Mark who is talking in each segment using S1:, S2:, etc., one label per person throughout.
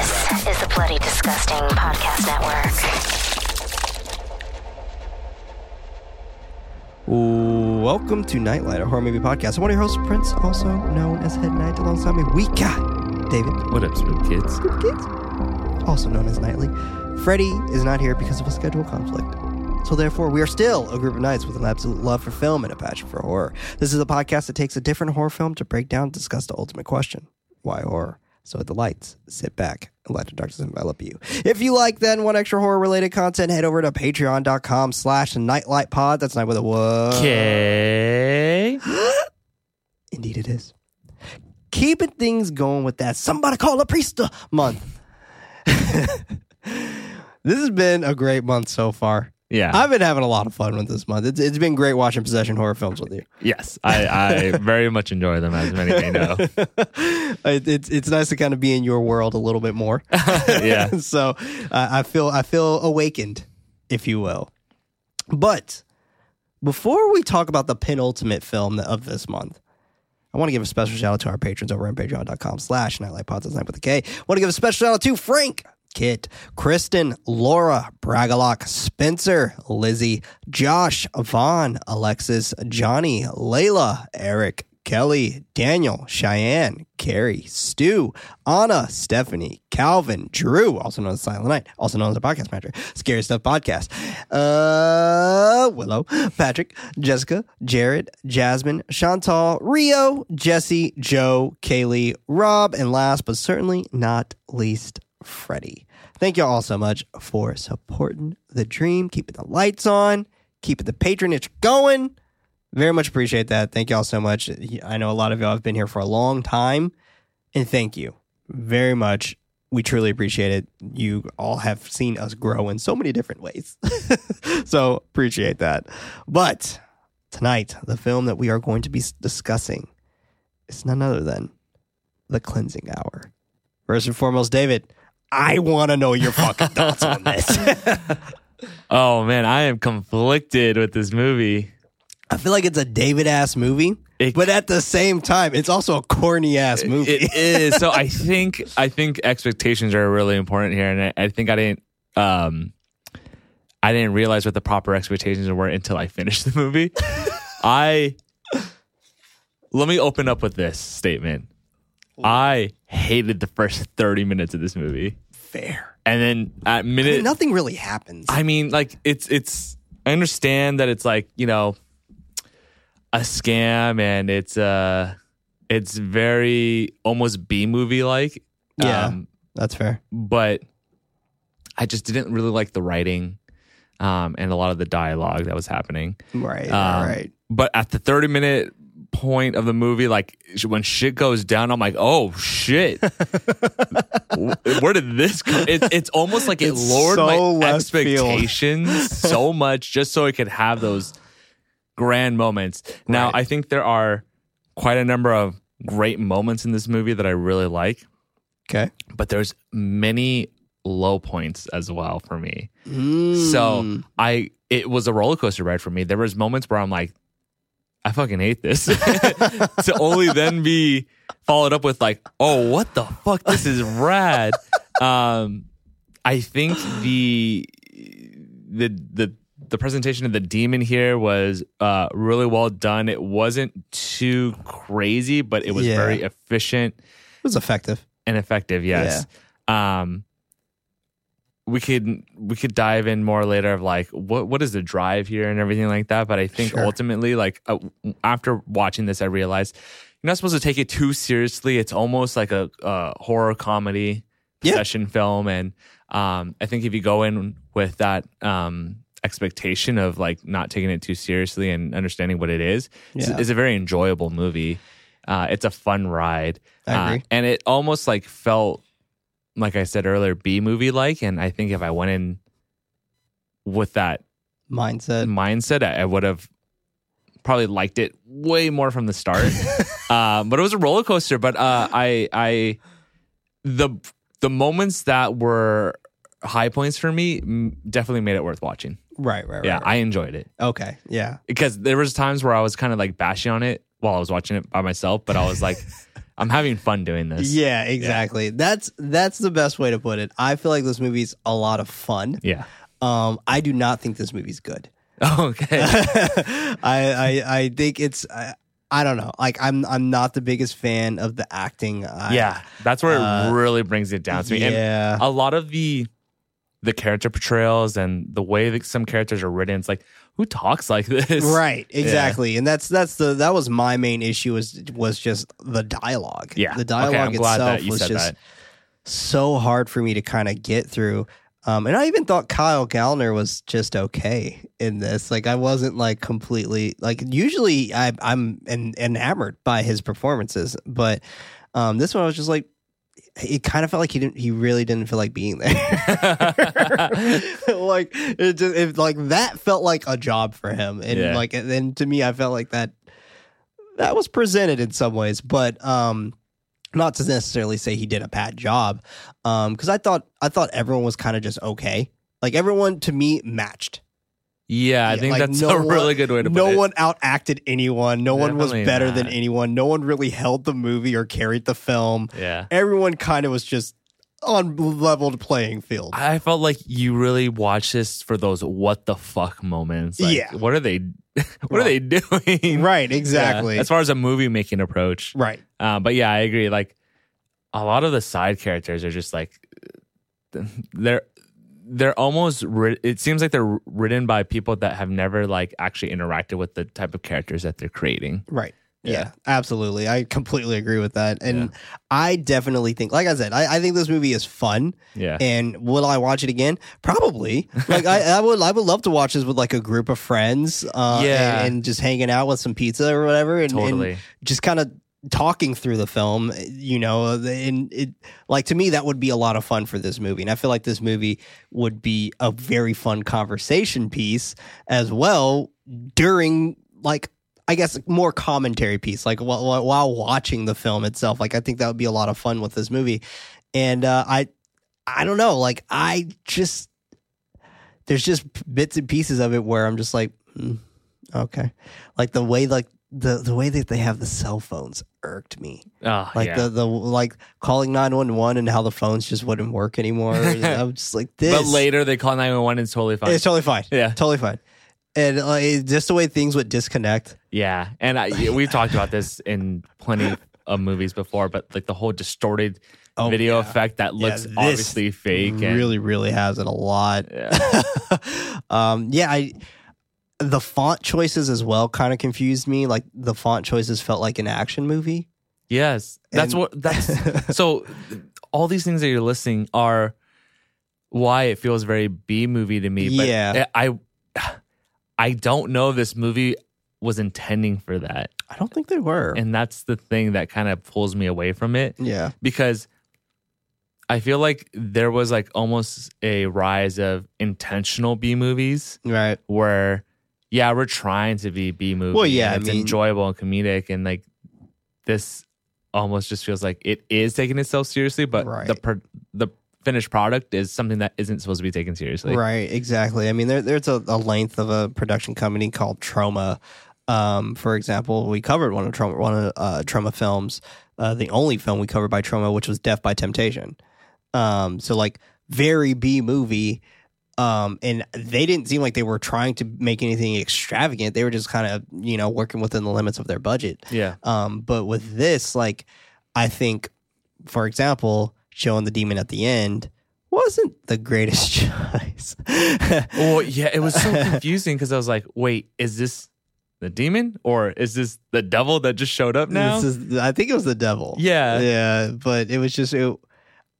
S1: This is the Bloody Disgusting Podcast Network.
S2: Welcome to Knight Light, a horror movie podcast. I'm one of your hosts, Prince, also known as Head Knight. Alongside me, we got David,
S3: What up, Spook Kids?
S2: kids, also known as Nightly. Freddie is not here because of a schedule conflict. So therefore, we are still a group of knights with an absolute love for film and a passion for horror. This is a podcast that takes a different horror film to break down and discuss the ultimate question: why horror? So at the lights, sit back and let the darkness envelop you. If you like then one extra horror related content, head over to patreon.com slash nightlightpod. That's night with a what?
S3: Okay.
S2: Indeed, it is. Keeping things going with that. Somebody call a priest month. this has been a great month so far.
S3: Yeah.
S2: I've been having a lot of fun with this month. It's, it's been great watching possession horror films with you.
S3: yes. I, I very much enjoy them, as many may know.
S2: It- it's it's nice to kind of be in your world a little bit more.
S3: Yeah.
S2: so uh, I feel I feel awakened, if you will. But before we talk about the penultimate film of this month, I want to give a special shout out to our patrons over on patreon.com slash nightlightpods. That's night with a K. I want to give a special shout out to Frank, Kit, Kristen, Laura, Bragalock, Spencer, Lizzie, Josh, Vaughn, Alexis, Johnny, Layla, Eric, Kelly, Daniel, Cheyenne, Carrie, Stu, Anna, Stephanie, Calvin, Drew, also known as Silent Night, also known as the Podcast Manager, Scary Stuff Podcast, uh, Willow, Patrick, Jessica, Jared, Jasmine, Chantal, Rio, Jesse, Joe, Kaylee, Rob, and last but certainly not least, Freddie. Thank you all so much for supporting the dream, keeping the lights on, keeping the patronage going. Very much appreciate that. Thank you all so much. I know a lot of y'all have been here for a long time, and thank you very much. We truly appreciate it. You all have seen us grow in so many different ways. so appreciate that. But tonight, the film that we are going to be discussing is none other than The Cleansing Hour. First and foremost, David, I want to know your fucking thoughts on this.
S3: Oh, man. I am conflicted with this movie.
S2: I feel like it's a David ass movie,
S3: It-
S2: but at the same time, it's also a corny ass movie.
S3: It is. So I think I think expectations are really important here, and I, I think I didn't um I didn't realize what the proper expectations were until I finished the movie. I let me open up with this statement. I hated the first thirty minutes of this movie,
S2: Fair.
S3: and then at
S2: I mean,
S3: minute
S2: nothing really happens.
S3: I mean, like it's it's. I understand that it's like you know a scam, and it's uh it's very almost B movie like.
S2: Yeah. That's fair.
S3: but I just didn't really like the writing, um, and a lot of the dialogue that was happening.
S2: Right.
S3: Um,
S2: right.
S3: But at the thirty minute point of the movie, like when shit goes down, I'm like, oh shit, where did this come? It, it's almost like it
S2: It's
S3: lowered
S2: so
S3: my expectations so much just so it could have those grand moments. Now,
S2: Right.
S3: I think there are quite a number of great moments in this movie that I really like,
S2: Okay.
S3: but there's many low points as well for me.
S2: Mm.
S3: So I it was a roller coaster ride for me. There was moments where I'm like, I fucking hate this. to only then be followed up with like, oh, what the fuck? This is rad. um, I think the the the the presentation of the demon here was uh, really well done. It wasn't too crazy, but it was
S2: Yeah.
S3: very efficient
S2: it was effective.
S3: and effective. Yes. Um, we could we could dive in more later of like what what is the drive here and everything like that. But I think
S2: Sure.
S3: ultimately, like uh, after watching this, I realized you're not supposed to take it too seriously. It's almost like a, uh horror comedy
S2: Yeah.
S3: possession film, and um, I think if you go in with that um, expectation of like not taking it too seriously and understanding what it is, it's,
S2: Yeah.
S3: it's a very enjoyable movie. Uh, it's a fun ride.
S2: I
S3: Uh, and it almost like felt, like I said earlier, B movie like. And I think if I went in with that
S2: Mindset.
S3: mindset, I, I would have probably liked it way more from the start. um, but it was a roller coaster. But uh, I, I, the the moments that were high points for me definitely made it worth watching.
S2: Right. Right. Right.
S3: yeah,
S2: right.
S3: I enjoyed it
S2: okay. Yeah.
S3: because there was times where I was kind of like bashing on it while I was watching it by myself, but I was like, I'm having fun doing this.
S2: Yeah, exactly. That's that's the best way to put it. I feel like this movie's a lot of fun.
S3: Yeah.
S2: Um, I do not think this movie's good.
S3: Okay.
S2: I, I I think it's I, I don't know. Like I'm I'm not the biggest fan of the acting. I,
S3: yeah. That's where
S2: Uh,
S3: it really brings it down to me.
S2: Yeah.
S3: And a lot of the the character portrayals and the way that some characters are written, it's like, who talks like this?
S2: Right, exactly, and that's that's the that was my main issue was was just the dialogue.
S3: Yeah.
S2: the dialogue
S3: I'm
S2: itself was just
S3: that.
S2: so hard for me to kind of get through. Um, and I even thought Kyle Gallner was just okay in this. Like I wasn't like completely like usually I, I'm en- enamored by his performances, but um, this one I was just like it kind of felt like he didn't he really didn't feel like being there. like it just it, like that felt like a job for him, and
S3: Yeah.
S2: like and then to me I felt like that that was presented in some ways, but um not to necessarily say he did a bad job um because i thought i thought everyone was kind of just okay like everyone to me matched
S3: Yeah, I think
S2: like,
S3: that's
S2: no
S3: a
S2: one-
S3: really good way to put
S2: no
S3: it.
S2: No one outacted anyone no one was
S3: Definitely
S2: better than anyone no one really held the movie or carried the film
S3: Yeah.
S2: everyone kind of was just on leveled playing field
S3: I felt like you really watch this for those what the fuck moments. Like,
S2: Yeah.
S3: What are they what are they doing?
S2: right
S3: Yeah,
S2: exactly
S3: as far as a movie making approach.
S2: right
S3: Uh, but yeah, I agree. Like a lot of the side characters are just like they're they're almost writ- it seems like they're written by people that have never like actually interacted with the type of characters that they're creating.
S2: Right. Yeah.
S3: Yeah.
S2: absolutely. I completely agree with that. And I definitely think, like I said, I, I think this movie is fun.
S3: Yeah.
S2: And will I watch it again? Probably. Like I, I would, I would love to watch this with like a group of friends. Uh,
S3: Yeah.
S2: and, and just hanging out with some pizza or whatever, and, and
S3: Totally.
S2: just kind of talking through the film. You know, and it like to me that would be a lot of fun for this movie. And I feel like this movie would be a very fun conversation piece as well during like I guess more commentary piece, like while, while- watching the film itself. Like I think that would be a lot of fun with this movie, and uh, I, I don't know, like I just there's just bits and pieces of it where I'm just like, mm, okay, like the way like the the way that they have the cell phones irked me,
S3: Oh,
S2: like
S3: yeah.
S2: the the like calling nine one one and how the phones just wouldn't work anymore. I'm just like this,
S3: but later they call 911 and it's totally fine.
S2: it's totally fine,
S3: Yeah.
S2: totally fine. And like, just the way things would disconnect.
S3: Yeah, and I, we've talked about this in plenty of movies before, but like the whole distorted
S2: Oh,
S3: video
S2: yeah.
S3: effect that looks
S2: this
S3: obviously fake. and,
S2: really really has it a lot
S3: yeah.
S2: um yeah i the font choices as well kind of confused me like the font choices felt like an action movie
S3: yes, that's
S2: And-
S3: what that's. so all these things that you're listing are why it feels very B movie to me. But
S2: Yeah.
S3: Eh, I I don't know if this movie was intending for that,
S2: i don't think they were
S3: and that's the thing that kind of pulls me away from it.
S2: yeah
S3: because I feel like there was like almost a rise of intentional B movies
S2: right
S3: where yeah, we're trying to be B movie.
S2: Well, yeah,
S3: and
S2: I
S3: it's
S2: mean-
S3: enjoyable and comedic and like this almost just feels like it is taking itself seriously, but
S2: Right.
S3: the the finished product is something that isn't supposed to be taken seriously.
S2: right exactly i mean there, there's a, a length of a production company called Troma um, for example we covered one of Troma one of uh, Troma films uh, the only film we covered by Troma which was death by temptation um, so like very b movie um, and they didn't seem like they were trying to make anything extravagant they were just kind of you know working within the limits of their budget
S3: Yeah.
S2: um, but with this, like, I think, for example, showing the demon at the end wasn't the greatest choice.
S3: Well, yeah, it was so confusing because I was like, wait, is this the demon or is this the devil that just showed up now?
S2: This is, I think it was the devil.
S3: Yeah.
S2: yeah, but it was just. It,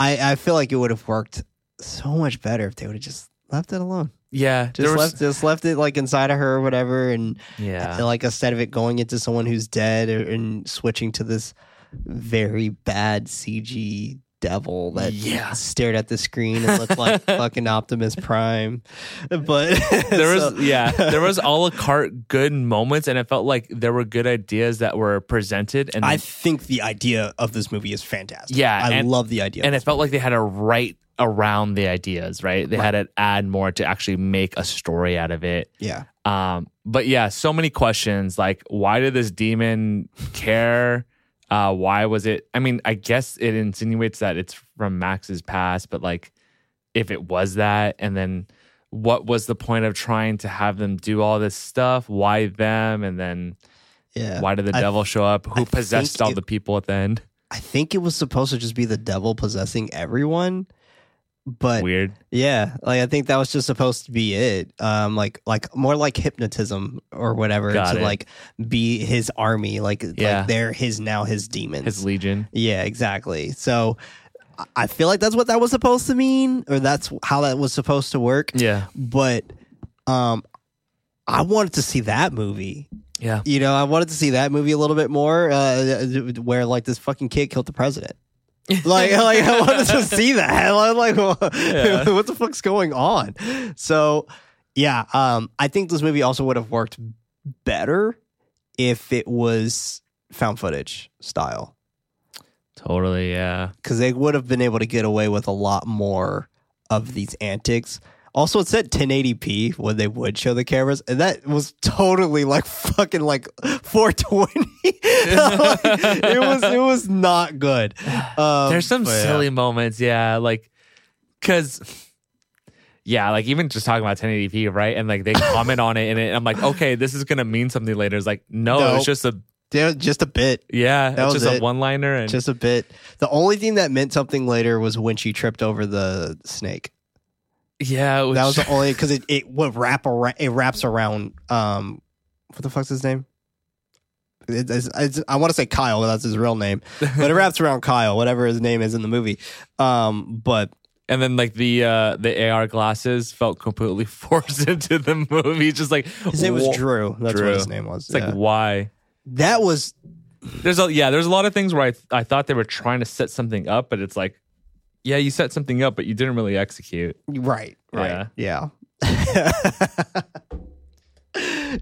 S2: I I feel like it would have worked so much better if they would have just left it alone.
S3: yeah.
S2: Just
S3: was-
S2: left just left it like inside of her or whatever, and
S3: Yeah.
S2: like instead of it going into someone who's dead or, and switching to this very bad CG devil that
S3: Yeah.
S2: stared at the screen and looked like fucking Optimus Prime. But
S3: there was
S2: so-
S3: yeah there was all a la carte good moments and it felt like there were good ideas that were presented and
S2: I think the idea of this movie is fantastic.
S3: Yeah,
S2: I
S3: and-
S2: love the idea.
S3: and it felt like they had a write around the ideas right they had to add more to actually make a story out of it
S2: yeah,
S3: um but yeah so many questions like why did this demon care Uh, why was it? I mean, I guess it insinuates that it's from Max's past, but like, if it was that, and then what was the point of trying to have them do all this stuff? Why them? And then
S2: Yeah.
S3: why did the
S2: I-
S3: devil show up? Who
S2: I
S3: possessed all
S2: it-
S3: the people at the end?
S2: I think it was supposed to just be the devil possessing everyone. But
S3: Weird.
S2: yeah, like I think that was just supposed to be it. Um like like more like hypnotism or whatever
S3: Got
S2: to
S3: it.
S2: like be his army. Like,
S3: Yeah.
S2: like they're his now his demons.
S3: His legion.
S2: Yeah, exactly. So I- feel like that's what that was supposed to mean, or that's how that was supposed to work.
S3: Yeah.
S2: But um, I wanted to see that movie.
S3: Yeah.
S2: You know, I wanted to see that movie a little bit more, uh, where like this fucking kid killed the president. Like, like I wanted to see that. I'm like, what,
S3: Yeah.
S2: what the fuck's going on? So, yeah, um, I think this movie also would have worked better if it was found footage style
S3: Totally. Yeah.
S2: because they would have been able to get away with a lot more of these antics. Also, it said 1080p when they would show the cameras, and that was totally like fucking like 420. Like, it was it was not good. Um,
S3: There's some
S2: but yeah.
S3: silly moments, yeah, like because yeah, like even just talking about 1080p, right? And like they comment on it, and it, I'm like, okay, this is gonna mean something later. It's like, no,
S2: Nope.
S3: it's just a
S2: Yeah, just a bit,
S3: yeah,
S2: That
S3: it's
S2: was
S3: just
S2: it.
S3: a one liner, and
S2: just a bit. The only thing that meant something later was when she tripped over the snake.
S3: Yeah, it
S2: That was the only because it it would wrap around. It wraps around. Um, what the fuck's his name? It- it's- it's- I want to say Kyle. That's his real name, but it wraps around Kyle, whatever his name is in the movie. Um, but
S3: and then like the uh the AR glasses felt completely forced into the movie. Just like
S2: his name was Drew. That's
S3: Drew.
S2: what his name was.
S3: It's like why?
S2: that was
S3: There's a yeah, there's a lot of things where I I thought they were trying to set something up, but it's like, yeah, you set something up, but you didn't really execute.
S2: right. Right.
S3: Yeah.
S2: Yeah.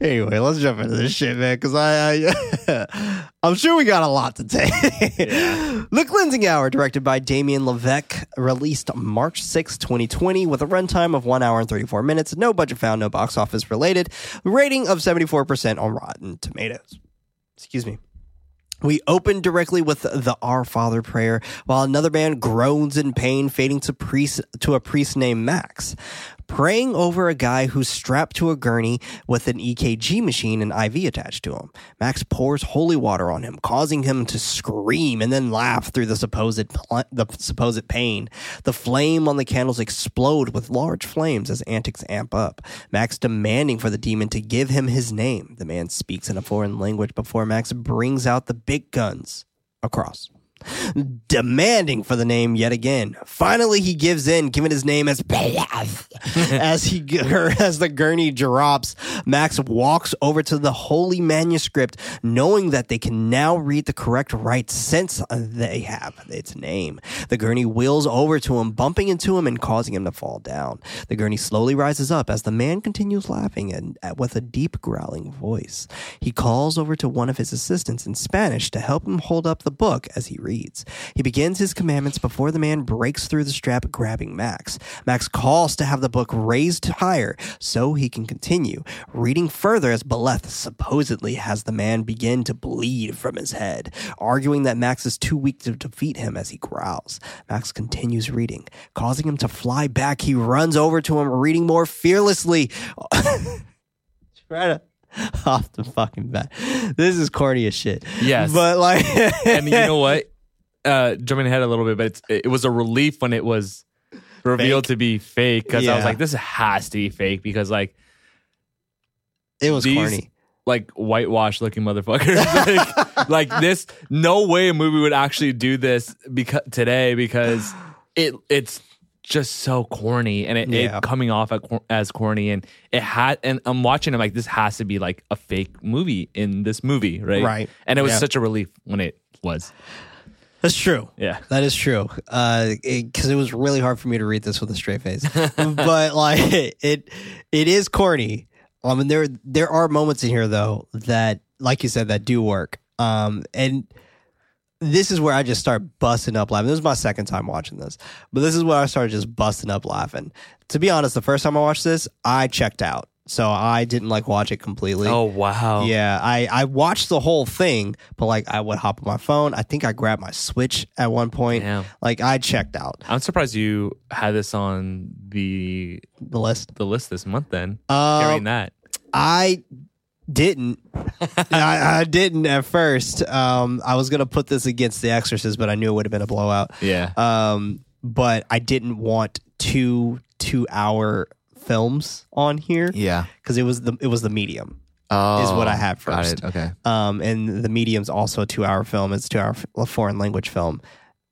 S2: anyway, let's jump into this shit, man, because I, I I'm sure we got a lot to take.
S3: Yeah.
S2: The Cleansing Hour, directed by Damien LeVeck, released March 6, 2020, with a runtime of 1 hour and 34 minutes, no budget found, no box office related, rating of 74% on Rotten Tomatoes. Excuse me. We open directly with the Our Father prayer, while another man groans in pain, fading to priest to a priest named Max, praying over a guy who's strapped to a gurney with an EKG machine and IV attached to him. Max pours holy water on him, causing him to scream and then laugh through the supposed pl- the supposed pain. The flame on the candles explode with large flames as antics amp up. Max demanding for the demon to give him his name. The man speaks in a foreign language before Max brings out the big guns across. Demanding for the name yet again. Finally, he gives in, giving his name as as he as the gurney drops. Max walks over to the holy manuscript, knowing that they can now read the correct right since they have its name. The gurney wheels over to him, bumping into him and causing him to fall down. The gurney slowly rises up as the man continues laughing and with a deep growling voice. He calls over to one of his assistants in Spanish to help him hold up the book as he reads. He begins his commandments before the man breaks through the strap, grabbing Max. Max calls to have the book raised higher so he can continue, reading further as Beleth supposedly has the man begin to bleed from his head, arguing that Max is too weak to defeat him as he growls. Max continues reading, causing him to fly back. He runs over to him, reading more fearlessly. Try to off the fucking bat. This is corny as shit.
S3: Yes.
S2: But like
S3: and you know what? Uh, jumping ahead a little bit, but it's, it was a relief when it was revealed
S2: Fake?
S3: to be fake because I was like, this has to be fake because like
S2: it was
S3: these-
S2: corny.
S3: like whitewash looking motherfuckers. like, like this, no way a movie would actually do this because today because it it's just so corny and it,
S2: Yeah.
S3: it coming off at, as corny and it had and I'm watching I'm like this has to be like a fake movie in this movie right
S2: Right.
S3: and it was
S2: Yeah.
S3: such a relief when it was
S2: That's true.
S3: yeah
S2: That is true. Uh, because it, was really hard for me to read this with a straight face. but like it, it is corny. I mean, there there are moments in here though that, like you said, that do work. Um, and this is where I just start busting up laughing. This is my second time watching this, but this is where I started just busting up laughing. To be honest, the first time I watched this, I checked out. So I didn't like watch it completely.
S3: Oh wow.
S2: Yeah, I, I watched the whole thing, but like I would hop on my phone. I think I grabbed my Switch at one point.
S3: Damn.
S2: Like I checked out
S3: I'm surprised you had this on the
S2: the list.
S3: the list this month. Then
S2: Um,
S3: hearing that.
S2: I didn't. I, I didn't at first. Um, I was gonna put this against The Exorcist, but I knew it would have been a blowout.
S3: Yeah.
S2: Um, but I didn't want two two hour films on here
S4: Yeah.
S2: because it was the it was the medium.
S4: Oh,
S2: Is what I have
S4: got
S2: first.
S4: Okay.
S2: Um, and the medium's also a two hour film. It's a two hour f- foreign language film.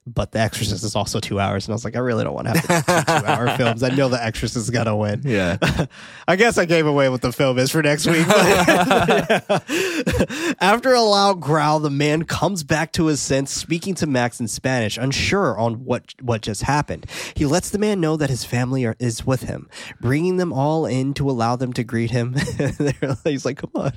S2: But The Exorcist is also two hours, and I was like, I really don't want to have to two hour films. I know The Exorcist is gonna win.
S4: Yeah.
S2: I guess I gave away what the film is for next week. but- After a loud growl, the man comes back to his sense, speaking to Max in Spanish, unsure on what what just happened. He lets the man know that his family are, is with him, bringing them all in to allow them to greet him. He's like, "Come on."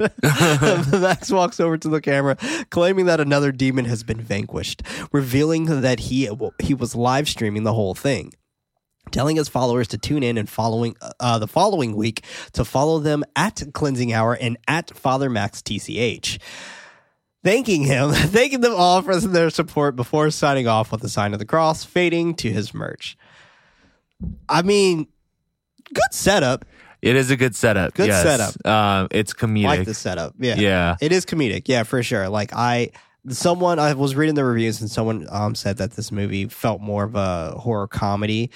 S2: Max walks over to the camera, claiming that another demon has been vanquished, revealing that he he was live streaming the whole thing telling his followers to tune in and following uh, the following week to follow them at Cleansing Hour and at Father Max TCH. Thanking him, thanking them all for their support before signing off with the sign of the cross, fading to his merch. I mean, good setup.
S3: It is a good setup.
S2: Good
S3: yes.
S2: setup.
S3: Um, it's comedic.
S2: Like the setup. Yeah.
S3: Yeah.
S2: It is comedic. Yeah, for sure. Like I someone I was reading the reviews and someone um said that this movie felt more of a horror comedy.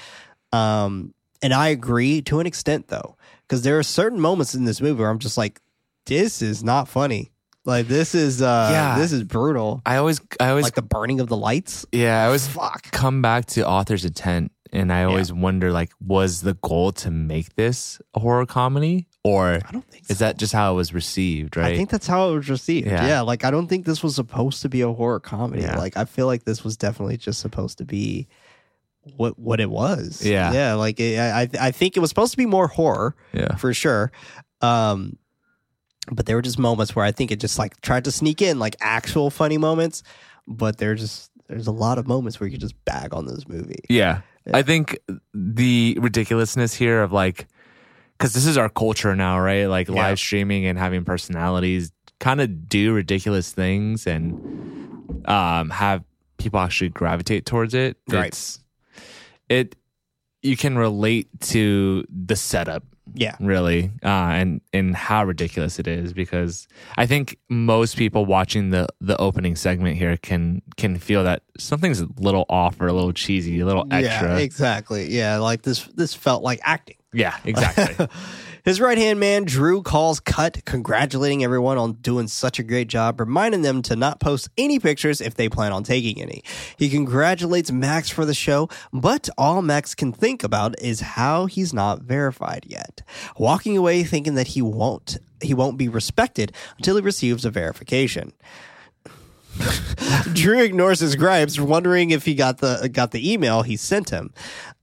S2: Um and I agree to an extent though because there are certain moments in this movie where I'm just like this is not funny. Like this is uh
S4: Yeah.
S2: this is brutal.
S4: I always, I always,
S2: Like the burning of the lights.
S4: yeah, I always
S2: Fuck.
S4: come back to author's intent, and I always wonder, like, was the goal to make this a horror comedy, or
S2: I don't think
S4: is that just how it was received? Right?
S2: I think that's how it was received.
S4: Yeah.
S2: Yeah. like I don't think this was supposed to be a horror comedy.
S4: Yeah.
S2: Like I feel like this was definitely just supposed to be what what it was.
S4: Yeah.
S2: yeah. Like it, I I think it was supposed to be more horror
S4: yeah,
S2: for sure. Um, but there were just moments where I think it just like tried to sneak in like actual funny moments, but there's just there's a lot of moments where you just bag on this movie.
S3: Yeah. I think the ridiculousness here of like, because this is our culture now, right? Like
S2: Yeah.
S3: live streaming and having personalities kind of do ridiculous things and um, have people actually gravitate towards it.
S2: Right.
S3: It's, it, you can relate to the setup
S2: Yeah,
S3: really uh, and and how ridiculous it is because I think most people watching the the opening segment here can can feel that something's a little off or a little cheesy, a little extra.
S2: yeah, exactly. Yeah, like this this felt like acting.
S3: Yeah, exactly.
S2: His right hand man, Drew, calls Cut, congratulating everyone on doing such a great job, reminding them to not post any pictures if they plan on taking any. He congratulates Max for the show, but all Max can think about is how he's not verified yet. Walking away thinking that he won't he won't be respected until he receives a verification. Drew ignores his gripes, wondering if he got the got the email he sent him.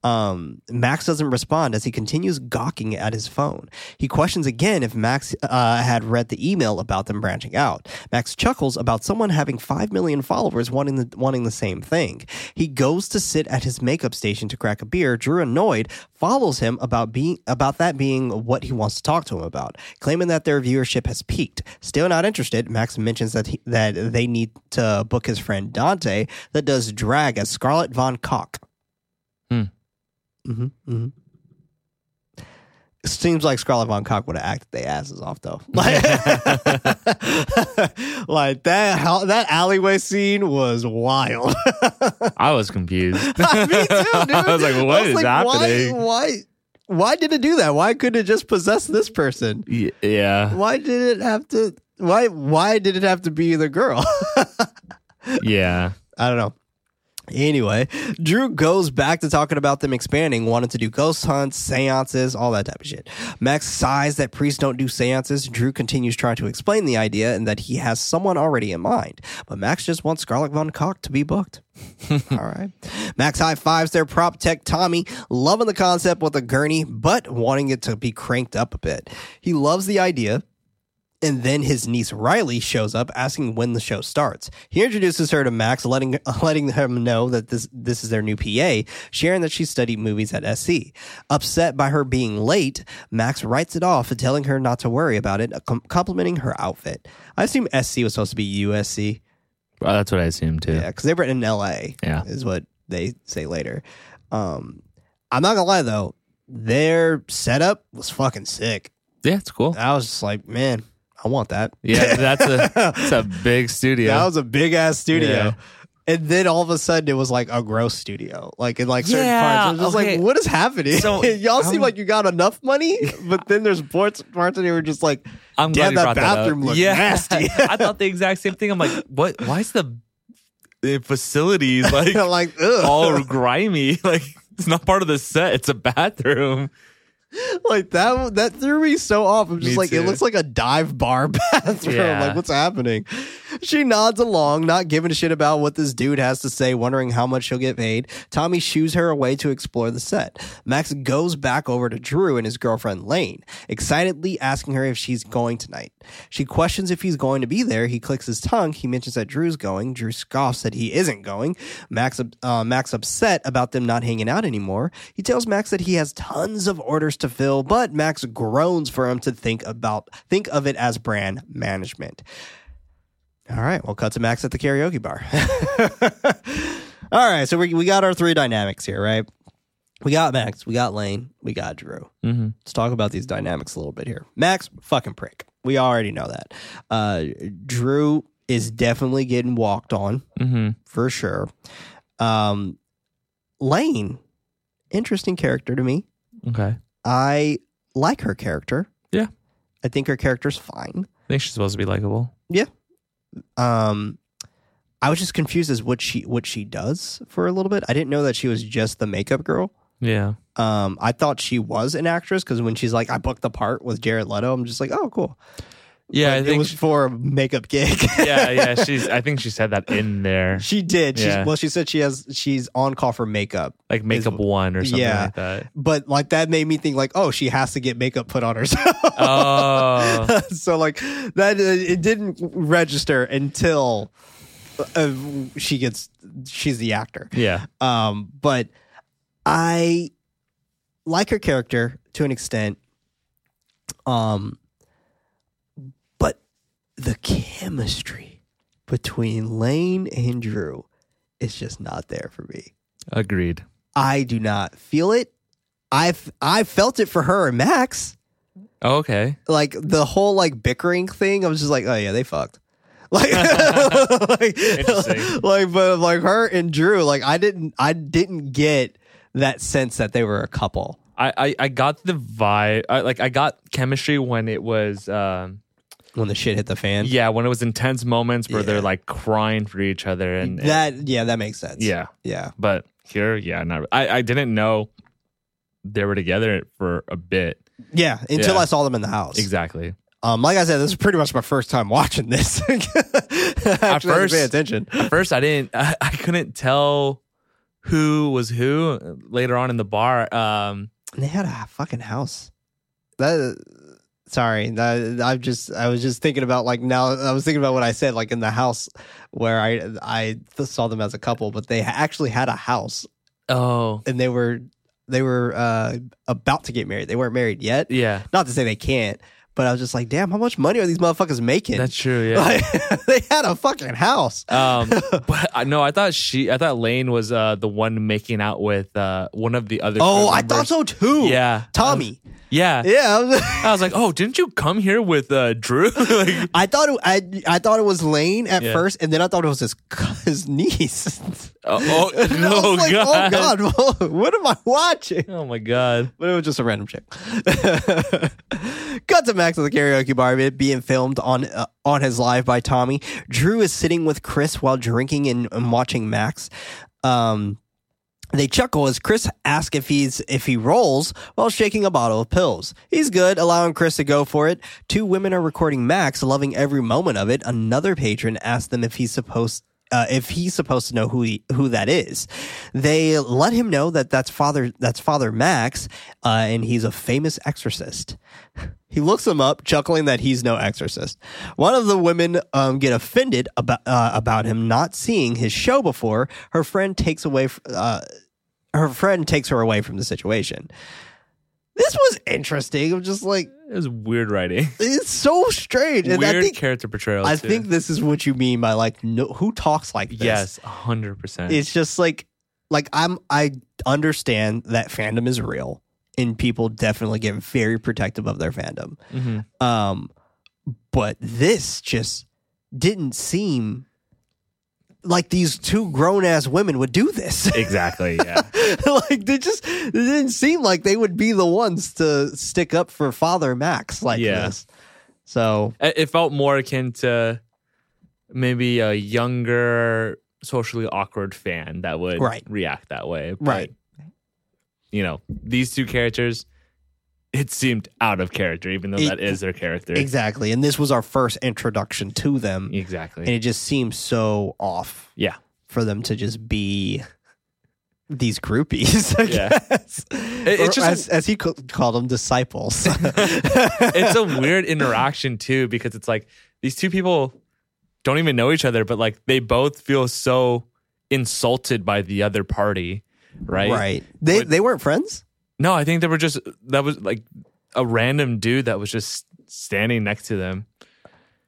S2: Um, Max doesn't respond as he continues gawking at his phone. He questions again if Max uh, had read the email about them branching out. Max chuckles about someone having five million followers wanting the wanting the same thing. He goes to sit at his makeup station to crack a beer. Drew, annoyed, follows him about being about that being what he wants to talk to him about, claiming that their viewership has peaked. Still not interested, Max mentions that he, that they need to book his friend Dante that does drag as Scarlett Von Koch.
S3: Hmm.
S2: hmm hmm Seems like Scarlett Von Koch would have acted their asses off though. Like, like that how, that alleyway scene was wild.
S3: I was confused.
S2: Me too, dude.
S3: I was like,
S2: I
S3: what
S2: was
S3: is
S2: like,
S3: happening?
S2: Why, why why did it do that? Why couldn't it just possess this person?
S3: Y- yeah,
S2: Why did it have to why why did it have to be the girl?
S3: yeah.
S2: I don't know. Anyway, Drew goes back to talking about them expanding, wanting to do ghost hunts, seances, all that type of shit. Max sighs that priests don't do seances. Drew continues trying to explain the idea and that he has someone already in mind. But Max just wants Scarlett Von Koch to be booked. all right. Max high fives their prop tech Tommy, loving the concept with a gurney, but wanting it to be cranked up a bit. He loves the idea And then his niece Riley shows up asking when the show starts. He introduces her to Max, letting letting him know that this this is their new PA, sharing that she studied movies at SC. Upset by her being late, Max writes it off, telling her not to worry about it, complimenting her outfit. I assume SC was supposed to be USC.
S3: Well, that's what I assumed too.
S2: Yeah, because they were in LA.
S3: Yeah.
S2: is what they say later. Um, I'm not gonna lie though, their setup was fucking sick.
S3: Yeah, it's cool.
S2: I was just like, man, I want that.
S3: Yeah, that's a that's a big studio.
S2: That was a big ass studio.
S3: Yeah.
S2: And then all of a sudden it was like a gross studio. Like in like certain
S3: Yeah,
S2: parts. I was just
S3: okay.
S2: like, what is happening?
S3: So,
S2: Y'all seem
S3: I'm-
S2: like you got enough money, but then there's parts parts and you were just like,
S3: I'm
S2: damn, that
S3: brought that up.
S2: bathroom looked
S3: yeah.
S2: nasty.
S3: I thought the exact same thing. I'm like, what? Why is the, the facilities like
S2: like, ugh.
S3: all grimy? Like it's not part of the set. It's a bathroom.
S2: like that that threw me so off. I'm just
S3: Me
S2: like, it looks like a dive bar bathroom.
S3: Yeah.
S2: Like, what's happening? She nods along, not giving a shit about what this dude has to say, wondering how much she'll get paid. Tommy shoos her away to explore the set. Max goes back over to Drew and his girlfriend Lane, excitedly asking her if she's going tonight. She questions if he's going to be there. He clicks his tongue. He mentions that Drew's going. Drew scoffs that he isn't going. Max, uh, Max upset about them not hanging out anymore. He tells Max that he has tons of orders to fill, but Max groans for him to think about think of it as brand management. All right, we'll cut to Max at the karaoke bar. All right, so we we got our three dynamics here, right? We got Max, we got Lane, we got Drew.
S3: Mm-hmm.
S2: Let's talk about these dynamics a little bit here. Max, fucking prick. We already know that. Uh, Drew is definitely getting walked on
S3: Mm-hmm.
S2: for sure. Um, Lane, interesting character to me.
S3: Okay.
S2: I like her character.
S3: Yeah.
S2: I think her character's fine.
S3: I think she's supposed to be likable.
S2: Um, I was just confused as what she what she does for a little bit. I didn't know that she was just the makeup girl.
S3: Yeah.
S2: Um, I thought she was an actress because when she's like, "I booked the part with Jared Leto," I'm just like, "Oh, cool."
S3: Yeah,
S2: it was for a makeup gig.
S3: yeah, yeah. She's. I think she said that in there,
S2: she did. She's,
S3: Yeah.
S2: Well, she said she has she's on call for makeup,
S3: like makeup one or something
S2: Yeah.
S3: like that.
S2: but like that made me think like, oh, she has to get makeup put on herself.
S3: Oh,
S2: so like that uh, it didn't register until uh, she gets she's the actor.
S3: yeah.
S2: Um, but I like her character to an extent. Um, the chemistry between Lane and Drew is just not there for me.
S3: Agreed.
S2: I do not feel it. I've I felt it for her and Max.
S3: Oh, okay.
S2: Like the whole like bickering thing. I was just like, oh yeah, they fucked. Like, like, like, but like her and Drew, like I didn't, I didn't get that sense that they were a couple.
S3: I, I, I got the vibe. I, like I got chemistry when it was. Um,
S2: when the shit hit the fan.
S3: yeah, when it was intense moments where
S2: Yeah.
S3: they're like crying for each other and
S2: that yeah, that makes sense.
S3: yeah.
S2: yeah,
S3: But here, yeah, not. I I didn't know they were together for a bit.
S2: yeah. Until
S3: Yeah.
S2: I saw them in the house.
S3: Exactly.
S2: Um, like I said, this is pretty much my first time watching this. At
S3: first-
S2: pay attention.
S3: At first, I didn't. I, I couldn't tell who was who. Later on in the bar, um,
S2: And they had a fucking house. That sorry, I'm just I was just thinking about like now I was thinking about what I said like in the house where I I saw them as a couple, but they actually had a house
S3: oh
S2: and they were they were uh about to get married. They weren't married yet.
S3: yeah,
S2: Not to say they can't, but I was just like, damn, how much money are these motherfuckers making?
S3: that's true. Yeah.
S2: Like, they had a fucking house.
S3: um, but I no, I thought she, I thought Lane was uh the one making out with uh one of the other.
S2: Oh, I thought so too.
S3: Yeah,
S2: Tommy.
S3: Yeah,
S2: Yeah, I was-
S3: I was like, oh, didn't you come here with uh Drew? like,
S2: I thought it, I I thought it was Lane at
S3: Yeah.
S2: first, and then I thought it was his his niece.
S3: oh, oh,
S2: And I was
S3: oh
S2: like,
S3: god,
S2: oh god, what am I watching?
S3: oh my god.
S2: But it was just a random chick. Cut to Max at the karaoke bar, it being filmed on uh, on his live by Tommy. Drew is sitting with Chris while drinking and, and watching Max. Um, they chuckle as Chris asks if he's if he rolls while shaking a bottle of pills. He's good, allowing Chris to go for it. Two women are recording Max, loving every moment of it. Another patron asks them if he's supposed uh, if he's supposed to know who he, who that is. They let him know that that's father that's Father Max, uh, and he's a famous exorcist. He looks him up, chuckling that he's no exorcist. One of the women um, get offended about uh, about him not seeing his show before. Her friend takes away. Uh, her friend takes her away from the situation. This was interesting. I'm just like,
S3: It was weird writing.
S2: it's so strange. And
S3: weird
S2: I think
S3: character portrayal.
S2: I
S3: too.
S2: think this is what you mean by like, no, who talks like this?
S3: yes, hundred percent.
S2: it's just like like i'm i understand that fandom is real and people definitely get very protective of their fandom
S3: hmm
S2: um but this just didn't seem like these two grown-ass women would do this
S3: Exactly. Yeah.
S2: like they just it didn't seem like they would be the ones to stick up for father max like
S3: Yeah.
S2: this so
S3: it it felt more akin to maybe a younger, socially awkward fan that would
S2: Right.
S3: react that way. But,
S2: Right.
S3: You know, these two characters, it seemed out of character, even though
S2: It-
S3: that is their character.
S2: exactly and this was our first introduction to them
S3: Exactly.
S2: and it just seems so off
S3: yeah.
S2: for them to just be these groupies. I
S3: Yeah.
S2: guess.
S3: it's just-
S2: as, as he ca- called them, disciples.
S3: it's a weird interaction too because it's like these two people don't even know each other, but like they both feel so insulted by the other party, right?
S2: right? They
S3: Would-
S2: they weren't friends.
S3: No, I think they were just that was like a random dude that was just standing next to them.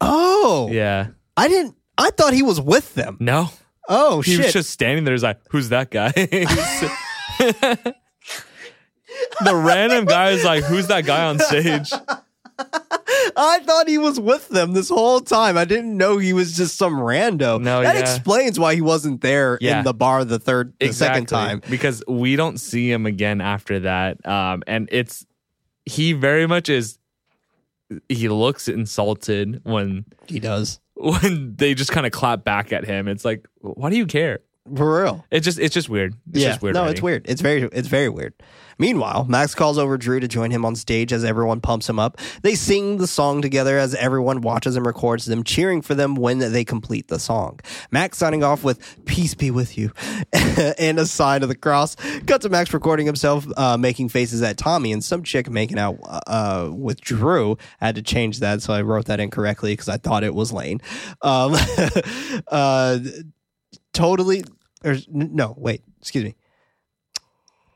S2: Oh,
S3: Yeah.
S2: I didn't. I thought he was with them.
S3: No.
S2: Oh
S3: He
S2: shit!
S3: was just standing there. He's like, who's that guy? the random guy is like, who's that guy on stage?
S2: I thought he was with them this whole time. I didn't know he was just some rando.
S3: No,
S2: that
S3: yeah.
S2: explains why he wasn't there
S3: Yeah.
S2: in the bar the third, the second time.
S3: because we don't see him again after that um and it's he very much is he looks insulted when
S2: He does
S3: when they just kind of clap back at him it's like why do you care
S2: for real.
S3: it's just it's just weird it's
S2: yeah,
S3: just weird
S2: no,
S3: writing.
S2: it's weird. It's very, it's very weird. Meanwhile, Max calls over Drew to join him on stage as everyone pumps him up. They sing the song together as everyone watches and records them, cheering for them when they complete the song. Max signing off with "Peace be with you" and a sign of the cross. Cut to Max recording himself uh, making faces at Tommy and some chick making out uh, with Drew. I had to change that, so I wrote that incorrectly because I thought it was Lane. Um, uh, totally or no wait excuse me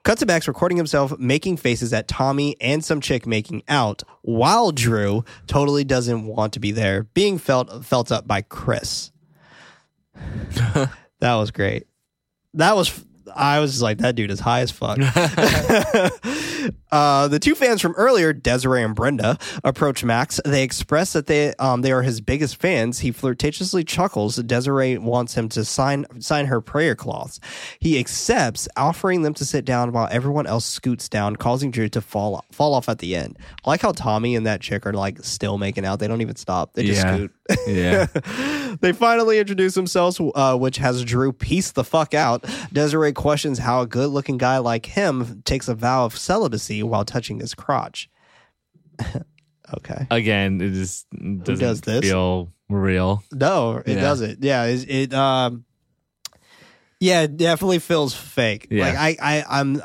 S2: cut to Max recording himself making faces at tommy and some chick making out while drew totally doesn't want to be there being felt felt up by chris. That was great. That was I was just like, that dude is high as fuck. uh, the two fans from earlier, Desiree and Brenda, approach Max. They express that they um, they are his biggest fans. He flirtatiously chuckles. Desiree wants him to sign sign her prayer cloths. He accepts, offering them to sit down while everyone else scoots down, causing Drew to fall fall off at the end. I like how Tommy and that chick are like still making out. They don't even stop. They just
S4: Yeah.
S2: scoot.
S4: Yeah.
S2: they finally introduce themselves, uh, which has Drew piece the fuck out. Desiree questions how a good looking guy like him takes a vow of celibacy while touching his crotch. okay.
S3: again it just doesn't
S2: does this?
S3: feel real
S2: No, it
S3: Yeah.
S2: doesn't. Yeah, it, it um Yeah, it definitely feels fake.
S3: Yeah.
S2: Like I, I I'm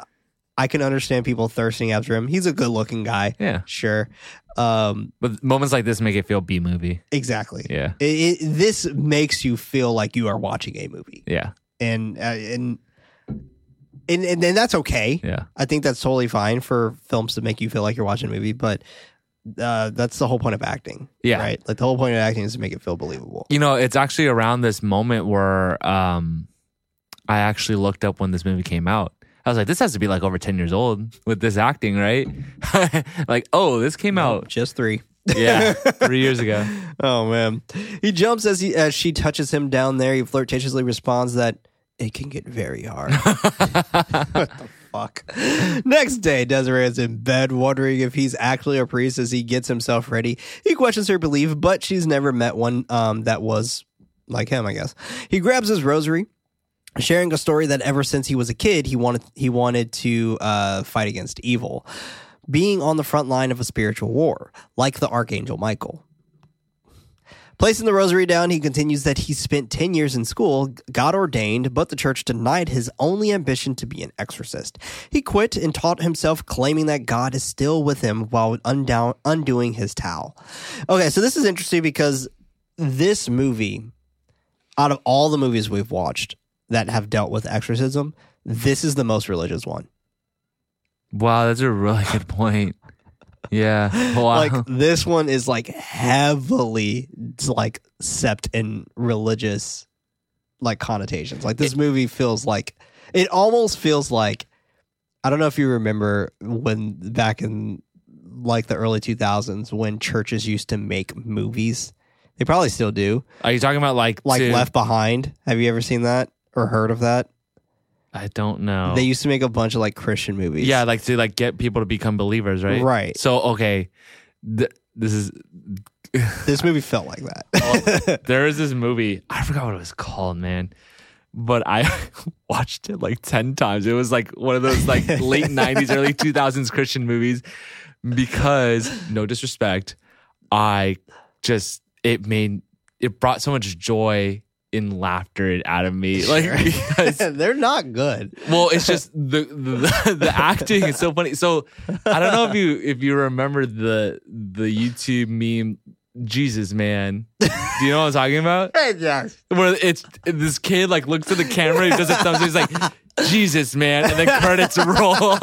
S2: I can understand people thirsting after him. He's a good looking guy.
S3: yeah
S2: Sure. Um
S3: but moments like this make it feel b movie
S2: exactly.
S3: yeah
S2: It, it, this makes you feel like you are watching a movie.
S3: yeah
S2: and uh, and and and, and that's okay.
S3: yeah
S2: I think that's totally fine for films to make you feel like you're watching a movie, but uh, that's the whole point of acting.
S3: Yeah.
S2: right. Like the whole point of acting is to make it feel believable.
S3: You know, it's actually around this moment where um, I actually looked up when this movie came out. I was like, this has to be like over 10 years old with this acting, right? like, oh, this came out,
S2: Just three.
S3: yeah, three years ago.
S2: Oh man, he jumps as he as she touches him down there. He flirtatiously responds that it can get very hard. what the fuck? Next day, Desiree is in bed, wondering if he's actually a priest as he gets himself ready. He questions her belief, but she's never met one um, that was like him. I guess he grabs his rosary. Sharing a story that ever since he was a kid, he wanted he wanted to uh, fight against evil, being on the front line of a spiritual war, like the Archangel Michael. Placing the rosary down, he continues that he spent 10 years in school, got ordained, but the church denied his only ambition to be an exorcist. He quit and taught himself, claiming that God is still with him while undoing his towel. Okay, so this is interesting because this movie, out of all the movies we've watched that have dealt with exorcism, this is the most religious one.
S4: Wow, that's a really good point. Yeah. Wow.
S2: like this one is like heavily like sept in religious like connotations. Like this movie feels like it almost feels like i don't know if you remember when back in like the early 2000s when churches used to make movies. They probably still do.
S3: Are you talking about like
S2: like
S3: to-
S2: left behind? Have you ever seen that or heard of that
S3: I don't know.
S2: they used to make a bunch of like christian movies
S3: yeah, like to like get people to become believers, right?
S2: Right.
S3: So okay, th- this is
S2: this movie felt like that oh,
S3: there is this movie. I forgot what it was called, man. But I watched it like ten times. It was like one of those like late '90s, early 2000s Christian movies. Because no disrespect, I just it made it brought so much joy and laughter out of me. Like because
S2: they're not good
S3: well, it's just the, the the acting is so funny. So I don't know if you if you remember the the YouTube meme Jesus man. Do you know what I'm talking about?
S2: yes
S3: Where it's this kid like looks at the camera, he does a thumbs, up, he's like Jesus man, and then credits roll.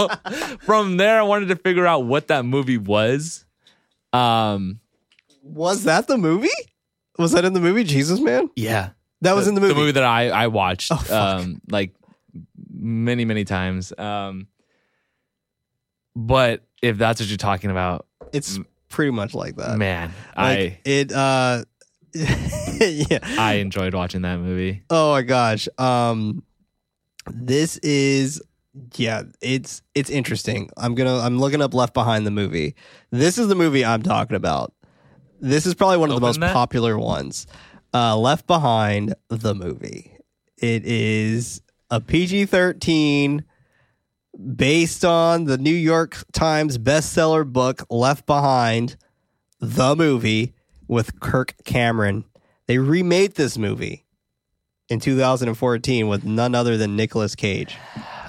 S3: From there, I wanted to figure out what that movie was. Um,
S2: Was that the movie? Was that in the movie Jesus Man?
S3: yeah,
S2: That was in the movie.
S3: The movie that I I watched
S2: Oh,
S3: um like many many times. Um but if that's what you're talking about,
S2: It's pretty much like that.
S3: man,
S2: Like,
S3: I
S2: it uh yeah.
S3: I enjoyed watching that movie.
S2: Oh my gosh. Um this is yeah, it's it's interesting. I'm going to I'm looking up Left Behind the movie. This is the movie I'm talking about. This is probably one of the most
S3: that.
S2: popular ones. Uh Left Behind the movie. It is a PG-13 based on the New York Times bestseller book Left Behind, the movie with Kirk Cameron. They remade this movie in 2014 with none other than Nicolas Cage.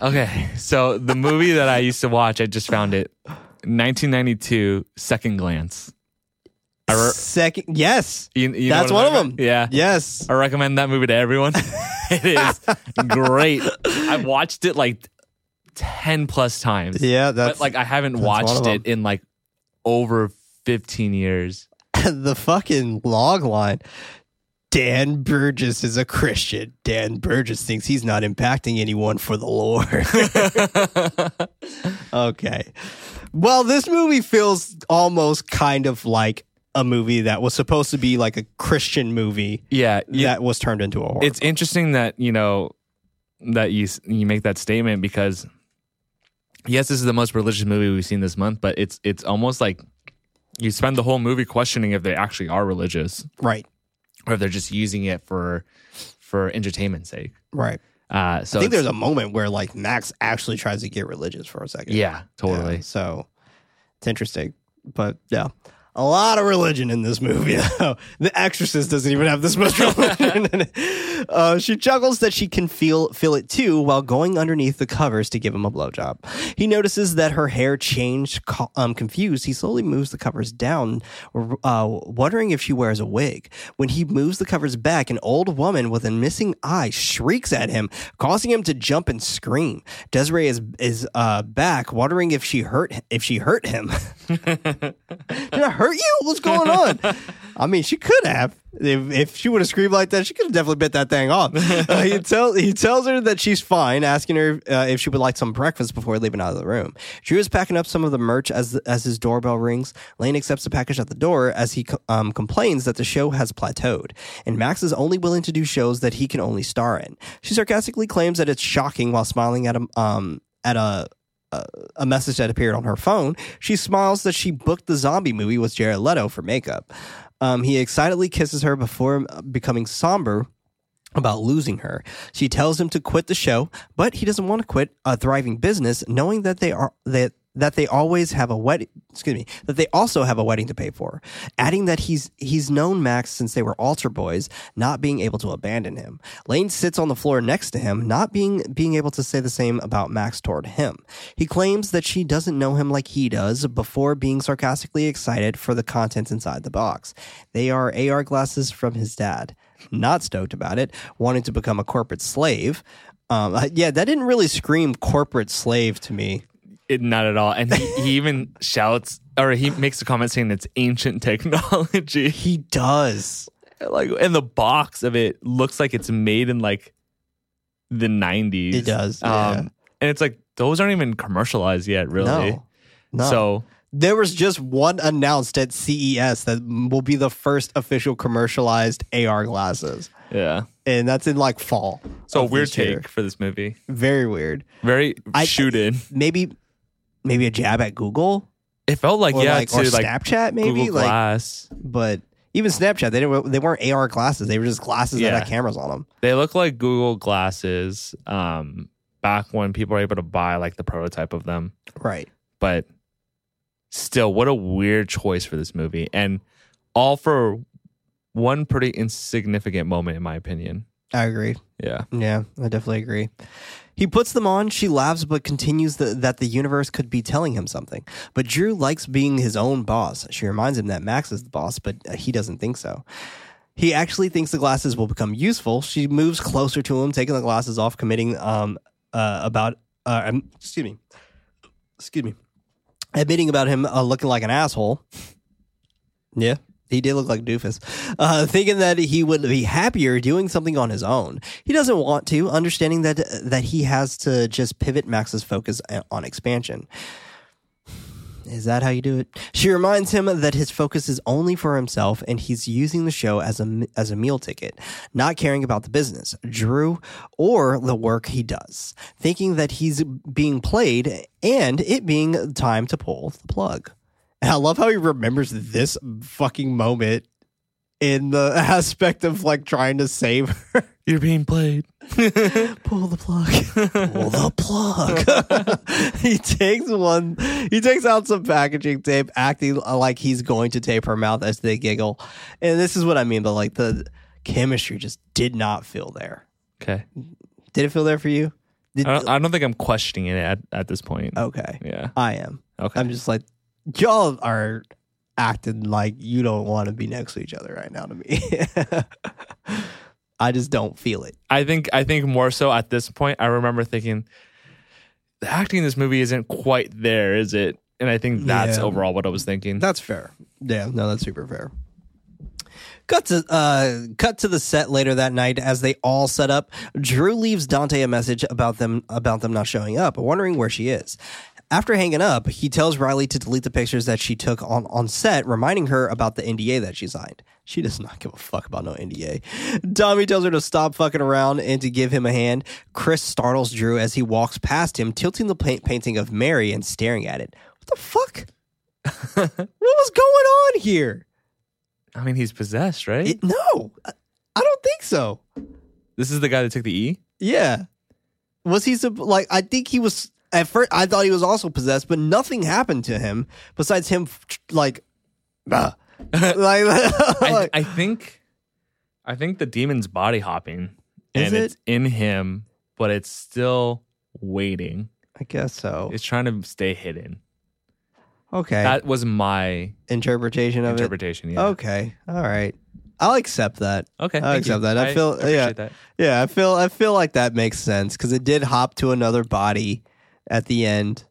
S3: Okay, so the movie that I used to watch, I just found it. 1992, Second Glance. I re-
S2: Second, yes,
S3: you, you
S2: that's one of them.
S3: Yeah.
S2: yes.
S3: I recommend that movie to everyone. it is great. I've watched it like 10 plus times.
S2: Yeah, that's
S3: but like I haven't watched it in like over 15 years.
S2: the fucking log line. Dan Burgess is a Christian. Dan Burgess thinks he's not impacting anyone for the Lord. okay. Well, this movie feels almost kind of like a movie that was supposed to be like a Christian movie
S3: Yeah, you-
S2: that was turned into a horror.
S3: it's interesting that you know that you you make that statement because yes, this is the most religious movie we've seen this month, but it's it's almost like you spend the whole movie questioning if they actually are religious
S2: right.
S3: or if they're just using it for for entertainment's sake.
S2: Right.
S3: Uh, so
S2: I think there's a moment where like Max actually tries to get religious for a second.
S3: yeah, totally.
S2: Yeah, so it's interesting. But yeah. A lot of religion in this movie. the Exorcist doesn't even have this much religion in it. Uh, she chuckles that she can feel feel it too while going underneath the covers to give him a blowjob. He notices that her hair changed. Um, confused, he slowly moves the covers down, uh, wondering if she wears a wig. When he moves the covers back, an old woman with a missing eye shrieks at him, causing him to jump and scream. Desiree is is uh, back, wondering if she hurt if she hurt him. Hurt you? What's going on? I mean, she could have. If, if she would have screamed like that, she could have definitely bit that thing off. Uh, he, tell, he tells her that she's fine, asking her uh, if she would like some breakfast before leaving out of the room. Drew is packing up some of the merch as as his doorbell rings. Lane accepts the package at the door as he um, complains that the show has plateaued, and Max is only willing to do shows that he can only star in. She sarcastically claims that it's shocking while smiling at him um, at a a message that appeared on her phone, she smiles that she booked the zombie movie with Jared Leto for makeup. Um, he excitedly kisses her before becoming somber about losing her. She tells him to quit the show, but he doesn't want to quit a thriving business, knowing that they are that that they always have a wedding excuse me that they also have a wedding to pay for. Adding that he's he's known max since they were altar boys not being able to abandon him. Lane sits on the floor next to him not being being able to say the same about max toward him. He claims that she doesn't know him like he does before being sarcastically excited for the contents inside the box. They are ar glasses from his dad. Not stoked about it. Wanting to become a corporate slave. Um, yeah, that didn't really scream corporate slave to me.
S3: It, not at all. And he, he even shouts or he makes a comment saying it's ancient technology.
S2: He does.
S3: Like and the box of it looks like it's made in like the 90s.
S2: It does, yeah.
S3: Um and it's like those aren't even commercialized yet, really.
S2: No, no.
S3: So
S2: there was just one announced at CES that will be the first official commercialized AR glasses,
S3: yeah.
S2: and that's in like fall.
S3: So weird
S2: this year.
S3: take for this movie.
S2: Very weird.
S3: Very
S2: I-
S3: shooted.
S2: Maybe, maybe a jab at Google
S3: It felt like
S2: or
S3: yeah,
S2: like
S3: to
S2: or
S3: like
S2: Snapchat, maybe
S3: Google
S2: like.
S3: Glass.
S2: But even Snapchat, they didn't. They weren't AR glasses. They were just glasses that had cameras on them.
S3: They look like Google glasses. Um, back when people were able to buy like the prototype of them,
S2: Right.
S3: but still, what a weird choice for this movie, and all for one pretty insignificant moment, in my opinion.
S2: I agree.
S3: Yeah,
S2: Yeah, I definitely agree. He puts them on. She laughs, but continues the, that the universe could be telling him something. But Drew likes being his own boss. She reminds him that Max is the boss, but uh, he doesn't think so. He actually thinks the glasses will become useful. She moves closer to him, taking the glasses off, committing um uh, about uh um, excuse me, excuse me, admitting about him uh, looking like an asshole. Yeah, he did look like doofus. Uh, thinking that he would be happier doing something on his own. He doesn't want to, understanding that that he has to just pivot Max's focus uh, on expansion. Is that how you do it? She reminds him that his focus is only for himself and he's using the show as a as a meal ticket, not caring about the business, Drew, or the work he does, thinking that he's being played and it being time to pull the plug. And I love how he remembers this fucking moment in the aspect of like trying to save her.
S3: you're being played.
S2: Pull the plug. Pull the plug. he takes one. He takes out some packaging tape, acting like he's going to tape her mouth as they giggle. And this is what I mean. But like the chemistry just did not feel there.
S3: Okay,
S2: Did it feel there for you? Did,
S3: I don't, I don't think I'm questioning it at, at this point.
S2: okay,
S3: Yeah.
S2: I am.
S3: Okay.
S2: I'm just like y'all are acting like you don't want to be next to each other right now to me. I just don't feel it.
S3: I think I think more so at this point. I remember thinking the acting in this movie isn't quite there, is it? And I think that's
S2: Yeah.
S3: overall what I was thinking.
S2: That's fair. Yeah, no, that's super fair. Cut to uh, cut to the set later that night as they all set up. Drew leaves Dante a message about them about them not showing up, wondering where she is. After hanging up, he tells Riley to delete the pictures that she took on, on set, reminding her about the NDA that she signed. She does not give a fuck about no NDA. Tommy tells her to stop fucking around and to give him a hand. Chris startles Drew as he walks past him, tilting the paint- painting of Mary and staring at it. What the fuck? what was going on here?
S3: I mean, he's possessed, right?
S2: It, no, I I don't think so.
S3: this is the guy that took the E.
S2: Yeah, was he like? I think he was at first. I thought he was also possessed, but nothing happened to him besides him like, like,
S3: I, I think, I think the demon's body hopping,
S2: Is
S3: and
S2: it?
S3: it's in him, but it's still waiting.
S2: I guess so.
S3: It's trying to stay hidden.
S2: Okay,
S3: That was my
S2: interpretation of
S3: interpretation.
S2: it.
S3: Yeah.
S2: Okay, all right. I'll accept that.
S3: Okay.
S2: I'll accept
S3: you.
S2: that. I feel-
S3: appreciate
S2: yeah.
S3: that.
S2: Yeah, I feel I feel like that makes sense because it did hop to another body at the end,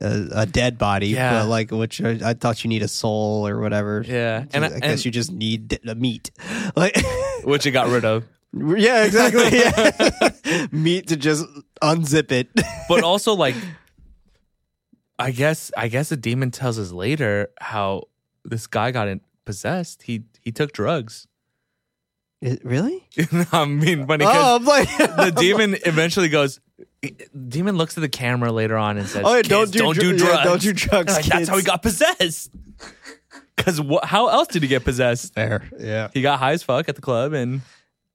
S2: a, a dead body.
S3: Yeah.
S2: but like which I, I thought you need a soul or whatever.
S3: Yeah,
S2: and
S3: and
S2: I,
S3: I-
S2: guess
S3: and-
S2: you just need d- the meat, like
S3: Which it got rid of.
S2: yeah, exactly. Yeah. meat to just unzip it.
S3: but also like i guess i guess the demon tells us later how this guy got in, possessed he he took drugs
S2: Is- really?
S3: i mean funny
S2: Oh, I'm like
S3: the demon eventually goes demon looks at the camera later on and says
S2: Oh, yeah, don't do
S3: don't
S2: dr-
S3: do
S2: yeah,
S3: drugs
S2: don't do drugs,
S3: Like, that's how he got possessed because wh- how else did he get possessed
S2: Fair. Yeah.
S3: he got high as fuck at the club and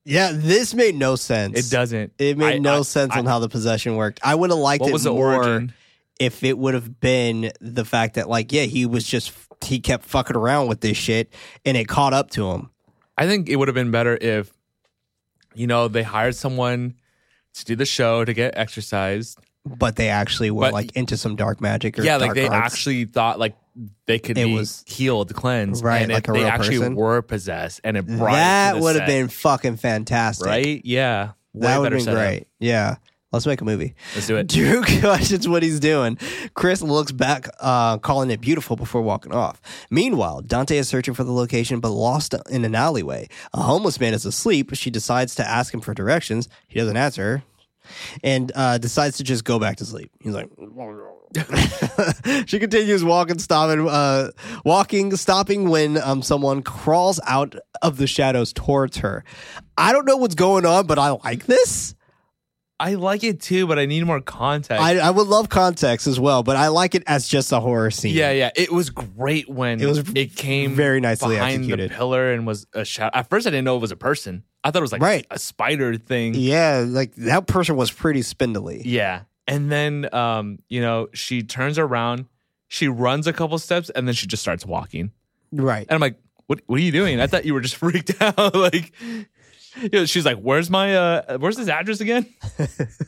S2: Yeah. This made no sense.
S3: it doesn't
S2: It made
S3: I-
S2: no
S3: I-
S2: sense
S3: I-
S2: on how the possession worked. I would have liked
S3: what
S2: it
S3: was the
S2: more
S3: origin
S2: if it would have been the fact that like yeah he was just he kept fucking around with this shit and it caught up to him.
S3: I think it would have been better if, you know, they hired someone to do the show to get exercised.
S2: But they actually were
S3: But-
S2: like into some dark magic or
S3: yeah, like
S2: dark
S3: they
S2: arts.
S3: actually thought like they could
S2: It
S3: be
S2: was-
S3: healed, cleansed,
S2: Right,
S3: and
S2: like
S3: if
S2: a
S3: they
S2: real
S3: actually
S2: person.
S3: were possessed, and it brought
S2: that
S3: it to the
S2: would have
S3: set,
S2: been fucking fantastic.
S3: right. Yeah, Way
S2: That would
S3: better
S2: have been
S3: setup.
S2: great. Yeah. Let's make a movie.
S3: Let's do it.
S2: Drew questions what he's doing. Chris looks back, uh, calling it beautiful before walking off. Meanwhile, Dante is searching for the location but lost in an alleyway. A homeless man is asleep. She decides to ask him for directions. He doesn't answer her and uh, decides to just go back to sleep. He's like, she continues walking, stopping, uh, walking, stopping when um, someone crawls out of the shadows towards her. I don't know what's going on, but I like this.
S3: I like it too, but I need more context.
S2: I, I would love context as well, but I like it as just a horror scene.
S3: yeah, yeah. It was great when
S2: It was
S3: it came
S2: very nicely
S3: behind
S2: executed.
S3: the pillar and was a shadow. At first, I didn't know it was a person. I thought it was like
S2: Right.
S3: a spider thing.
S2: Yeah, like that person was pretty spindly.
S3: Yeah. And then um, you know, she turns around, she runs a couple steps, and then she just starts walking.
S2: Right.
S3: And I'm like, what what are you doing? I thought you were just freaked out. like you know, she's like, Where's my uh where's this address again?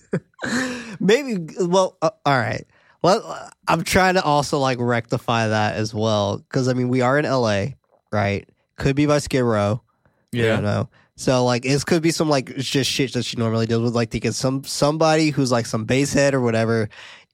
S2: Maybe. Well, uh, all right. Well, I'm trying to also like rectify that as well because I mean we are in LA, right? Could be by Skid Row. You don't know. So like it could be some like just shit that she normally deals with, like to get some somebody who's like some basehead or whatever,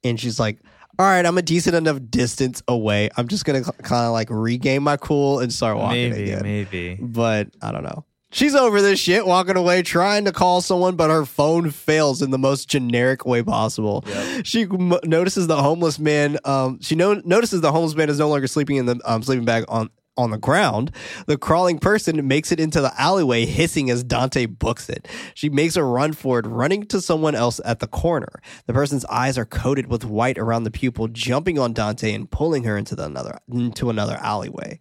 S2: and she's like, "All right, I'm a decent enough distance away. I'm just gonna kind of like regain my cool and start walking
S3: Maybe,
S2: again."
S3: maybe.
S2: But I don't know. She's over this shit, walking away, trying to call someone, but her phone fails in the most generic way possible. She m- notices the homeless man. Um, she no- notices the homeless man is no longer sleeping in the um, sleeping bag on on the ground. The crawling person makes it into the alleyway, hissing as Dante books it. She makes a run for it, running to someone else at the corner. The person's eyes are coated with white around the pupil, jumping on Dante and pulling her into the another into another alleyway.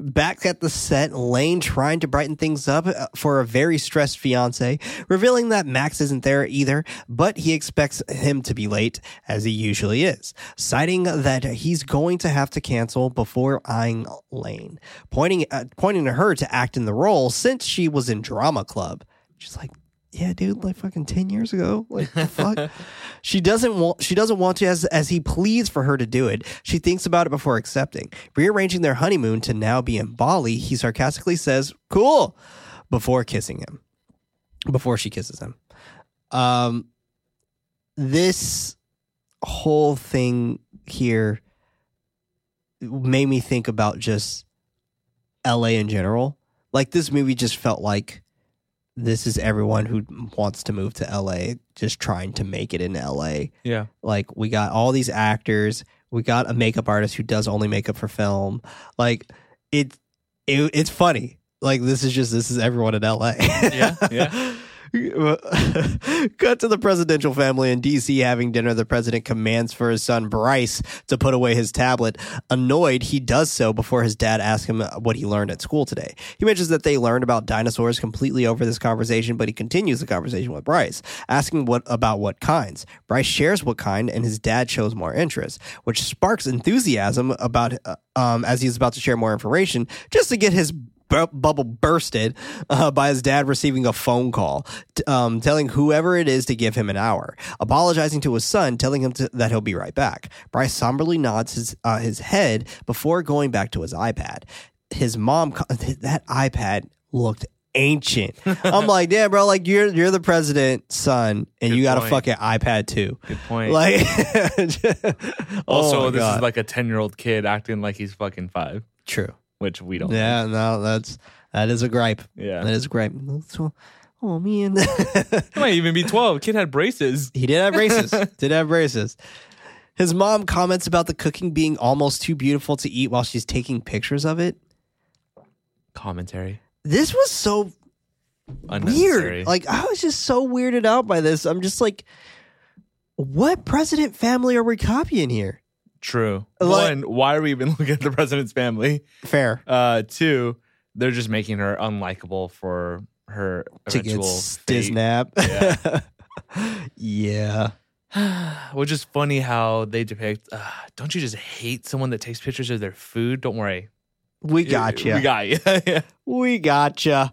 S2: Back at the set, Lane trying to brighten things up uh, for a very stressed fiance, revealing that Max isn't there either, but he expects him to be late, as he usually is, citing that he's going to have to cancel before eyeing Lane, pointing uh, pointing to her to act in the role since she was in drama club. She's like, yeah, dude, like fucking ten years ago. Like the fuck. she doesn't want she doesn't want to as as he pleads for her to do it. She thinks about it before accepting. Rearranging their honeymoon to now be in Bali, he sarcastically says, Cool, before kissing him. Before she kisses him. Um this whole thing here made me think about just LA in general. Like this movie just felt like this is everyone who wants to move to LA just trying to make it in LA.
S3: Yeah.
S2: Like we got all these actors, we got a makeup artist who does only makeup for film. Like it, it it's funny. Like this is just this is everyone in LA.
S3: Yeah, yeah.
S2: Cut to the presidential family in DC having dinner. The president commands for his son Bryce to put away his tablet. Annoyed, he does so before his dad asks him what he learned at school today. He mentions that they learned about dinosaurs completely over this conversation, but he continues the conversation with Bryce, asking what about what kinds. Bryce shares what kind, and his dad shows more interest, which sparks enthusiasm about uh, um, as he's about to share more information, just to get his bu- bubble bursted uh, by his dad receiving a phone call t- um, telling whoever it is to give him an hour, apologizing to his son, telling him to, that he'll be right back. Bryce somberly nods his uh, his head before going back to his iPad. His mom, co- that iPad looked ancient. I'm like, damn, bro, like you're you're the president's son, and
S3: Good
S2: you got a fucking iPad too.
S3: Good point.
S2: Like,
S3: also,
S2: oh
S3: this
S2: God.
S3: is like a ten year old kid acting like he's fucking five,
S2: true.
S3: Which we don't.
S2: Yeah, no, that's that is a gripe.
S3: Yeah.
S2: That is a gripe. So- Oh man.
S3: It might even be twelve. Kid had braces.
S2: He did have braces. did have braces. His mom comments about the cooking being almost too beautiful to eat while she's taking pictures of it.
S3: Commentary.
S2: This was so weird. Like I was just so weirded out by this. I'm just like, what president family are we copying here?
S3: True.
S2: Like-
S3: One, why are we even looking at the president's family?
S2: Fair
S3: Uh, two, they're just making her unlikable for her
S2: to get
S3: eventual fate. Yeah.
S2: yeah.
S3: Which is funny how they depict. Uh, don't you just hate someone that takes pictures of their food? Don't worry,
S2: We got you.
S3: We got you. yeah.
S2: We got gotcha.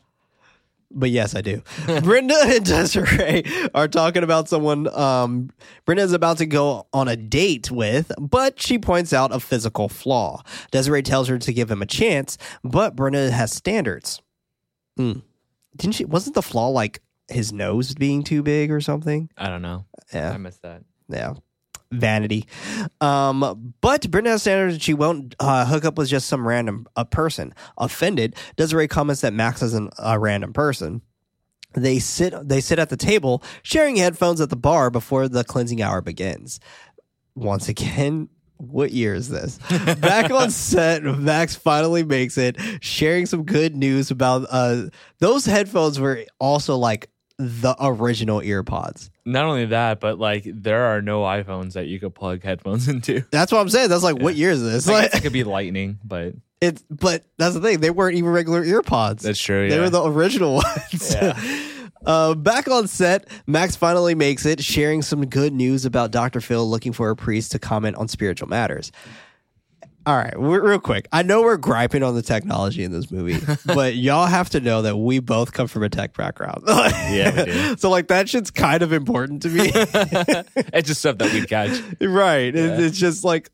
S2: But yes, I do. Brenda and Desiree are talking about someone um, Brenda is about to go on a date with, but she points out a physical flaw. Desiree tells her to give him a chance, but Brenda has standards. Hmm. Didn't she? Wasn't the flaw like his nose being too big or something?
S3: I don't know.
S2: Yeah.
S3: I missed that.
S2: yeah, vanity. Um, but Brenda has standards and she won't uh, hook up with just some random a person. Offended, Desiree comments that Max isn't a random person. They sit they sit at the table, sharing headphones at the bar before the cleansing hour begins. Once again, what year is this? Back on set, Max finally makes it, sharing some good news about uh those headphones were also like the original earpods.
S3: Not only that, but like there are no iPhones that you could plug headphones into.
S2: That's what I'm saying. That's like, what year is this? Like,
S3: it could be lightning, but
S2: it's but that's the thing. They weren't even regular earpods.
S3: that's true.
S2: They
S3: yeah.
S2: were the original ones.
S3: Yeah.
S2: Uh, back on set, Max finally makes it, sharing some good news about Dr. Phil looking for a priest to comment on spiritual matters. All right, real quick. I know we're griping on the technology in this movie, but y'all have to know that we both come from a tech background.
S3: Yeah, we do.
S2: So, like, that shit's kind of important to me.
S3: it's just stuff that we catch.
S2: right. It- It's just like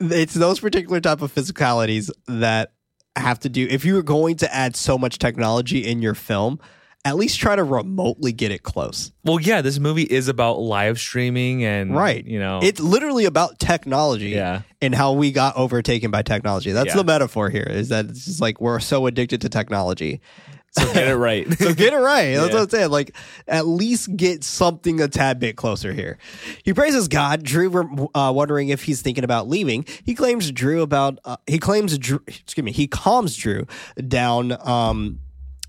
S2: it's those particular type of physicalities that have to do. If you were going to add so much technology in your film, at least try to remotely get it close.
S3: Well, yeah, this movie is about live streaming and
S2: Right.
S3: You know,
S2: It's literally about technology
S3: Yeah.
S2: and how we got overtaken by technology. That's
S3: Yeah.
S2: the metaphor here. Is that it's just like we're so addicted to technology.
S3: so get it right.
S2: So get it right. That's
S3: Yeah.
S2: what I'm saying. Like, at least get something a tad bit closer here. He praises God. Drew, uh, wondering if he's thinking about leaving. He claims Drew about. Uh, he claims Drew. Excuse me. He calms Drew down. Um,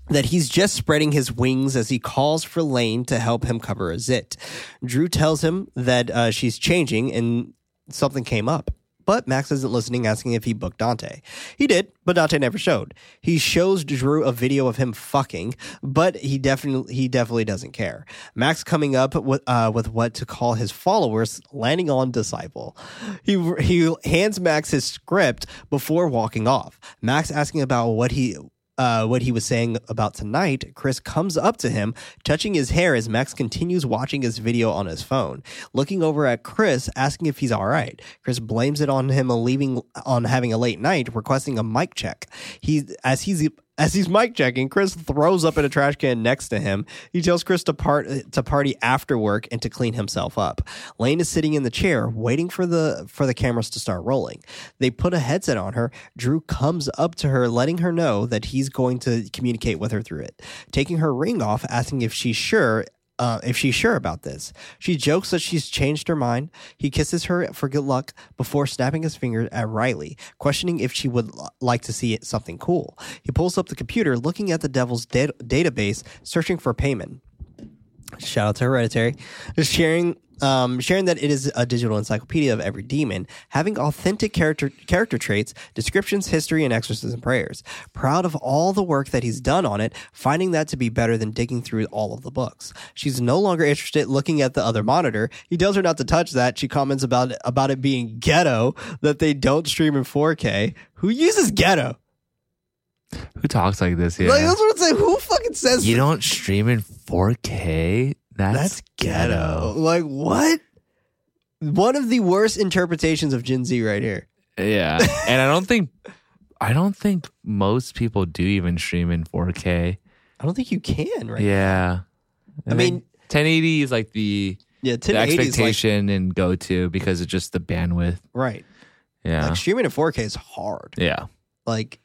S2: that he's just spreading his wings as he calls for Lane to help him cover a zit. Drew tells him that uh, she's changing and something came up. But Max isn't listening, asking if he booked Dante. He did, but Dante never showed. He shows Drew a video of him fucking, but he definitely he definitely doesn't care. Max coming up with uh, with what to call his followers, landing on disciple. He he hands Max his script before walking off. Max asking about what he uh, what he was saying about tonight, Chris comes up to him, touching his hair as Max continues watching his video on his phone. Looking over at Chris, asking if he's all right. Chris blames it on him leaving on having a late night, requesting a mic check. He as he's as he's mic checking, Chris throws up in a trash can next to him. He tells Chris to part to party after work and to clean himself up. Lane is sitting in the chair, waiting for the for the cameras to start rolling. They put a headset on her. Drew comes up to her, letting her know that he's going to communicate with her through it. Taking her ring off, asking if she's sure uh, if she's sure about this. She jokes that she's changed her mind. He kisses her for good luck before snapping his finger at Riley, questioning if she would l- like to see something cool. He pulls up the computer, looking at the devil's da- database, searching for Paimon. Shout out to Hereditary. Just sharing um, sharing that it is a digital encyclopedia of every demon, having authentic character character traits, descriptions, history, and exorcism prayers. Proud of all the work that he's done on it, finding that to be better than digging through all of the books. She's no longer interested looking at the other monitor. He tells her not to touch that. She comments about it, about it being ghetto that they don't stream in 4K. Who uses ghetto?
S4: Who talks like this? Yeah.
S2: Like that's what I'm saying. Who fucking says
S4: you don't stream in 4K? That's,
S2: That's ghetto. Like what? One of the worst interpretations of Gen Z right here.
S4: Yeah. and I don't think I don't think most people do even stream in 4K.
S2: I don't think you can, right?
S4: Yeah.
S2: I mean-
S4: 1080 is like the,
S2: Yeah,
S4: the
S2: 1080 like,
S4: expectation and go to because it's just the bandwidth.
S2: right.
S4: Yeah.
S2: Like streaming in 4K is hard.
S4: yeah.
S2: Like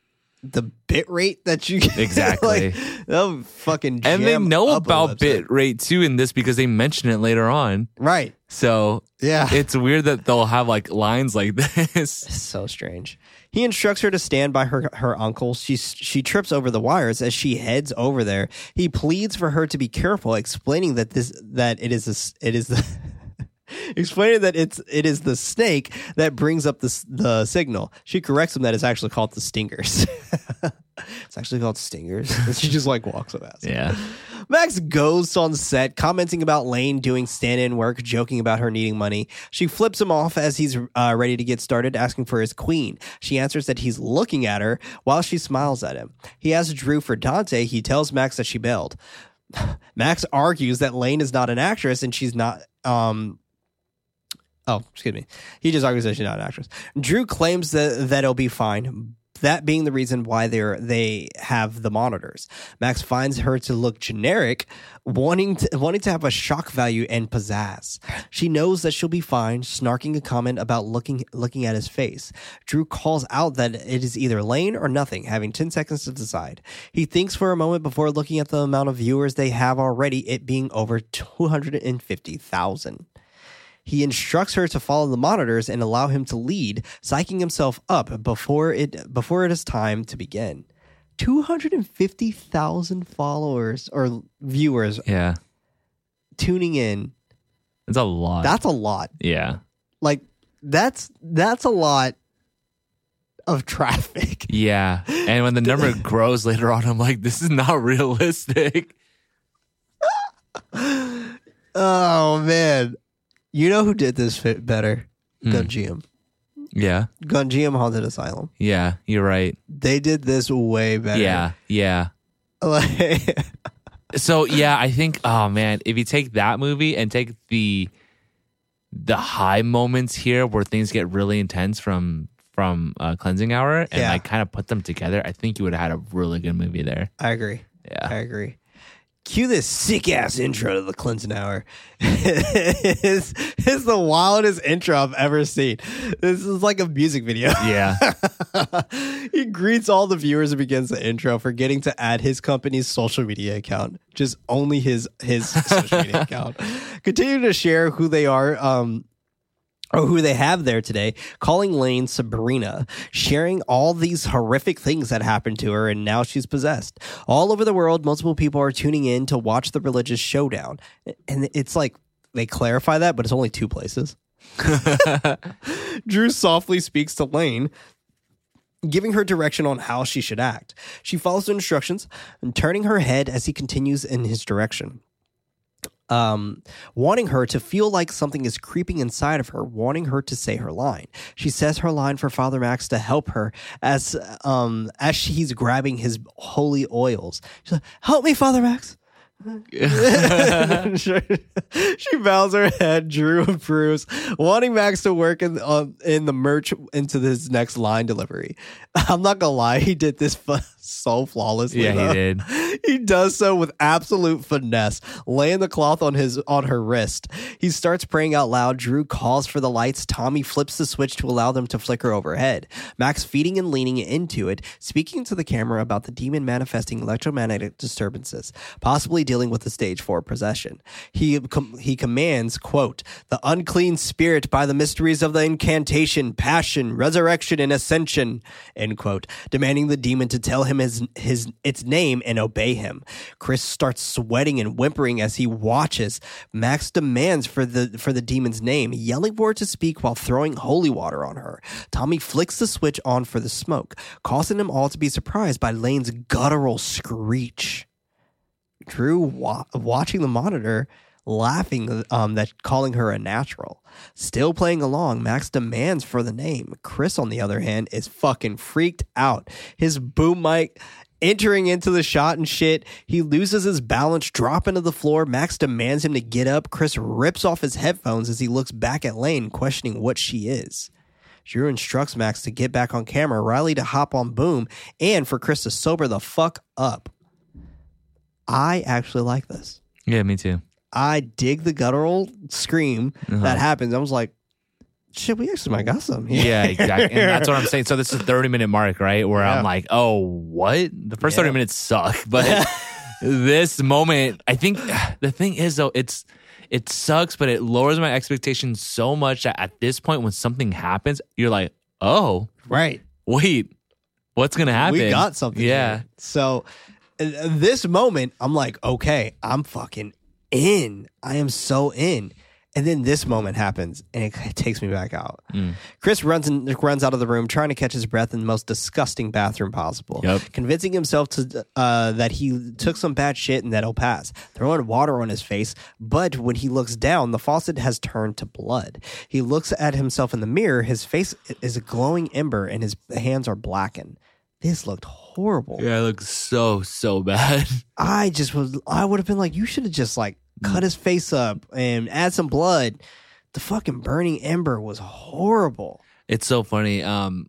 S2: the bit rate that you get,
S4: Exactly.
S2: like, that'll fucking
S4: And they know about bit rate too in this because they mention it later on.
S2: Right.
S4: So
S2: Yeah.
S4: it's weird that they'll have like lines like this.
S2: So strange. He instructs her to stand by her her uncle. She she trips over the wires as she heads over there. He pleads for her to be careful, explaining that this that it is a, it is the explaining that it's it is the snake that brings up the the signal. She corrects him that it's actually called the stingers. it's actually called stingers. And she just like walks past. him.
S4: Yeah.
S2: Max goes on set, commenting about Lane doing stand in work, joking about her needing money. She flips him off as he's uh, ready to get started, asking for his queen. She answers that he's looking at her while she smiles at him. He asks Drew for Dante. He tells Max that she bailed. Max argues that Lane is not an actress and she's not. Um, oh, excuse me. He just argues that she's not an actress. Drew claims that that it'll be fine. That being the reason why they're they have the monitors. Max finds her to look generic, wanting to, wanting to have a shock value and pizzazz. She knows that she'll be fine, snarking a comment about looking looking at his face. Drew calls out that it is either Lane or nothing, having 10 seconds to decide. He thinks for a moment before looking at the amount of viewers they have already, it being over 250,000. He instructs her to follow the monitors and allow him to lead, psyching himself up before it before it is time to begin. 250,000 followers or viewers
S4: Yeah.
S2: tuning in.
S4: It's a lot.
S2: That's a lot.
S4: yeah.
S2: Like that's that's a lot of traffic.
S4: Yeah. And when the number grows later on, I'm like, this is not realistic.
S2: Oh man. You know who did this fit better?
S4: Hmm.
S2: Gonjiam.
S4: Yeah.
S2: Gonjiam Haunted Asylum.
S4: Yeah. You're right.
S2: They did this way better.
S4: Yeah. Yeah.
S2: Like,
S4: So yeah, I think oh man, if you take that movie and take the the high moments here where things get really intense from from uh, cleansing hour and
S2: Yeah.
S4: like kind of put them together, I think you would have had a really good movie there.
S2: I agree.
S4: Yeah.
S2: I agree. Cue this sick ass intro to the Cleansing Hour. it's, it's the wildest intro I've ever seen. This is like a music video.
S4: Yeah.
S2: he greets all the viewers and begins the intro, forgetting to add his company's social media account. Just only his his social media account. Continue to share who they are, um, or who they have there today, calling Lane Sabrina, sharing all these horrific things that happened to her, and now she's possessed. All over the world, multiple people are tuning in to watch the religious showdown. And it's like they clarify that, but it's only two places. Drew softly speaks to Lane, giving her direction on how she should act. She follows the instructions and turning her head as he continues in his direction. Um, wanting her to feel like something is creeping inside of her, wanting her to say her line. She says her line for Father Max to help her as um as she's grabbing his holy oils. She's like, "Help me, Father Max." she bows her head. Drew approves, wanting Max to work in um, in the merch into this next line delivery. I'm not gonna lie, he did this f- so flawlessly.
S4: Yeah, he did.
S2: He does so with absolute finesse, laying the cloth on his on her wrist. He starts praying out loud. Drew calls for the lights. Tommy flips the switch to allow them to flicker overhead. Max feeding and leaning into it, speaking to the camera about the demon manifesting electromagnetic disturbances, possibly dealing with the stage four possession. He com- he commands, "quote The unclean spirit by the mysteries of the incantation, passion, resurrection, and ascension." End quote. Demanding the demon to tell him his his its name and obey him. Chris starts sweating and whimpering as he watches. Max demands for the for the demon's name, yelling for it to speak while throwing holy water on her. Tommy flicks the switch on for the smoke, causing them all to be surprised by Lane's guttural screech. Drew wa- watching the monitor, laughing um, that calling her a natural. Still playing along, Max demands for the name. Chris, on the other hand, is fucking freaked out. His boom mic entering into the shot and shit. He loses his balance, dropping to the floor. Max demands him to get up. Chris rips off his headphones as he looks back at Lane, questioning what she is. Drew instructs Max to get back on camera, Riley to hop on Boom, and for Chris to sober the fuck up. I actually like this.
S4: Yeah, me too.
S2: I dig the guttural scream that happens. I was like, shit, we actually might got some. here.
S4: Yeah, exactly. And that's what I'm saying. So this is a 30 minute mark, right? Where
S2: Yeah.
S4: I'm like, oh, what? The first
S2: Yeah.
S4: 30 minutes suck. But this moment, I think the thing is though, it's it sucks, but it lowers my expectations so much that at this point when something happens, you're like, oh,
S2: Right.
S4: wait, what's gonna happen?
S2: We got something.
S4: Yeah.
S2: here. So uh, this moment, I'm like, okay, I'm fucking in. I am so in. And then this moment happens, and it, takes me back out. Chris runs in, runs out of the room, trying to catch his breath in the most disgusting bathroom possible,
S3: Yep.
S2: convincing himself to uh, that he took some bad shit and that it'll pass. Throwing water on his face, but when he looks down, the faucet has turned to blood. He looks at himself in the mirror. His face is a glowing ember, and his hands are blackened. This looked horrible.
S3: Yeah, it looks so so bad.
S2: I just was I would have been like, you should have just like cut his face up and add some blood. The fucking burning ember was horrible.
S3: It's so funny. Um,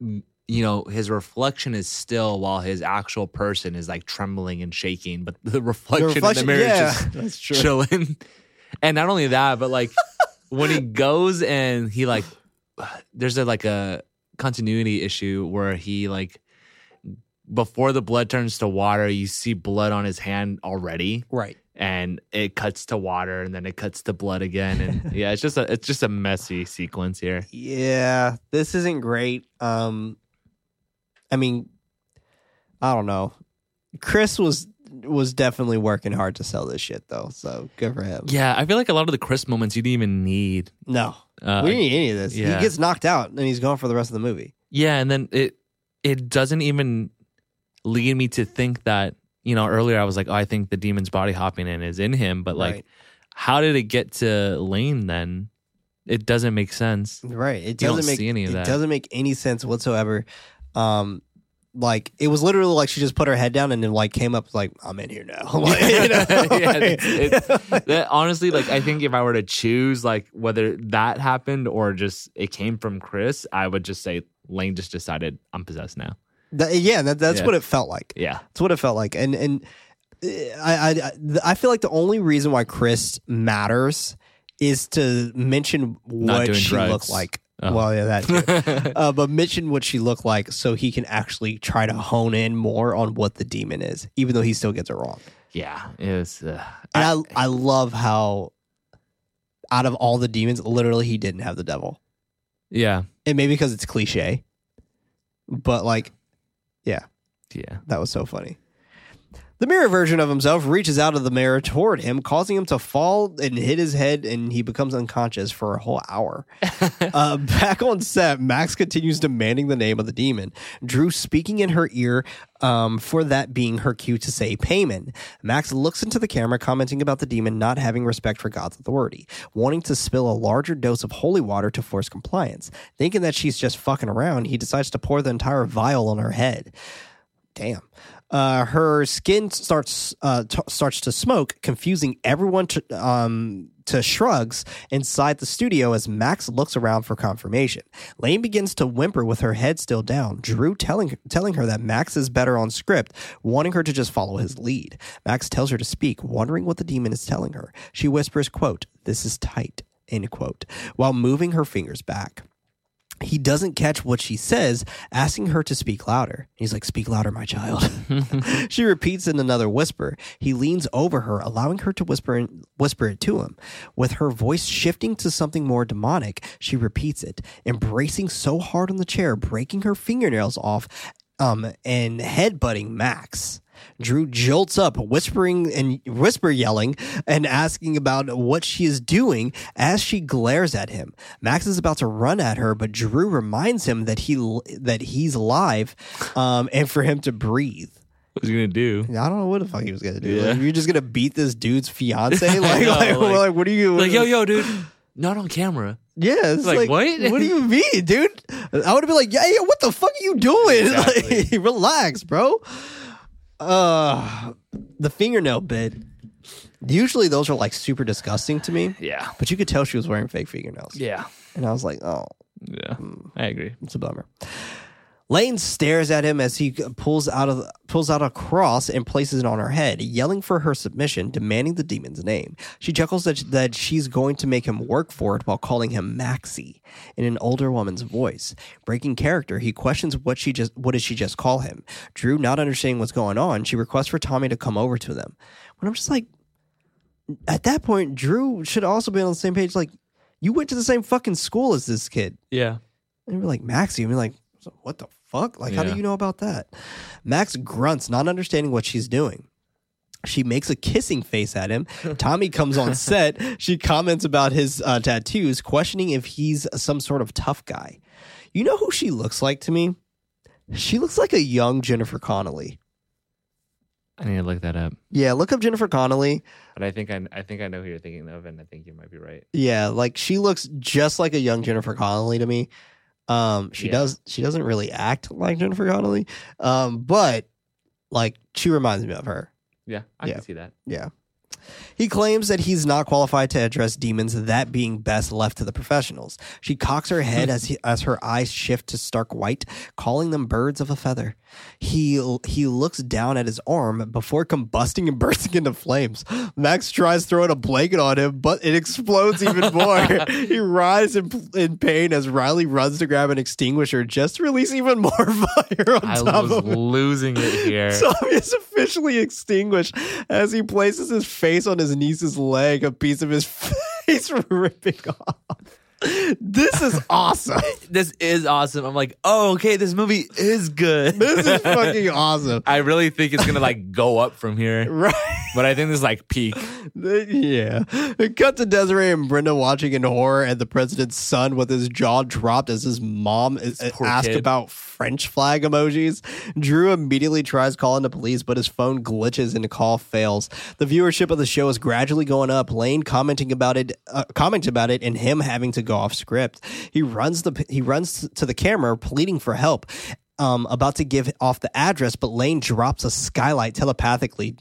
S3: you know, his reflection is still while his actual person is like trembling and shaking, but the reflection,
S2: reflection-
S3: in the mirror
S2: yeah,
S3: is just
S2: that's true.
S3: chilling. And not only that, but like when he goes and he like, there's a like a continuity issue where he like before the blood turns to water, you see blood on his hand already.
S2: Right.
S3: and it cuts to water and then it cuts to blood again and yeah it's just a it's just a messy sequence here
S2: Yeah, this isn't great. Um I mean, I don't know. Chris was was definitely working hard to sell this shit though, so good for him.
S3: yeah i feel like a lot of the chris moments you didn't even need
S2: No.
S3: uh,
S2: we didn't need any of this.
S3: yeah.
S2: He gets knocked out and he's gone for the rest of the movie.
S3: yeah and then it it doesn't even lead me to think that you know earlier i was like oh i think the demon's body hopping in is in him but like
S2: Right.
S3: how did it get to lane then it doesn't make sense
S2: Right. It doesn't make
S3: any of
S2: it
S3: that.
S2: doesn't make any sense whatsoever. Um like it was literally like she just put her head down and then like came up like I'm in here now. Like, you know?
S3: yeah, it's, it's, that, honestly, like I think if I were to choose, like whether that happened or just it came from Chris, I would just say Lane just decided I'm possessed now.
S2: That- yeah, that, that's
S3: Yeah.
S2: what it felt like.
S3: Yeah,
S2: That's what it felt like. And and I I I feel like the only reason why Chris matters is to mention what she
S3: drugs.
S2: looked like.
S3: Oh.
S2: Well, yeah, that. Uh, but mention what she looked like so he can actually try to hone in more on what the demon is, even though he still gets it wrong.
S3: yeah, it was. Uh,
S2: And I, I love how out of all the demons, literally he didn't have the devil.
S3: yeah,
S2: And maybe because it's cliche, but like, yeah,
S3: yeah.
S2: that was so funny. The mirror version of himself reaches out of the mirror toward him, causing him to fall and hit his head, and he becomes unconscious for a whole hour. uh, back on set, Max continues demanding the name of the demon. Drew speaking in her ear um, for that being her cue to say Paimon. Max looks into the camera, commenting about the demon not having respect for God's authority, wanting to spill a larger dose of holy water to force compliance. Thinking that she's just fucking around, he decides to pour the entire vial on her head. Damn. Uh, her skin starts uh, t- starts to smoke, confusing everyone to um, to shrugs inside the studio as Max looks around for confirmation. Lane begins to whimper with her head still down. Drew telling telling her that Max is better on script, wanting her to just follow his lead. Max tells her to speak, wondering what the demon is telling her. She whispers, "quote This is tight." End quote. While moving her fingers back. He doesn't catch what she says, asking her to speak louder. He's like, Speak louder, my child. she repeats in another whisper. He leans over her, allowing her to whisper in, whisper it to him. With her voice shifting to something more demonic, she repeats it, embracing so hard on the chair, breaking her fingernails off um, and headbutting Max. Drew jolts up, whispering and whisper yelling and asking about what she is doing as she glares at him. Max is about to run at her, but Drew reminds him that he that he's alive, um, and for him to breathe.
S3: What was he gonna do?
S2: I don't know what the fuck he was gonna do.
S3: Yeah.
S2: Like, you're just gonna beat this dude's fiance? Like,
S3: know,
S2: like,
S3: like-
S2: like, what are you
S3: Like, yo, yo, dude, not on camera.
S2: Yeah, it's
S3: Like,
S2: like,
S3: what?
S2: What do you mean, dude? I would have been like, yeah, yeah, what the fuck are you doing?
S3: Exactly.
S2: Like, relax, bro. Uh, the fingernail bit. Usually those are like super disgusting to me,
S3: Yeah,
S2: but you could tell she was wearing fake fingernails.
S3: yeah,
S2: And I was like, oh,
S3: yeah. I agree.
S2: it's a bummer. Lane stares at him as he pulls out of pulls out a cross and places it on her head, yelling for her submission, demanding the demon's name. She chuckles that, that she's going to make him work for it while calling him Maxie in an older woman's voice. Breaking character, he questions what she just what did she just call him. Drew, not understanding what's going on, she requests for Tommy to come over to them. When I'm just like, at that point, Drew should also be on the same page. Like, you went to the same fucking school as this kid.
S3: Yeah,
S2: And we're like, Maxie, and we're like, what the fuck? Like, how do you know about that? Max grunts, not understanding what she's doing. She makes a kissing face at him. Tommy comes on set. She comments about his uh, tattoos, questioning if he's some sort of tough guy. You know who she looks like to me? She looks like a young Jennifer Connelly.
S3: I need to look that up.
S2: Yeah, look up Jennifer Connelly.
S3: But I think I, I think I know who you're thinking of, and I think you might be right.
S2: Yeah, like she looks just like a young Jennifer Connelly to me. Um, she
S3: Yeah.
S2: does. She doesn't really act like Jennifer Connelly. Um, but like she reminds me of her.
S3: Yeah, I
S2: Yeah.
S3: can see that.
S2: Yeah. He claims that he's not qualified to address demons, that being best left to the professionals. She cocks her head as he, as her eyes shift to stark white, calling them birds of a feather. He he looks down at his arm before combusting and bursting into flames. Max tries throwing a blanket on him, but it explodes even more. he writhes in, in pain as Riley runs to grab an extinguisher, just to release even more fire on
S3: I
S2: top
S3: was
S2: of him.
S3: losing it here.
S2: Tommy is officially extinguished as he places his face on his niece's leg, a piece of his face ripping off. This is awesome.
S3: this is awesome. I'm like, oh, okay, this movie is good.
S2: This is fucking awesome.
S3: I really think it's gonna like go up from here,
S2: Right.
S3: but I think this is like peak.
S2: Yeah. It Cut to Desiree and Brenda watching in horror at the president's son with his jaw dropped as his mom is, asked
S3: kid.
S2: about French flag emojis. Drew immediately tries calling the police, but his phone glitches and the call fails. The viewership of the show is gradually going up. Lane commenting about it, uh, commenting about it, and him having to go off script. He runs the he runs to the camera, pleading for help. Um, about to give off the address, but Lane drops a skylight telepathically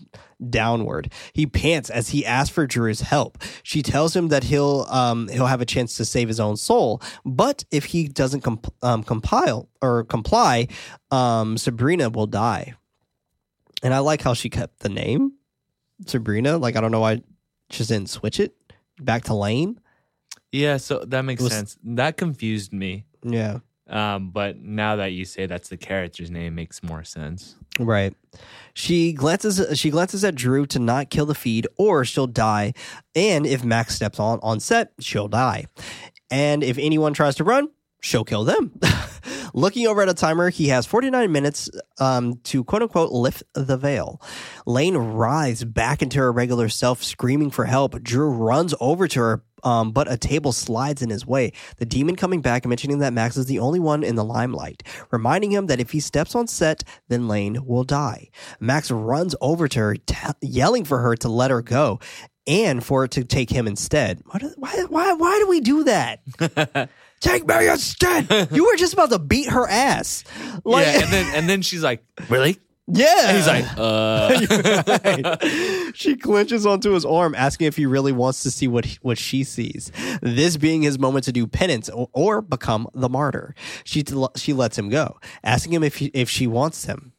S2: downward. He pants as he asks for Drew's help. She tells him that he'll um, he'll have a chance to save his own soul, but if he doesn't comp- um, compile or comply, um, Sabrina will die. And I like how she kept the name Sabrina. Like I don't know why she didn't switch it back to Lane.
S3: Yeah, so that makes
S2: Was-
S3: sense. That confused me.
S2: Yeah.
S3: Um, but now that you say that's the character's name, it makes more sense.
S2: Right. She glances she glances at Drew to not kill the feed or she'll die. And if Max steps on on set, she'll die. And if anyone tries to run, she'll kill them. Looking over at a timer, he has 49 minutes um, to quote unquote lift the veil. Lane writhes back into her regular self, screaming for help. Drew runs over to her, um, but a table slides in his way. The demon coming back and mentioning that Max is the only one in the limelight, reminding him that if he steps on set, then Lane will die. Max runs over to her, t- yelling for her to let her go. And for it to take him instead. Why, why, why, why do we do that? take me instead. You were just about to beat her ass. Like,
S3: yeah, and then and then she's like, "Really?"
S2: yeah.
S3: And he's like, "Uh."
S2: Right. she clinches onto his arm, asking if he really wants to see what he- what she sees. This being his moment to do penance or, or become the martyr. She she lets him go, asking him if he, if she wants him,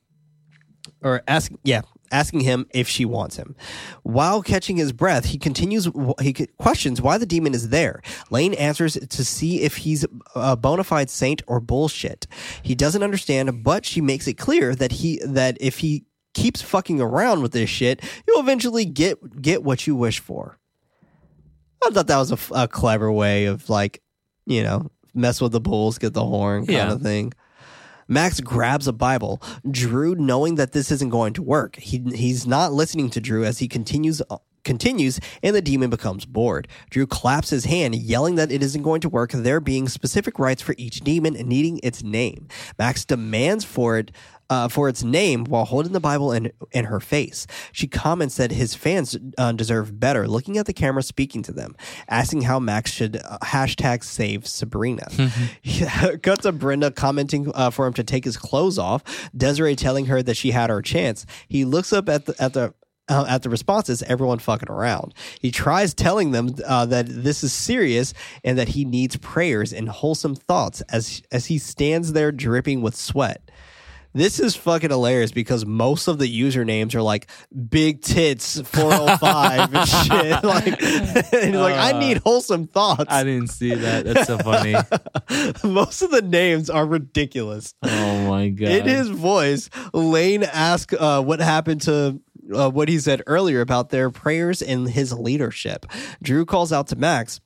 S2: or asking yeah. Asking him if she wants him. While catching his breath, he continues. He questions why the demon is there. Lane answers to see if he's a bona fide saint or bullshit. He doesn't understand, but she makes it clear that he that if he keeps fucking around with this shit, you'll eventually get get what you wish for. I thought that was a clever way of like, you know, mess with the bulls, get the horn kind
S3: Yeah.
S2: of thing. Max grabs a Bible. Drew, knowing that this isn't going to work, he he's not listening to Drew as he continues uh, continues and the demon becomes bored. Drew claps his hand, yelling that it isn't going to work, there being specific rites for each demon and needing its name. Max demands for it uh, for its name while holding the Bible in, in her face. She comments that his fans uh, deserve better, looking at the camera, speaking to them, asking how Max should uh, hashtag save Sabrina. Cut to Brenda commenting uh, for him to take his clothes off. Desiree telling her that she had her chance. He looks up at the at the uh, at the responses, everyone fucking around. He tries telling them uh, that this is serious and that he needs prayers and wholesome thoughts as as he stands there dripping with sweat. This is fucking hilarious because most of the usernames are like big tits 405 and shit. Like, and he's like, I need wholesome thoughts.
S3: I didn't see that. That's so funny.
S2: most of the names are ridiculous.
S3: oh my god!
S2: In his voice, Lane asked uh, what happened to uh, what he said earlier about their prayers and his leadership. Drew calls out to Max.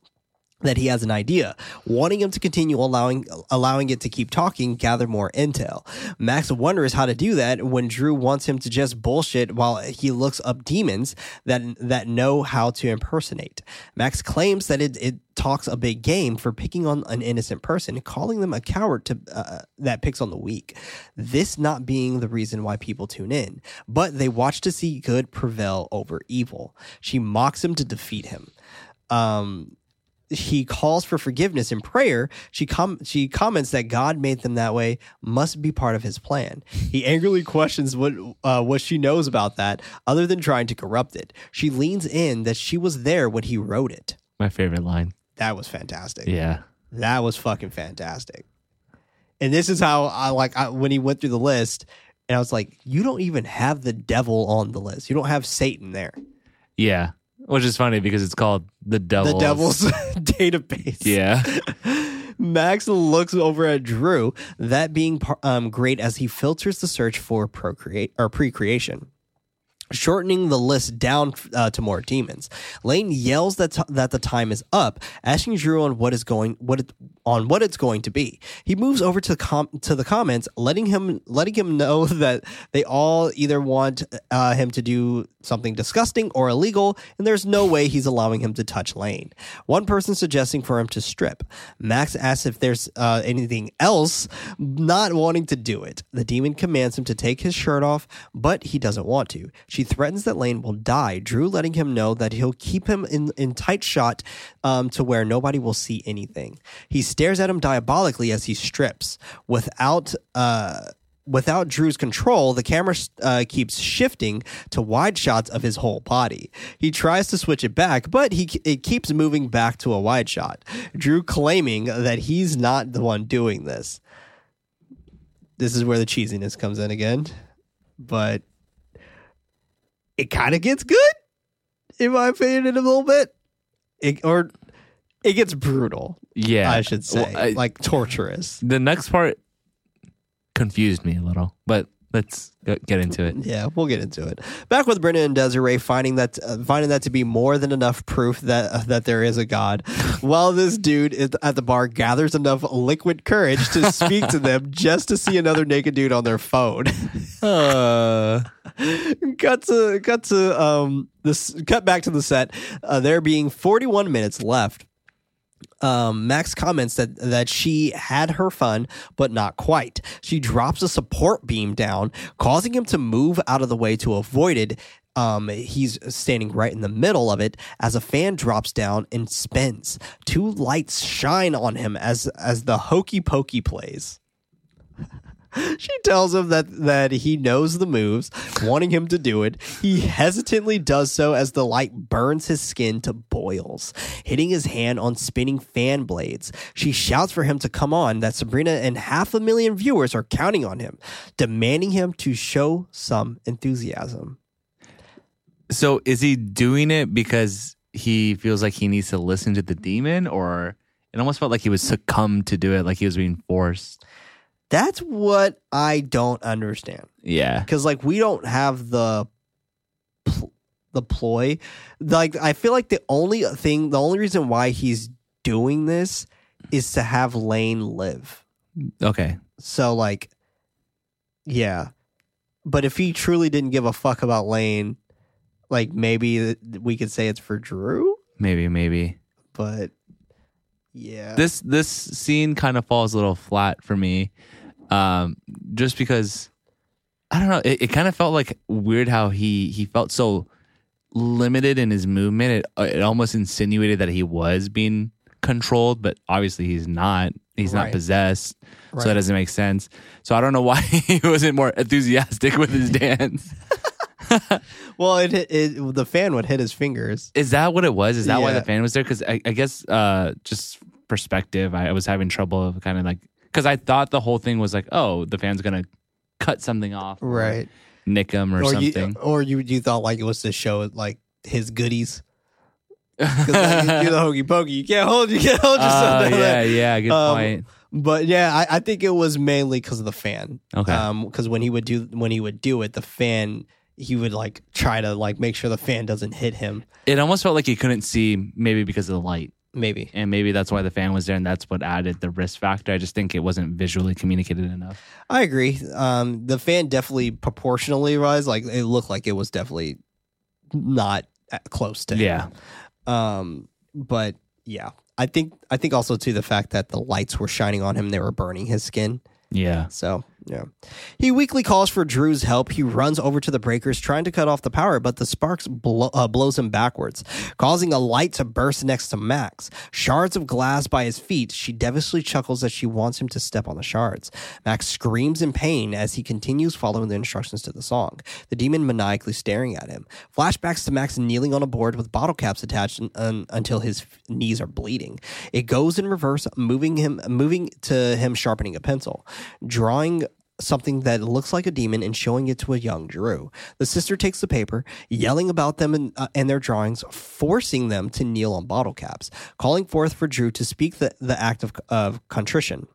S2: That he has an idea, wanting him to continue allowing allowing it to keep talking, gather more intel. Max wonders how to do that when Drew wants him to just bullshit while he looks up demons that that know how to impersonate. Max claims that it, it talks a big game for picking on an innocent person, calling them a coward to uh, that picks on the weak. This not being the reason why people tune in, but they watch to see good prevail over evil. She mocks him to defeat him. Um, he calls for forgiveness in prayer. She com- she comments that God made them that way must be part of His plan. He angrily questions what uh, what she knows about that, other than trying to corrupt it. She leans in that she was there when he wrote it.
S3: My favorite line.
S2: That was fantastic.
S3: Yeah.
S2: That was fucking fantastic. And this is how I like I, when he went through the list, and I was like, you don't even have the devil on the list. You don't have Satan there.
S3: Yeah. Which is funny because it's called the Devil's.
S2: The devil's database.
S3: Yeah.
S2: Max looks over at Drew, that being um, great as he filters the search for procreate or pre-creation. Shortening the list down uh, to more demons, Lane yells that t- that the time is up, asking Drew on what is going what it, on what it's going to be. He moves over to com- to the comments, letting him letting him know that they all either want uh, him to do something disgusting or illegal, and there's no way he's allowing him to touch Lane. One person suggesting for him to strip. Max asks if there's uh, anything else, not wanting to do it. The demon commands him to take his shirt off, but he doesn't want to. She threatens that Lane will die, Drew letting him know that he'll keep him in, in tight shot um, to where nobody will see anything. He stares at him diabolically as he strips. Without uh, without Drew's control, the camera uh, keeps shifting to wide shots of his whole body. He tries to switch it back, but he it keeps moving back to a wide shot. Drew claiming that he's not the one doing this. This is where the cheesiness comes in again, but it kind of gets good, in my opinion, in a little bit. It, or it gets brutal.
S3: Yeah.
S2: I should say,
S3: Well, I-
S2: like torturous.
S3: the next part confused me a little, but let's get into it.
S2: Yeah, we'll get into it. Back with Brenda and Desiree finding that uh, finding that to be more than enough proof that uh, that there is a god. While this dude is at the bar gathers enough liquid courage to speak to them just to see another naked dude on their phone.
S3: Uh,
S2: cut to cut to um this cut back to the set. Uh, there being 41 minutes left. Um, Max comments that that she had her fun, but not quite. She drops a support beam down, causing him to move out of the way to avoid it. Um, he's standing right in the middle of it as a fan drops down and spins. Two lights shine on him as as the hokey pokey plays. She tells him that that he knows the moves, wanting him to do it. He hesitantly does so as the light burns his skin to boils, hitting his hand on spinning fan blades. She shouts for him to come on that Sabrina and half a million viewers are counting on him, demanding him to show some enthusiasm.
S3: so is he doing it because he feels like he needs to listen to the demon, or it almost felt like he was succumbed to do it, like he was being forced?
S2: That's what I don't understand.
S3: Yeah.
S2: because like we don't have the pl- the ploy like i feel like the only thing the only reason why he's doing this is to have lane live
S3: Okay.
S2: so like yeah but if he truly didn't give a fuck about lane like maybe we could say it's for drew
S3: Maybe, maybe.
S2: but yeah
S3: this this scene kind of falls a little flat for me um just because i don't know it, it kind of felt like weird how he he felt so limited in his movement it, uh, it almost insinuated that he was being controlled but obviously he's not he's
S2: Right.
S3: not possessed so
S2: Right.
S3: that doesn't make sense so i don't know why he wasn't more enthusiastic with his dance
S2: well it, hit- it the fan would hit his fingers
S3: Is that what it was? Is that why
S2: Yeah.
S3: the fan was there? Because I, I guess uh, just perspective, I was having trouble of kind of like because I thought the whole thing was like, oh, the fan's gonna cut something off,
S2: right
S3: Nick him or,
S2: or
S3: something.
S2: you or you you thought like it was to show like his goodies Because like, you do the hokey pokey, you can't hold, you can't hold yourself down
S3: yeah,
S2: there.
S3: yeah, good
S2: Um,
S3: point.
S2: But yeah, I, I think it was mainly because of the fan.
S3: Okay,
S2: Um, because when he would do when he would do it, the fan he would like try to like make sure the fan doesn't hit him.
S3: it almost felt like he couldn't see, maybe because of the light.
S2: Maybe.
S4: and maybe that's why the fan was there, and that's what added the risk factor. I just think it wasn't visually communicated enough.
S2: I agree. Um, the fan definitely proportionally rise. Like it looked like it was definitely not close to. him.
S4: Yeah,
S2: Um, but yeah, I think I think also too the fact that the lights were shining on him, they were burning his skin.
S4: yeah.
S2: So yeah, he weakly calls for Drew's help. He runs over to the breakers, trying to cut off the power, but the sparks blow, uh, blows him backwards, causing a light to burst next to Max. Shards of glass by his feet. She devilishly chuckles as she wants him to step on the shards. Max screams in pain as he continues following the instructions to the song. The demon maniacally staring at him. Flashbacks to Max kneeling on a board with bottle caps attached un- un- until his knees are bleeding. It goes in reverse, moving him, moving to him sharpening a pencil, drawing something that looks like a demon and showing it to a young Drew. The sister takes the paper, yelling about them and, uh, and their drawings, forcing them to kneel on bottle caps, calling forth for Drew to speak the, the act of, of contrition.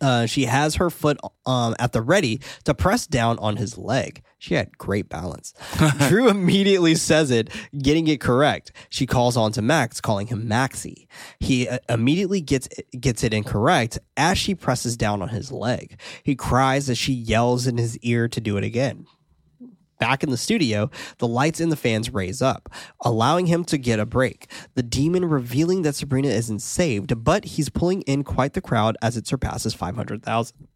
S2: Uh, she has her foot um, at the ready to press down on his leg. She had great balance. Drew immediately says it, getting it correct. She calls on to Max, calling him Maxie. He uh, immediately gets gets it incorrect as she presses down on his leg. He cries as she yells in his ear to do it again. Back in the studio, the lights and the fans raise up, allowing him to get a break. The demon revealing that Sabrina isn't saved, but he's pulling in quite the crowd as it surpasses 500,000.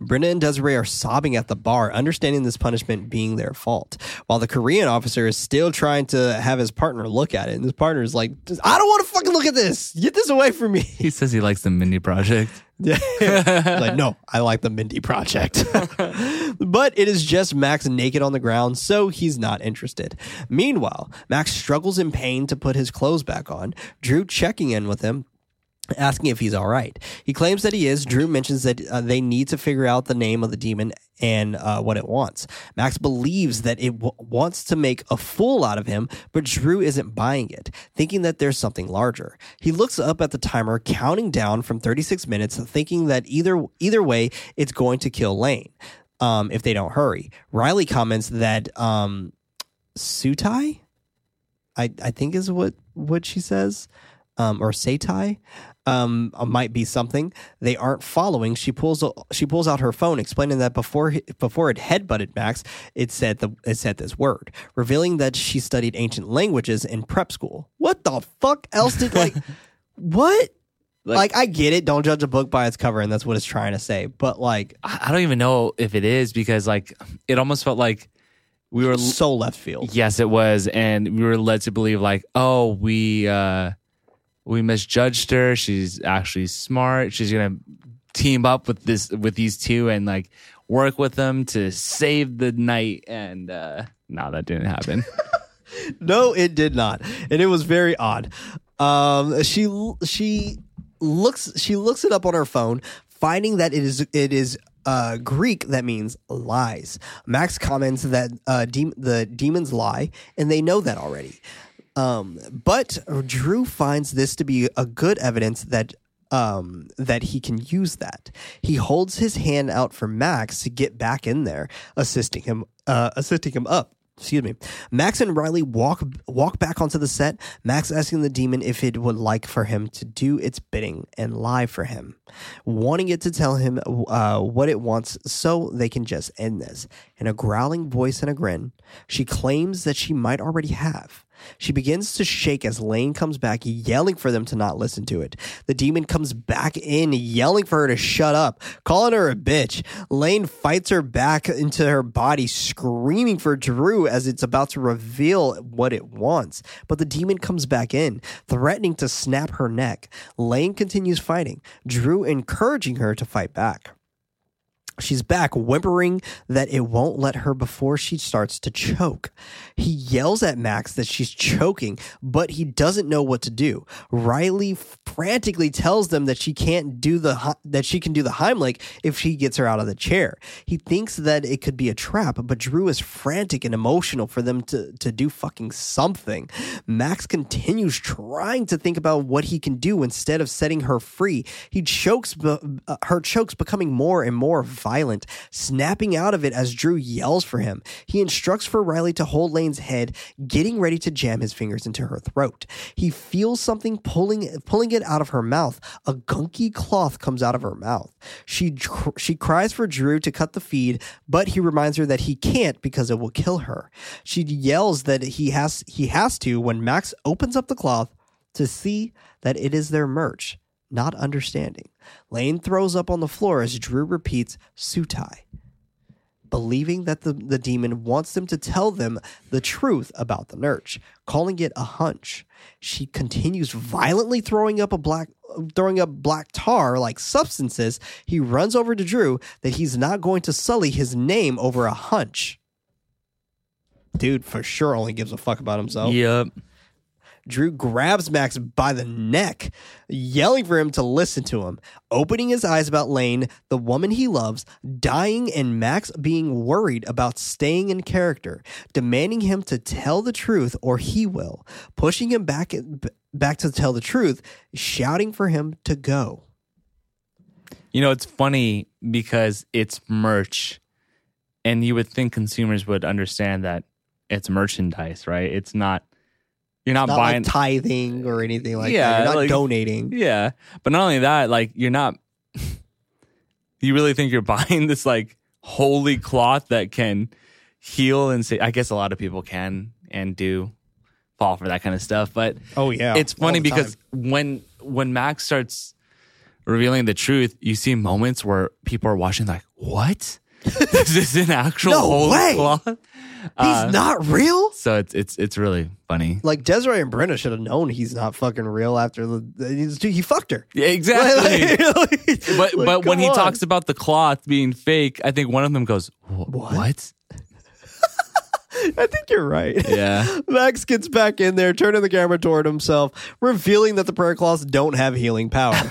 S2: Brenda and Desiree are sobbing at the bar, understanding this punishment being their fault, while the Korean officer is still trying to have his partner look at it. And his partner is like, I don't want to fucking look at this. Get this away from me.
S4: He says he likes the Mindy Project.
S2: like, no, I like the Mindy Project. but it is just Max naked on the ground, so he's not interested. Meanwhile, Max struggles in pain to put his clothes back on. Drew checking in with him. Asking if he's all right. He claims that he is. Drew mentions that uh, they need to figure out the name of the demon and uh, what it wants. Max believes that it w- wants to make a fool out of him, but Drew isn't buying it, thinking that there's something larger. He looks up at the timer, counting down from 36 minutes, thinking that either either way, it's going to kill Lane um, if they don't hurry. Riley comments that um, Sutai, I I think is what what she says, um, or Satai, um, might be something they aren't following. She pulls she pulls out her phone, explaining that before before it headbutted Max, it said the it said this word, revealing that she studied ancient languages in prep school. What the fuck else did like what? Like, I get it. Don't judge a book by its cover, and that's what it's trying to say. But like,
S4: I I don't even know if it is because like it almost felt like we were
S2: so left field.
S4: Yes, it was, and we were led to believe like, oh, we uh we misjudged her. She's actually smart. She's gonna team up with this with these two and like work with them to save the night. And uh no, that didn't happen.
S2: No, it did not, and it was very odd. Um, she she looks she looks it up on her phone, finding that it is it is uh, Greek that means lies. Max comments that uh, de- the demons lie, and they know that already. Um, but Drew finds this to be a good evidence that um, that he can use that. He holds his hand out for Max to get back in there, assisting him uh, assisting him up. Excuse me. Max and Riley walk walk back onto the set. Max asking the demon if it would like for him to do its bidding and lie for him, wanting it to tell him uh, what it wants so they can just end this. In a growling voice and a grin, she claims that she might already have. She begins to shake as Lane comes back, yelling for them to not listen to it. The demon comes back in, yelling for her to shut up, calling her a bitch. Lane fights her back into her body, screaming for Drew as it's about to reveal what it wants. But the demon comes back in, threatening to snap her neck. Lane continues fighting, Drew encouraging her to fight back. She's back, whimpering that it won't let her before she starts to choke. He yells at Max that she's choking, but he doesn't know what to do. Riley frantically tells them that she can't do the that she can do the Heimlich if she gets her out of the chair. He thinks that it could be a trap, but Drew is frantic and emotional for them to to do fucking something. Max continues trying to think about what he can do instead of setting her free. He chokes, uh, her chokes becoming more and more violent violent, snapping out of it as Drew yells for him. He instructs for Riley to hold Lane's head, getting ready to jam his fingers into her throat. He feels something pulling pulling it out of her mouth. A gunky cloth comes out of her mouth. She she cries for Drew to cut the feed, but he reminds her that he can't because it will kill her. She yells that he has he has to when Max opens up the cloth to see that it is their merch, not understanding. Lane throws up on the floor as Drew repeats Sutai, believing that the, the demon wants them to tell them the truth about the merch, calling it a hunch. She continues violently throwing up a black throwing up black tar like substances. He runs over to Drew that he's not going to sully his name over a hunch. Dude, for sure only gives a fuck about himself.
S5: Yep.
S2: Drew grabs Max by the neck, yelling for him to listen to him, opening his eyes about Lane, the woman he loves, dying, and Max being worried about staying in character, demanding him to tell the truth or he will, pushing him back back to tell the truth, shouting for him to go.
S3: You know, it's funny because it's merch, and you would think consumers would understand that it's merchandise, right? It's not. You're not,
S2: Not
S3: buying.
S2: like tithing or anything like
S3: Yeah,
S2: that. You're not
S3: like-
S2: donating.
S3: yeah, but not only that, like you're not. you really think you're buying this like holy cloth that can heal and say? I guess a lot of people can and do fall for that kind of stuff, but
S2: Oh yeah,
S3: it's funny because
S2: time.
S3: when when Max starts revealing the truth, you see moments where people are watching like, "What? this is an actual
S2: No
S3: holy
S2: way!
S3: cloth."
S2: he's
S3: uh,
S2: not real.
S3: So it's it's it's really funny.
S2: Like Desiree and Brenda should have known he's not fucking real after the he fucked her.
S3: Yeah, exactly. but
S2: Like,
S3: but when
S2: come
S3: he talks about the cloth being fake, I think one of them goes,
S2: What?
S3: "What?"
S2: I think you're right.
S3: Yeah.
S2: Max gets back in there, turning the camera toward himself, revealing that the prayer cloths don't have healing power.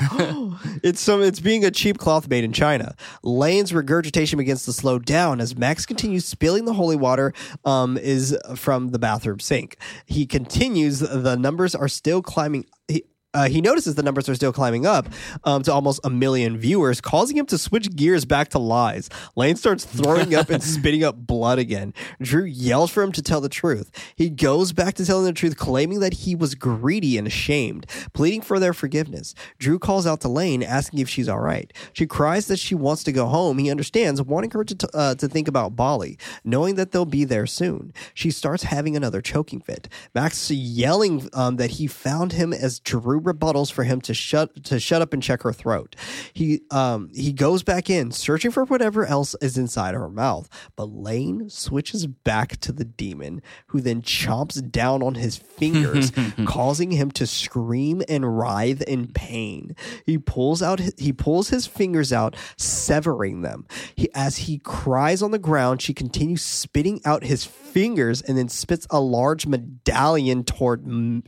S2: it's some it's being a cheap cloth made in China. Lane's regurgitation begins to slow down as Max continues spilling the holy water um, is from the bathroom sink. He continues the numbers are still climbing he, uh, he notices the numbers are still climbing up um, to almost a million viewers, causing him to switch gears back to lies. Lane starts throwing up and spitting up blood again. Drew yells for him to tell the truth. He goes back to telling the truth, claiming that he was greedy and ashamed, pleading for their forgiveness. Drew calls out to Lane, asking if she's all right. She cries that she wants to go home. He understands, wanting her to, t- uh, to think about Bali, knowing that they'll be there soon. She starts having another choking fit. Max yelling um, that he found him as Drew rebuttals for him to shut to shut up and check her throat. He um, he goes back in, searching for whatever else is inside her mouth. But Lane switches back to the demon, who then chomps down on his fingers, causing him to scream and writhe in pain. He pulls out he pulls his fingers out, severing them. He, as he cries on the ground, she continues spitting out his fingers and then spits a large medallion toward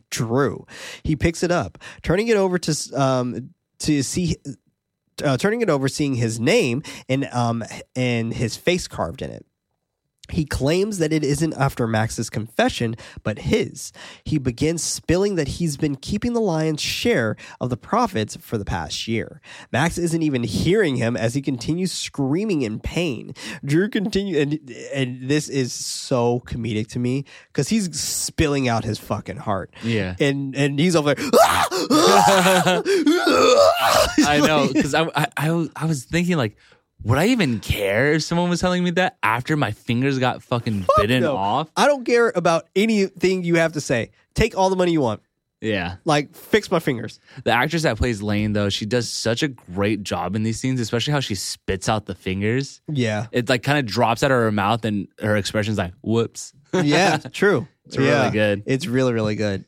S2: Drew. He picks it up, turning it over to um to see uh, turning it over, seeing his name and um and his face carved in it. He claims that it isn't after Max's confession, but his. He begins spilling that he's been keeping the lion's share of the profits for the past year. Max isn't even hearing him as he continues screaming in pain. Drew continues, and, and this is so comedic to me because he's spilling out his fucking heart.
S3: Yeah.
S2: And and he's over there.
S3: I know because I I I was thinking like, would I even care if someone was telling me that after my fingers got fucking bitten
S2: no.
S3: off?
S2: I don't care about anything you have to say. Take all the money you want.
S3: Yeah.
S2: Like, fix my fingers.
S3: The actress that plays Lane though, she does such a great job in these scenes, especially how she spits out the fingers.
S2: Yeah.
S3: It like kind of drops out of her mouth, and her expression's like, "Whoops."
S2: Yeah, true.
S3: It's really good.
S2: It's really, really good.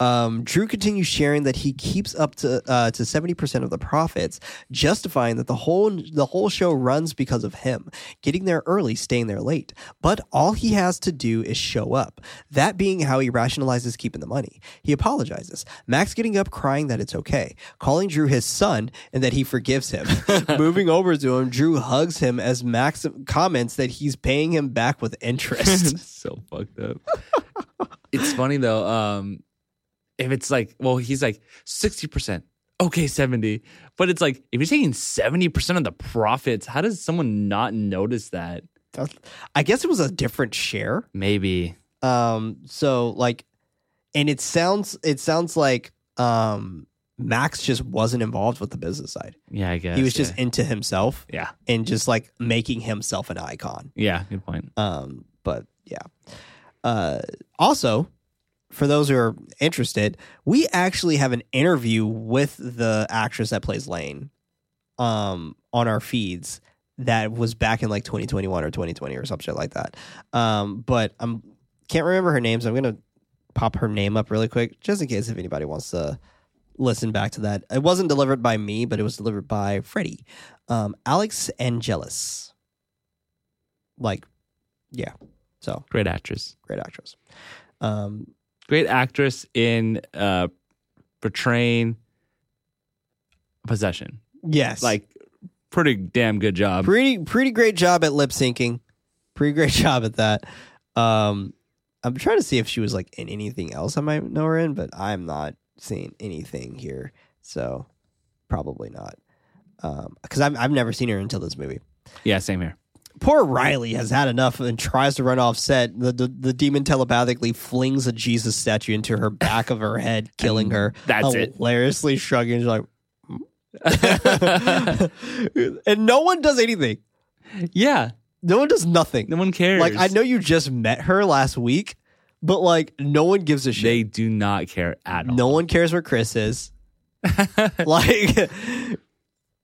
S2: Um, Drew continues sharing that he keeps up to uh, to seventy percent of the profits, justifying that the whole the whole show runs because of him, getting there early, staying there late. But all he has to do is show up. That being how he rationalizes keeping the money. He apologizes. Max getting up, crying that it's okay, calling Drew his son and that he forgives him. Moving over to him, Drew hugs him as Max comments that he's paying him back with interest.
S3: so fucked up. it's funny though. Um, if it's like, well, he's like sixty percent. okay, 70. But it's like, if you're taking 70% of the profits, how does someone not notice that?
S2: That's- I guess it was a different share.
S3: Maybe.
S2: Um, so like, and it sounds it sounds like um Max just wasn't involved with the business side.
S3: Yeah, I guess.
S2: he was just
S3: yeah.
S2: into himself
S3: Yeah.
S2: and just like making himself an icon.
S3: Yeah, good point.
S2: Um, but yeah. Uh, also, for those who are interested, we actually have an interview with the actress that plays Lane um, on our feeds that was back in like 2021 or 2020 or some shit like that. Um, but I am can't remember her name, so I'm gonna pop her name up really quick just in case if anybody wants to listen back to that. It wasn't delivered by me, but it was delivered by Freddie, um, Alix Angelis. Like, yeah. So
S3: Great actress.
S2: great actress. Um,
S3: Great actress in uh, portraying possession.
S2: yes,
S3: Like, pretty damn good job.
S2: pretty pretty great job at lip syncing. Pretty great job at that. Um, I'm trying to see if she was like in anything else I might know her in, but I'm not seeing anything here, so probably not. Because I've I've never seen her until this movie.
S3: Yeah, same here.
S2: Poor Riley has had enough and tries to run off set. The, the the demon telepathically flings a Jesus statue into her back of her head, killing her.
S3: that's it.
S2: Hilariously shrugging, she's like, and no one does anything.
S3: Yeah,
S2: No one does nothing.
S3: no one cares.
S2: Like I know you just met her last week, but like no one gives a shit.
S3: they do not care at all.
S2: no one cares where Chris is. like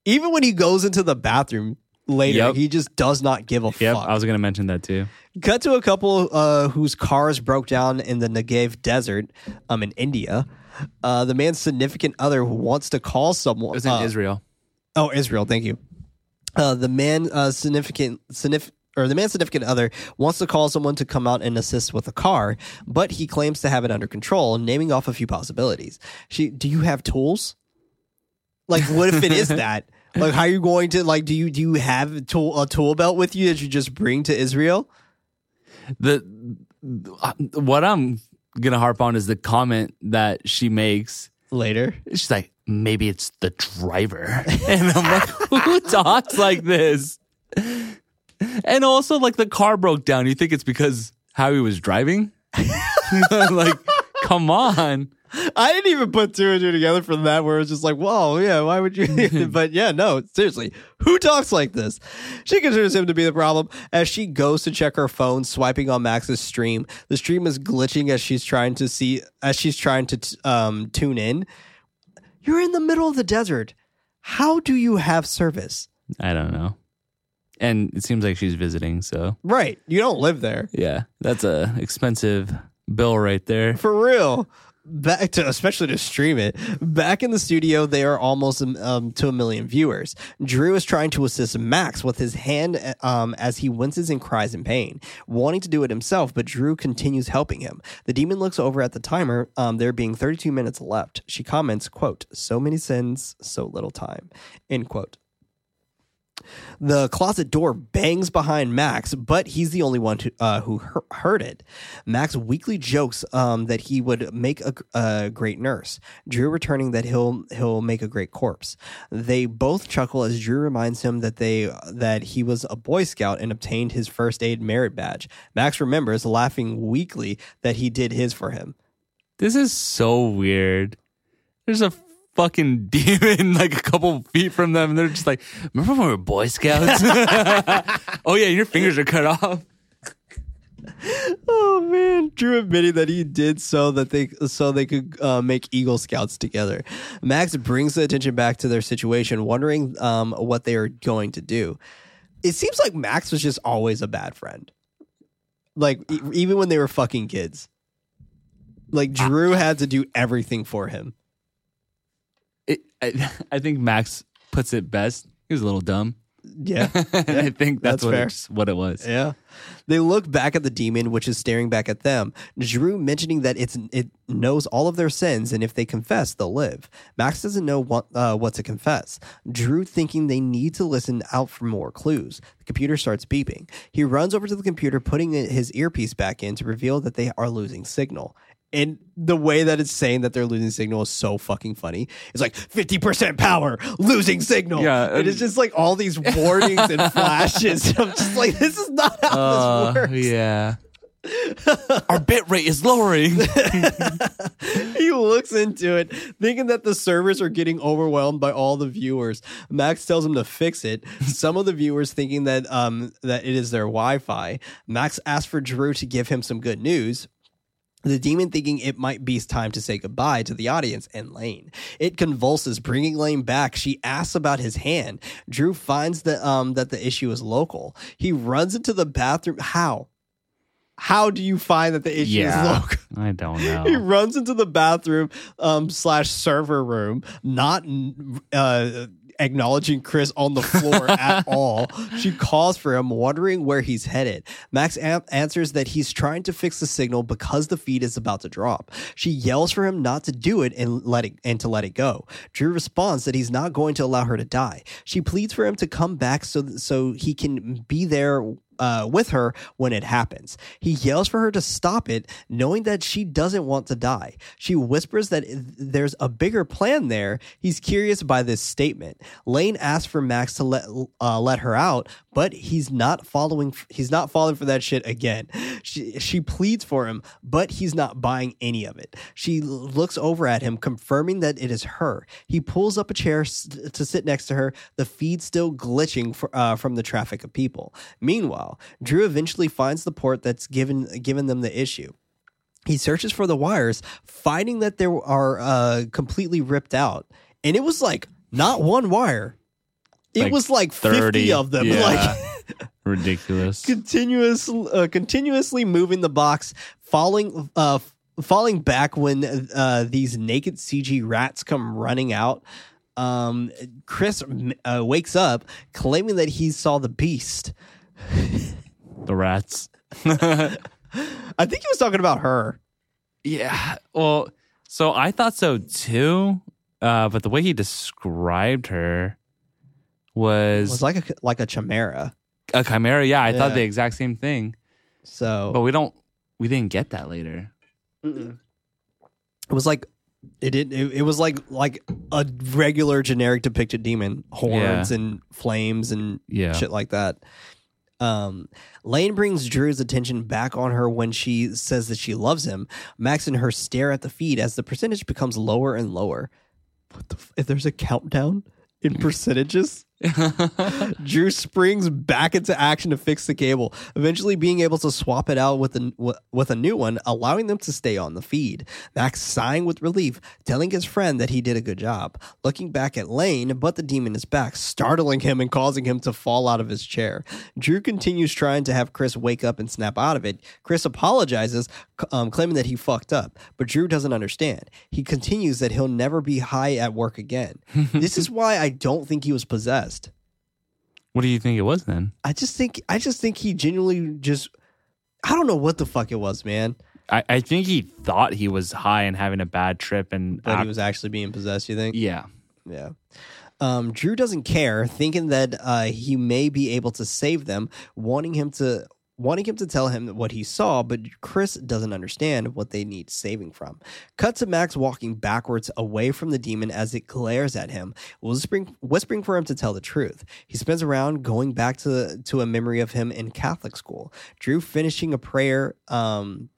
S2: even when he goes into the bathroom later,
S3: Yep.
S2: he just does not give a
S3: Yep,
S2: fuck.
S3: I was going to mention that too.
S2: Cut to a couple uh, whose cars broke down in the Negev desert, um, in India. Uh, the man's significant other wants to call someone.
S3: It was in
S2: uh,
S3: Israel.
S2: Oh, Israel. Thank you. Uh, the man uh, significant signif- or the man's significant other wants to call someone to come out and assist with the car, but he claims to have it under control, naming off a few possibilities. She, do you have tools? Like, what if it is that? Like, how are you going to like? Do you do you have a tool a tool belt with you that you just bring to Israel?
S3: The uh, what I'm gonna harp on is the comment that she makes.
S2: Later,
S3: She's like, maybe it's the driver, and I'm like, who talks like this? And also, like the car broke down. You think it's because how he was driving? like, come on.
S2: I didn't even put two and two together from that where it's just like, whoa, yeah, why would you? but yeah, no, seriously, who talks like this? She considers him to be the problem as she goes to check her phone, swiping on Max's stream. The stream is glitching as she's trying to see, as she's trying to t- um, tune in. You're in the middle of the desert. How do you have service?
S3: I don't know. And it seems like she's visiting, so
S2: Right, you don't live there
S3: yeah, that's a expensive bill right there.
S2: for real. Back to especially to stream it. Back in the studio, they are almost um, to a million viewers. Drew is trying to assist Max with his hand um, as he winces and cries in pain, wanting to do it himself. But Drew continues helping him. The demon looks over at the timer. Um, there being 32 minutes left. She comments, "quote So many sins, so little time." End quote. The closet door bangs behind Max, but he's the only one who, uh, who he- heard it. Max weakly jokes um, that he would make a, a great nurse. Drew returning that he'll he'll make a great corpse. They both chuckle as Drew reminds him that they that he was a Boy Scout and obtained his first aid merit badge. Max remembers, laughing weakly, that he did his for him.
S3: This is so weird. There's a fucking demon like a couple feet from them, and they're just like, "Remember when we were Boy Scouts? oh yeah, your fingers are cut off."
S2: Oh man, Drew admitting that he did so that they so they could uh, make Eagle Scouts together. Max brings the attention back to their situation, wondering um, what they are going to do. It seems like Max was just always a bad friend, like e- even when they were fucking kids. Like Drew had to do everything for him.
S3: It, I, I think Max puts it best. He was a little dumb.
S2: Yeah,
S3: I think that's,
S2: that's
S3: what,
S2: fair.
S3: it's, what it was.
S2: Yeah. They look back at the demon, which is staring back at them. Drew mentioning that it's it knows all of their sins, and if they confess, they'll live. Max doesn't know what uh, what to confess. Drew thinking they need to listen out for more clues. The computer starts beeping. He runs over to the computer, putting his earpiece back in to reveal that they are losing signal. And the way that it's saying that they're losing signal is so fucking funny. It's like 50% power, losing signal.
S4: Yeah,
S2: And it's just like all these warnings and flashes. I'm just like, this is not how
S4: Uh,
S2: this works.
S4: yeah. Our bit rate is lowering.
S2: he looks into it, thinking that the servers are getting overwhelmed by all the viewers. Max tells him to fix it. Some of the viewers thinking that um that it is their Wi-Fi. Max asks for Drew to give him some good news. The demon thinking it might be time to say goodbye to the audience and Lane. It convulses, bringing Lane back. She asks about his hand. Drew finds that um that the issue is local. He runs into the bathroom. How? How do you find that the issue is local?
S4: I don't know.
S2: he runs into the bathroom um, slash server room, not uh, acknowledging Chris on the floor at all. She calls for him, wondering where he's headed. Max am- answers that he's trying to fix the signal because the feed is about to drop. She yells for him not to do it and let it and to let it go. Drew responds that he's not going to allow her to die. She pleads for him to come back so so he can be there uh, with her when it happens. He yells for her to stop it, knowing that she doesn't want to die. She whispers that there's a bigger plan there. He's curious by this statement. Lane asks for Max to let uh, let her out, but he's not following. He's not falling for that shit again. She she pleads for him, but he's not buying any of it. She looks over at him, confirming that it is her. He pulls up a chair to sit next to her. The feed still glitching for, uh, from the traffic of people. Meanwhile, Drew eventually finds the port that's given given them the issue. He searches for the wires, finding that there are uh, completely ripped out, and it was like not one wire. It
S4: Like
S2: was like fifty
S4: 30,
S2: of them.
S4: yeah.
S2: Like
S4: Ridiculous.
S2: continuous, uh, continuously moving the box, falling, uh, falling back when uh, these naked CG rats come running out. Um, Chris uh, wakes up claiming that he saw the beast.
S4: The rats.
S2: I think he was talking about her.
S4: Yeah. Well, so I thought so too. Uh, but the way he described her
S2: It
S4: was,
S2: was like a like a chimera.
S4: a chimera. Yeah, I thought the exact same thing.
S2: So
S4: But we don't, we didn't get that later.
S2: it was like it did. It, it was like like a regular generic depicted demon, horns and flames and
S4: Yeah.
S2: shit like that. Um, Lane brings Drew's attention back on her when she says that she loves him. Max and her stare at the feed as the percentage becomes lower and lower. What the? F- if there's a countdown in percentages, Drew springs back into action to fix the cable, eventually being able to swap it out with a, with a new one, allowing them to stay on the feed. Max sighing with relief, telling his friend that he did a good job. Looking back at Lane, but the demon is back, startling him and causing him to fall out of his chair. Drew continues trying to have Chris wake up and snap out of it. Chris apologizes, um, claiming that he fucked up, but Drew doesn't understand. He continues that he'll never be high at work again. this is why I don't think he was possessed.
S4: What do you think it was then?
S2: I just think I just think he genuinely just I don't know what the fuck it was, man.
S4: I, I think he thought he was high and having a bad trip, and
S2: But he was actually being possessed, you think?
S4: yeah.
S2: Yeah. Um, Drew doesn't care, thinking that uh, he may be able to save them, wanting him to wanting him to tell him what he saw, but Chris doesn't understand what they need saving from. Cut to Max walking backwards away from the demon as it glares at him, whispering, whispering for him to tell the truth. He spins around, going back to to a memory of him in Catholic school. Drew finishing a prayer. Um,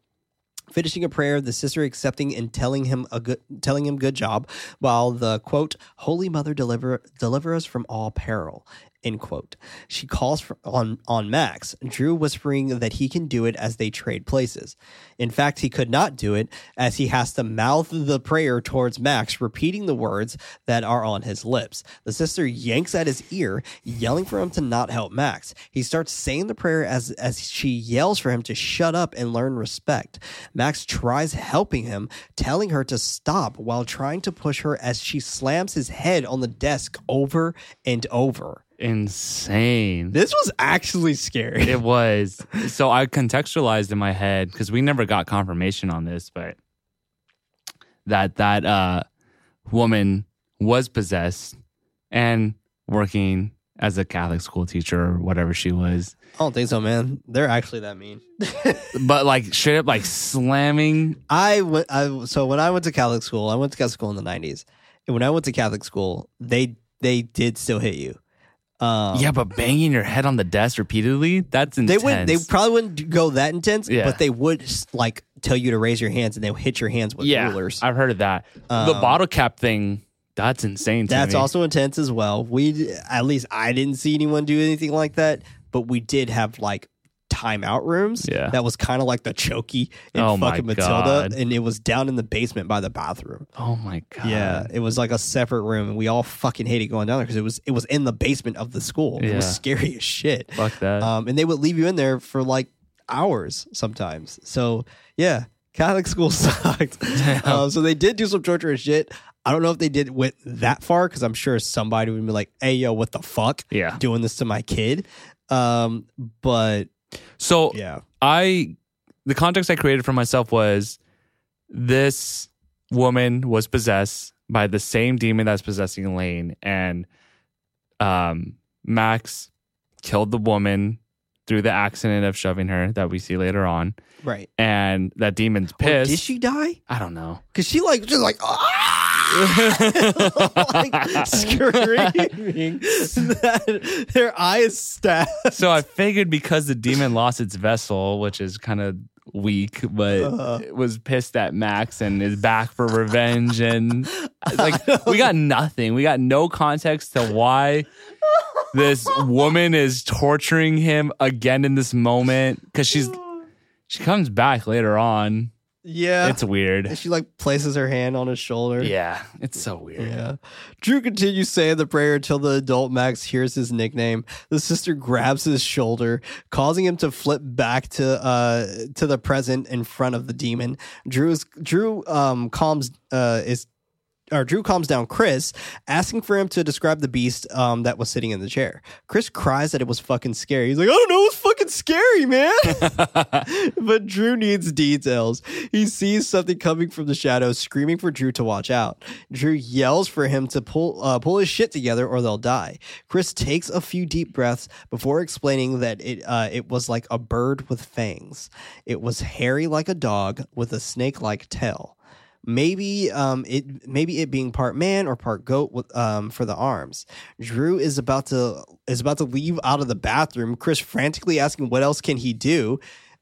S2: finishing a prayer, the sister accepting and telling him a good telling him good job, while the quote Holy Mother deliver deliver us from all peril. End quote. She calls for, on on Max. Drew whispering that he can do it as they trade places. In fact, he could not do it as he has to mouth the prayer towards Max, repeating the words that are on his lips. The sister yanks at his ear, yelling for him to not help Max. He starts saying the prayer as as she yells for him to shut up and learn respect. Max tries helping him, telling her to stop while trying to push her as she slams his head on the desk over and over.
S4: Insane.
S2: This was actually scary.
S4: It was. So I contextualized in my head because we never got confirmation on this, but that that uh woman was possessed and working
S3: as a Catholic school teacher or whatever she was.
S2: I don't think so, man. They're actually that mean.
S3: But like straight up like slamming.
S2: I went. I so when I went to Catholic school, I went to Catholic school in the nineties, and when I went to Catholic school, they they did still hit you. Um,
S3: Yeah, but banging your head on the desk repeatedly, that's
S2: they
S3: intense.
S2: would. They probably wouldn't go that intense,
S3: Yeah.
S2: but they would like tell you to raise your hands, and they would hit your hands with
S3: yeah,
S2: rulers.
S3: I've heard of that. the
S2: Um,
S3: bottle cap thing, that's insane to
S2: That's
S3: me.
S2: also intense as well. We at least I didn't see anyone do anything like that, but we did have like timeout rooms.
S3: Yeah.
S2: that was kind of like the chokey in
S3: Oh
S2: fucking Matilda,
S3: God.
S2: and it was down in the basement by the bathroom.
S3: Oh my god.
S2: Yeah, it was like a separate room, and we all fucking hated going down there because it was it was in the basement of the school. It was
S3: Yeah.
S2: scary as shit.
S3: Fuck that.
S2: Um, and they would leave you in there for like hours sometimes. So yeah, Catholic school sucked. um, so they did do some torturous shit. I don't know if they did went that far because I'm sure somebody would be like, "Hey, yo, what the fuck?
S3: yeah.
S2: Doing this to my kid?" Um, but
S3: So
S2: yeah,
S3: I the context I created for myself was this woman was possessed by the same demon that's possessing Elaine and um Max killed the woman through the accident of shoving her that we see later on
S2: right.
S3: and that demon's
S2: Or
S3: pissed.
S2: did she die?
S3: I don't know.
S2: Because she like just like ah! Like screaming that their eyes stabbed.
S3: so I figured because the demon lost its vessel, which is kind of weak, but
S2: Uh-huh.
S3: was pissed at Max and is back for revenge. And like, we got nothing. We got no context to why this woman is torturing him again in this moment because she's she comes back later on.
S2: Yeah,
S3: It's weird.
S2: and she like places her hand on his shoulder.
S3: Yeah, it's so weird.
S2: Yeah. Drew continues saying the prayer until the adult Max hears his nickname. The sister grabs his shoulder, causing him to flip back to uh to the present in front of the demon. Drew is Drew um calms uh is or Drew calms down Chris, asking for him to describe the beast um, that was sitting in the chair. Chris cries that it was fucking scary. He's like, I don't know, it was fucking scary, man. but Drew needs details. He sees something coming from the shadows, screaming for Drew to watch out. Drew yells for him to pull uh, pull his shit together or they'll die. Chris takes a few deep breaths before explaining that it uh, it was like a bird with fangs. It was hairy like a dog with a snake like tail maybe um it maybe it being part man or part goat with um for the arms drew is about to is about to leave out of the bathroom chris frantically asking what else can he do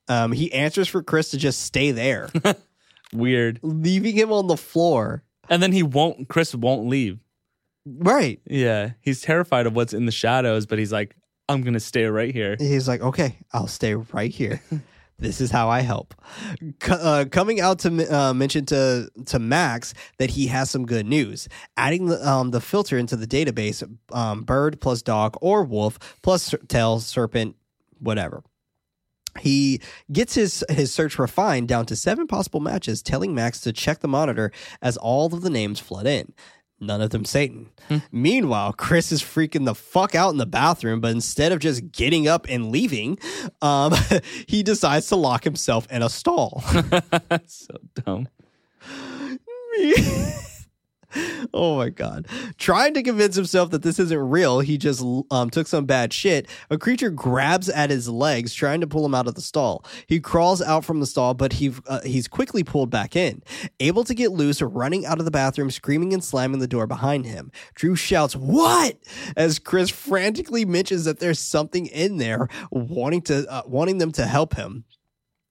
S2: um he answers for chris to just stay there
S3: Weird.
S2: leaving him on the floor
S3: And then he won't. Chris won't leave.
S2: right
S3: Yeah, he's terrified of what's in the shadows, but he's like, I'm gonna stay right here.
S2: he's like okay i'll stay right here this is how I help. Uh, coming out to uh, mention to to Max that he has some good news. Adding the um, the filter into the database: um, bird plus dog or wolf plus tail, serpent, whatever. He gets his his search refined down to seven possible matches, telling Max to check the monitor as all of the names flood in. None of them Satan. Meanwhile, Chris is freaking the fuck out in the bathroom, but instead of just getting up and leaving, um, he decides to lock himself in a stall.
S3: so dumb.
S2: oh my god! Trying to convince himself that this isn't real, he just um, took some bad shit. A creature grabs at his legs, trying to pull him out of the stall. He crawls out from the stall, but he uh, he's quickly pulled back in. Able to get loose, running out of the bathroom, screaming and slamming the door behind him. Drew shouts, "What?" as Chris frantically mentions that there's something in there, wanting to uh, wanting them to help him.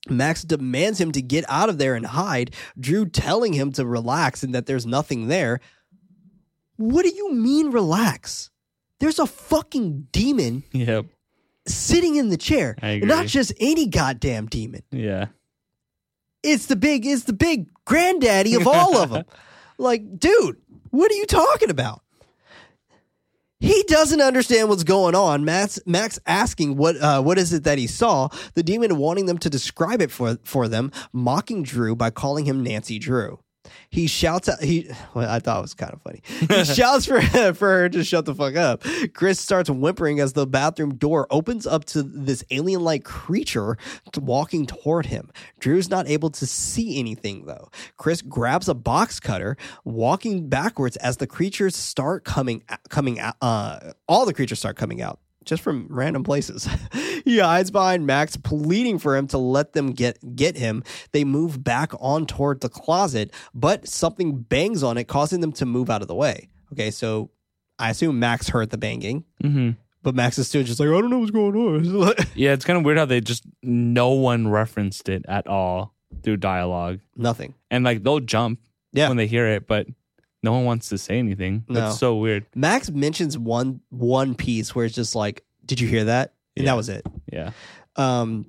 S2: Max demands him to get out of there and hide, Drew telling him to relax and that there's nothing there. What do you mean, relax? There's a fucking demon
S3: Yep.
S2: sitting in the chair.
S3: I
S2: And
S3: agree.
S2: Not just any goddamn demon.
S3: Yeah.
S2: It's the big, it's the big granddaddy of all of them. Like, dude, what are you talking about? He doesn't understand what's going on. Max, Max asking what uh, what is it that he saw. The demon wanting them to describe it for for them, mocking Drew by calling him Nancy Drew. He shouts out. He, well, I thought it was kind of funny. He shouts for for her to shut the fuck up. Chris starts whimpering as the bathroom door opens up to this alien-like creature walking toward him. Drew's not able to see anything though. Chris grabs a box cutter, walking backwards as the creatures start coming coming out. Uh, all the creatures start coming out just from random places. he hides behind Max, pleading for him to let them get get him. They move back on toward the closet, but something bangs on it, causing them to move out of the way. Okay, so I assume Max heard the banging,
S3: Mm-hmm.
S2: but Max is still just like, I don't know what's going on.
S3: Yeah, it's kind of weird how they just no one referenced it at all through dialogue,
S2: Nothing.
S3: and like they'll jump
S2: Yeah.
S3: when they hear it, but no one wants to say anything.
S2: No.
S3: That's so weird.
S2: Max mentions one one piece where it's just like, Did you hear that? And
S3: Yeah.
S2: that was it.
S3: Yeah.
S2: um,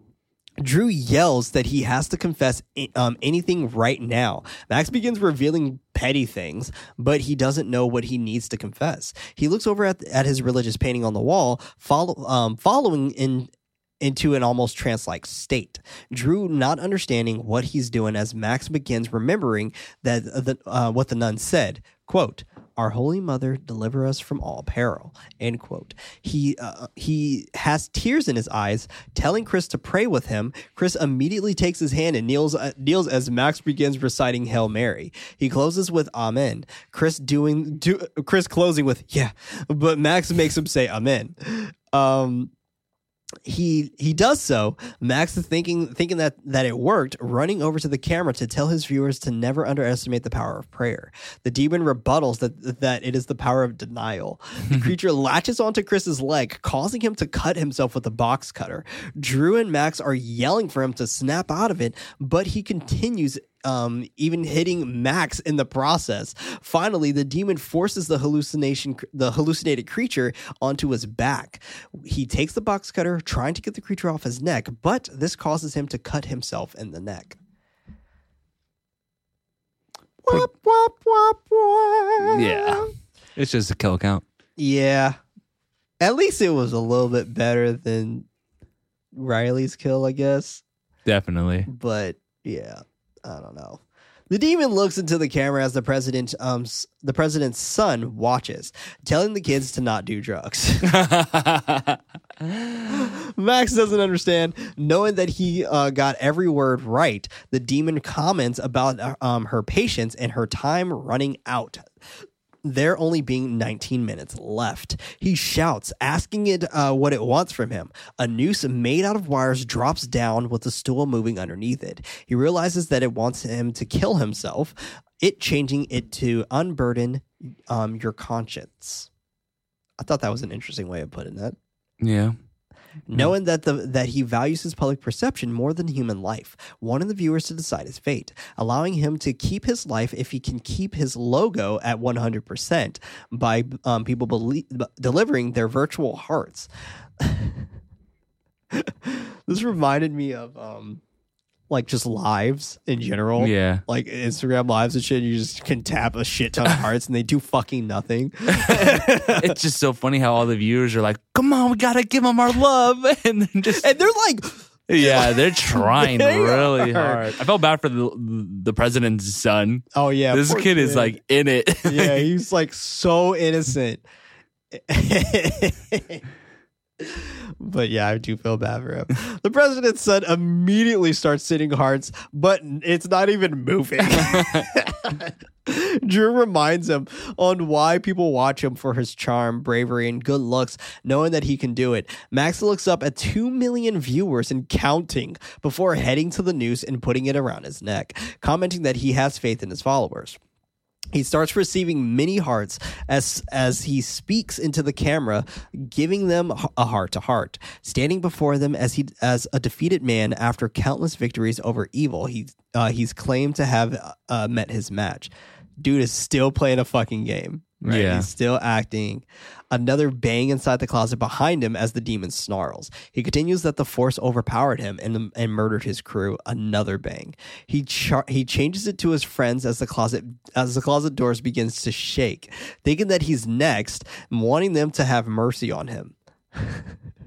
S2: Drew yells that he has to confess um, anything right now. Max begins revealing petty things, but he doesn't know what he needs to confess. He looks over at, at his religious painting on the wall, follow, um, following in into an almost trance-like state. Drew not understanding what he's doing as Max begins remembering that the, uh, what the nun said. Quote, our holy mother deliver us from all peril end quote he uh, he has tears in his eyes telling chris to pray with him chris immediately takes his hand and kneels uh, kneels as max begins reciting hail mary he closes with amen chris doing do, chris closing with yeah but max makes him say amen um he he does so. Max is thinking thinking that that it worked, running over to the camera to tell his viewers to never underestimate the power of prayer. The demon rebuttals that that it is the power of denial. The creature latches onto Chris's leg, causing him to cut himself with a box cutter. Drew and Max are yelling for him to snap out of it, but he continues um, even hitting Max in the process. Finally, the demon forces the hallucination, the hallucinated creature onto his back. He takes the box cutter, trying to get the creature off his neck, but this causes him to cut himself in the neck. Wop, wop, wop, wop.
S3: Yeah. It's just a kill count.
S2: Yeah. At least it was a little bit better than Riley's kill, I guess.
S3: Definitely.
S2: but yeah, I don't know. The demon looks into the camera as the president, um, the president's son watches, telling the kids to not do drugs. Max doesn't understand, knowing that he uh, got every word right. The demon comments about uh, um, her patience and her time running out. There only being 19 minutes left. He shouts, asking it uh, what it wants from him. A noose made out of wires drops down with the stool moving underneath it. He realizes that it wants him to kill himself, it changing it to unburden um, your conscience. I thought that was an interesting way of putting that
S3: yeah.
S2: Knowing that the that he values his public perception more than human life, wanting the viewers to decide his fate, allowing him to keep his life if he can keep his logo at 100% by um, people delivering their virtual hearts. this reminded me of um, like just lives in general.
S3: Yeah.
S2: Like Instagram lives and shit, you just can tap a shit ton of hearts and they do fucking nothing.
S3: it's just so funny how all the viewers are like, "Come on, we gotta give them our love," and then just
S2: and they're like,
S3: yeah, they're trying
S2: They
S3: really
S2: are.
S3: hard. I felt bad for the the president's son.
S2: oh yeah,
S3: this
S2: poor
S3: kid is like in it.
S2: yeah, he's like so innocent. But yeah, I do feel bad for him. The president's son immediately starts sitting hearts, but it's not even moving. Drew reminds him on why people watch him for his charm, bravery, and good looks, knowing that he can do it. Max looks up at 2 million viewers and counting before heading to the noose and putting it around his neck, commenting that he has faith in his followers. He starts receiving many hearts as as he speaks into the camera, giving them a heart to heart. Standing before them as he as a defeated man after countless victories over evil, he uh, he's claimed to have uh, met his match. Dude is still playing a fucking game. Right?
S3: Yeah.
S2: He's still acting. Another bang inside the closet behind him as the demon snarls. He continues that the force overpowered him and, and murdered his crew. Another bang. He char- he changes it to his friends as the closet as the closet doors begins to shake, thinking that he's next, and wanting them to have mercy on him.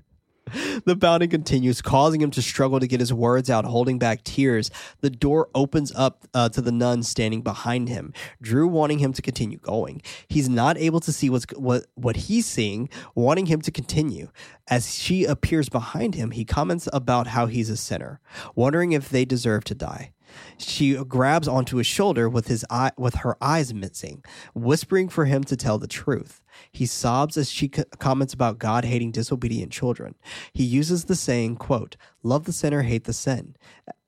S2: The pounding continues, causing him to struggle to get his words out, holding back tears. The door opens up uh, to the nun standing behind him, Drew wanting him to continue going. He's not able to see what's what what he's seeing, wanting him to continue. As she appears behind him, he comments about how he's a sinner, wondering if they deserve to die. She grabs onto his shoulder with his eye, with her eyes missing, whispering for him to tell the truth. He sobs as she comments about God hating disobedient children. He uses the saying, quote, love the sinner, hate the sin,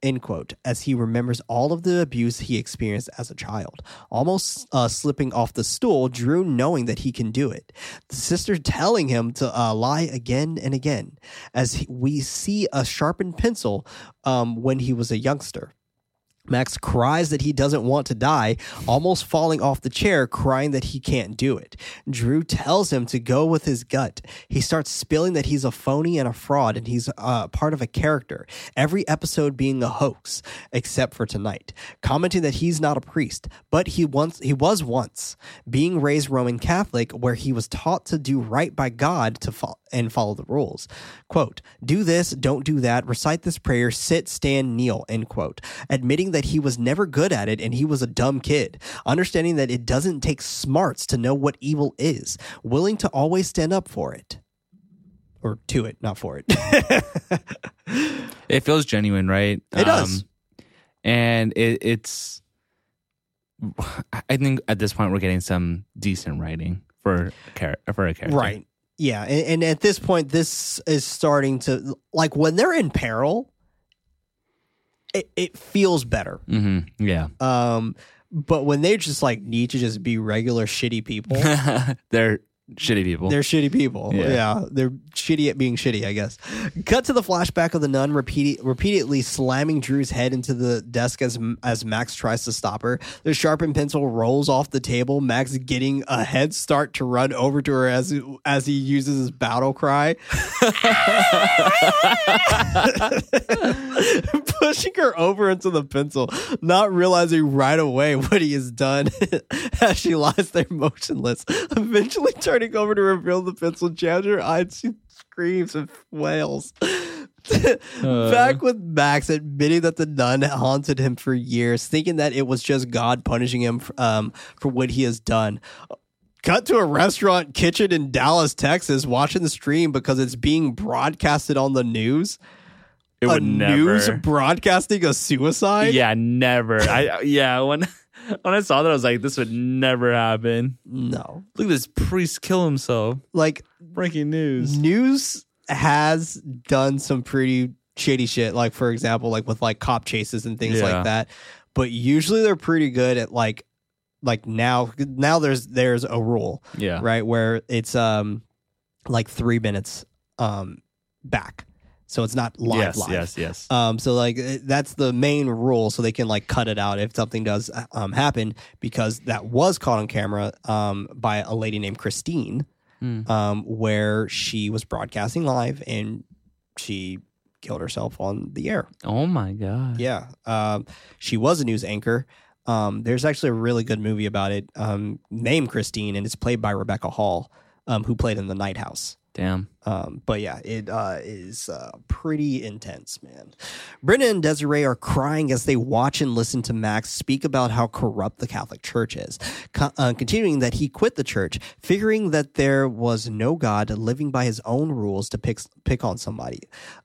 S2: end quote, as he remembers all of the abuse he experienced as a child. Almost uh, slipping off the stool, Drew knowing that he can do it. The sister telling him to uh, lie again and again, as he, we see a sharpened pencil um, when he was a youngster. Max cries that he doesn't want to die, almost falling off the chair, crying that he can't do it. Drew tells him to go with his gut. He starts spilling that he's a phony and a fraud and he's uh, part of a character, every episode being a hoax, except for tonight, commenting that he's not a priest, but he once he was once, being raised Roman Catholic, where he was taught to do right by God to fo- and follow the rules. Quote, do this, don't do that, recite this prayer, sit, stand, kneel, end quote. Admitting that he was never good at it and he was a dumb kid. Understanding that it doesn't take smarts to know what evil is. Willing to always stand up for it. Or to it, not for it.
S4: It feels genuine, right? Um,
S2: It does.
S4: and it, it's. I think at this point we're getting some decent writing for a char- for a character,
S2: right. Yeah. And, and at this point, this is starting to, like, when they're in peril, it, it feels better.
S4: Mm-hmm. Yeah,
S2: Um, but when they just like need to just be regular shitty people,
S4: they're shitty people.
S2: they're shitty people.
S4: Yeah.
S2: Yeah. they're shitty at being shitty, I guess. Cut to the flashback of the nun repeat, repeatedly slamming Drew's head into the desk as as Max tries to stop her. The sharpened pencil rolls off the table. Max getting a head start to run over to her as as he uses his battle cry. pushing her over into the pencil, not realizing right away what he has done as she lies there motionless. Eventually turning over to reveal the pencil, her eyes, she screams and wails. Back with Max admitting that the nun haunted him for years, thinking that it was just God punishing him um, for what he has done. Cut to a restaurant kitchen in Dallas, Texas, watching the stream because it's being broadcasted on the news
S4: it
S2: a
S4: would never.
S2: news broadcasting a suicide?
S4: yeah, never. I yeah when when I saw that I was like, this would never happen.
S2: No.
S4: Look at this priest kill himself.
S2: Like
S4: Breaking news.
S2: news has done some pretty shady shit, like for example, like with like cop chases and things
S4: Yeah.
S2: like that. But usually they're pretty good at like like now now there's there's a rule,
S4: Yeah.
S2: right? Where it's um like three minutes um back. So it's not live
S4: yes,
S2: live.
S4: yes, yes.
S2: Um, so like uh, that's the main rule, so they can like cut it out if something does um happen because that was caught on camera um by a lady named Christine,
S4: Hmm.
S2: um where she was broadcasting live and she killed herself on the air.
S4: oh my god.
S2: Yeah, um, she was a news anchor. Um, there's actually a really good movie about it, um, named Christine, and it's played by Rebecca Hall, um, who played in The Night House.
S4: Damn.
S2: Um, but yeah, it uh, is uh, pretty intense, man. Brenda and Desiree are crying as they watch and listen to Max speak about how corrupt the Catholic Church is, Co- uh, continuing that he quit the church, figuring that there was no God, living by his own rules to pick pick on somebody,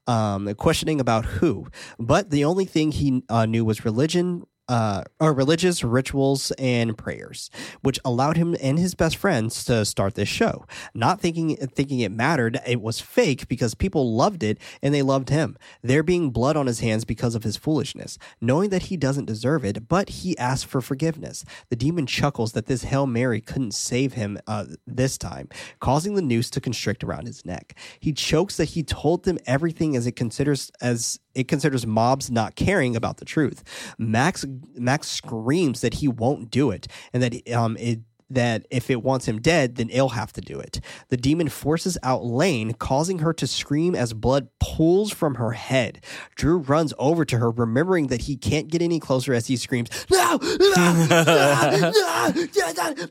S2: um, questioning about who. But the only thing he uh, knew was religion, uh, or religious rituals and prayers, which allowed him and his best friends to start this show. Not thinking thinking it mattered, it was fake because people loved it and they loved him. There being blood on his hands because of his foolishness, knowing that he doesn't deserve it, but he asked for forgiveness. The demon chuckles that this hail mary couldn't save him uh, this time, causing the noose to constrict around his neck. He chokes that he told them everything as it considers as it considers mobs not caring about the truth. Max Max screams that he won't do it and that um it that if it wants him dead, then it'll have to do it. The demon forces out Lane, causing her to scream as blood pulls from her head. Drew runs over to her, remembering that he can't get any closer as he screams, No! No! No! No!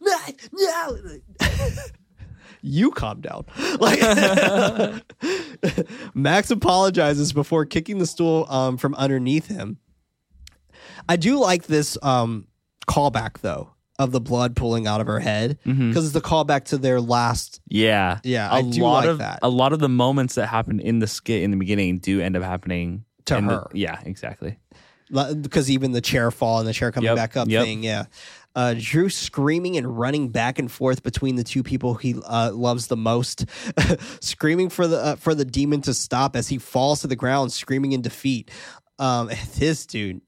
S2: No! No! you calm down. Like Max apologizes before kicking the stool um, from underneath him. I do like this um, callback though of the blood pulling out of her head because it's the callback to their last.
S4: Yeah,
S2: Yeah,
S4: A
S2: I do
S4: lot
S2: like
S4: of
S2: that.
S4: a lot of the moments that happen in the skit in the beginning do end up happening
S2: To
S4: in the-
S2: her.
S4: yeah, exactly.
S2: because even the chair fall and the chair coming
S4: Yep,
S2: back up
S4: yep.
S2: thing, yeah. Uh, Drew screaming and running back and forth between the two people he uh, loves the most, screaming for the uh, for the demon to stop as he falls to the ground, screaming in defeat. Um, this dude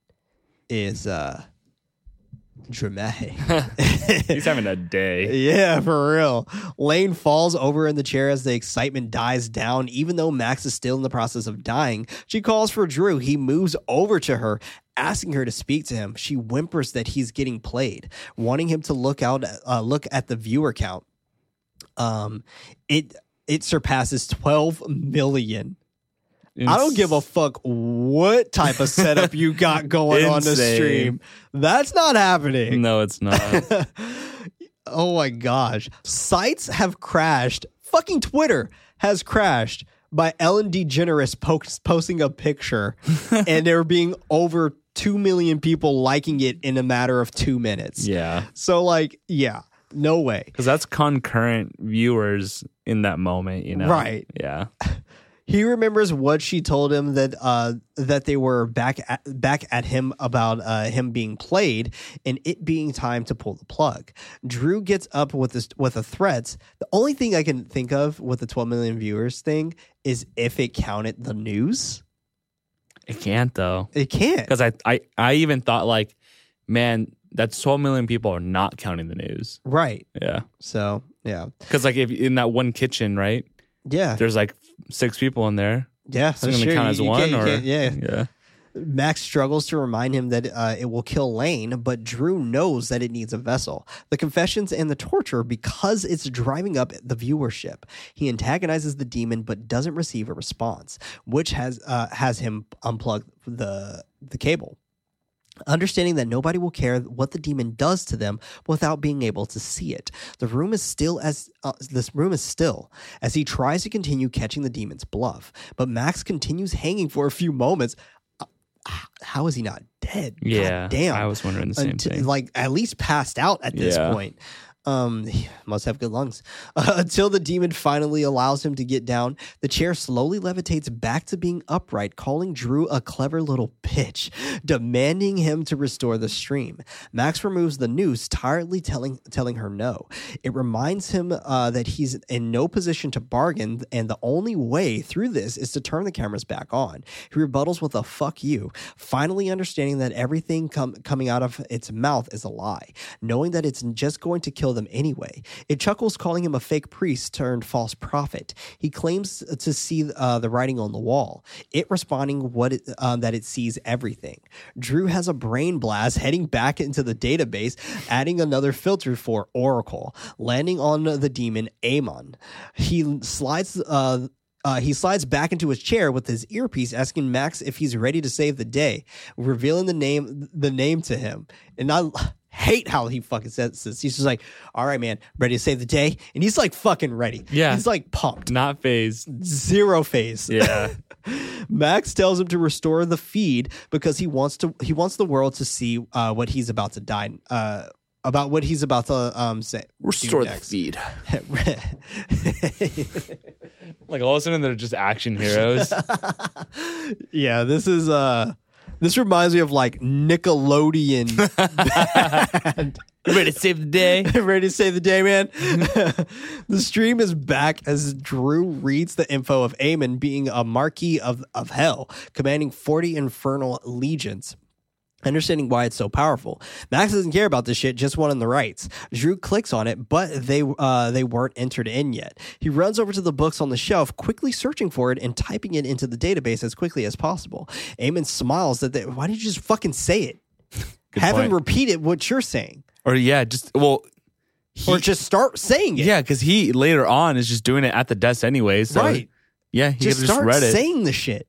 S2: is uh, dramatic.
S4: He's having a day.
S2: Yeah, for real. Lane falls over in the chair as the excitement dies down. Even though Max is still in the process of dying, she calls for Drew. He moves over to her, asking her to speak to him. She whimpers that he's getting played, wanting him to look out, uh, look at the viewer count. Um, it it surpasses twelve million. I don't give a fuck what type of setup you got going on the stream. That's not happening.
S4: No, it's not.
S2: Oh my gosh. Sites have crashed. Fucking Twitter has crashed by Ellen DeGeneres post- posting a picture and there being over 2 million people liking it in a matter of two minutes.
S4: yeah,
S2: So, like, yeah, no way.
S4: because that's concurrent viewers in that moment. You know,
S2: Right.
S4: Yeah.
S2: He remembers what she told him that uh, that they were back at, back at him about uh, him being played and it being time to pull the plug. Drew gets up with this with a threat. The only thing I can think of with the 12 million viewers thing is if it counted the news.
S4: It can't though,
S2: It can't.
S4: because I, I I even thought like, man, that's 12 million people are not counting the news.
S2: Right.
S4: Yeah,
S2: So yeah,
S4: because like if in that one kitchen, right,
S2: yeah,
S4: there's like six people in there.
S2: yeah.
S4: Is it going to
S2: sure.
S4: count as
S2: you
S4: one
S2: you
S4: or
S2: yeah.
S4: yeah?
S2: Max struggles to remind him that uh, it will kill Lane, but Drew knows that it needs a vessel. The confessions and the torture because it's driving up the viewership. He antagonizes the demon, but doesn't receive a response, which has uh, has him unplug the the cable. Understanding that nobody will care what the demon does to them without being able to see it, the room is still as uh, this room is still as he tries to continue catching the demon's bluff. But Max continues hanging for a few moments. Uh, How is he not dead? God
S4: Yeah,
S2: damn.
S4: I was wondering the same
S2: Until-
S4: thing.
S2: Like at least passed out at this
S4: Yeah.
S2: point. Um, must have good lungs. until the demon finally allows him to get down, the chair slowly levitates back to being upright, calling Drew a clever little bitch, demanding him to restore the stream. Max removes the noose, tiredly telling telling her no. It reminds him uh, that he's in no position to bargain, and the only way through this is to turn the cameras back on. He rebuttals with a "fuck you," finally understanding that everything com- coming out of its mouth is a lie, knowing that it's just going to kill them anyway. It chuckles, calling him a fake priest turned false prophet. He claims to see uh, the writing on the wall. It responding what it, um, that it sees everything. Drew has a brain blast, heading back into the database, adding another filter for Oracle, landing on the demon Amon. He slides. Uh, uh, he slides back into his chair with his earpiece, asking Max if he's ready to save the day, revealing the name the name to him. And I hate how he fucking says this. He's just like, "All right, man, ready to save the day," and he's like fucking ready.
S4: Yeah.
S2: he's like pumped,
S4: Not phased.
S2: zero phase.
S4: Yeah.
S2: Max tells him to restore the feed because he wants to. He wants the world to see uh, what he's about to die. Uh, about what he's about to um say.
S4: Restore the feed. Like all of a sudden they're just action heroes.
S2: Yeah, this is uh this reminds me of like Nickelodeon
S4: Ready to save the day?
S2: Ready to save the day, man? the stream is back as Drew reads the info of Amon being a Marquis of, of Hell, commanding 40 infernal legions. Understanding why it's so powerful. Max doesn't care about this shit, just wanting the rites. Drew clicks on it, but they uh, they weren't entered in yet. He runs over to the books on the shelf, quickly searching for it and typing it into the database as quickly as possible. Amon smiles that they, why did you just fucking say it? Have him repeat it what you're saying.
S4: Or yeah, just well he,
S2: or just start saying it.
S4: Yeah, because he later on is just doing it at the desk anyway. So
S2: right.
S4: yeah, he
S2: Just
S4: just
S2: start
S4: read it.
S2: saying the shit.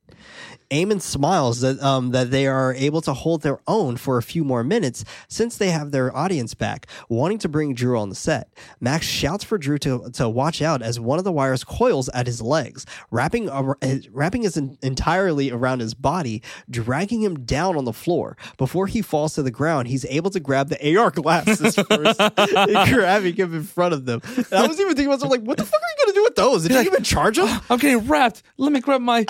S2: Amon smiles that um, that they are able to hold their own for a few more minutes since they have their audience back, wanting to bring Drew on the set. Max shouts for Drew to, to watch out as one of the wires coils at his legs, wrapping uh, wrapping his in, entirely around his body, dragging him down on the floor. Before he falls to the ground, he's able to grab the AR glasses first, grabbing him in front of them. And I was even thinking about myself, like, what the fuck are you gonna do with those? Did you even charge them?
S3: I'm getting wrapped. Let me grab my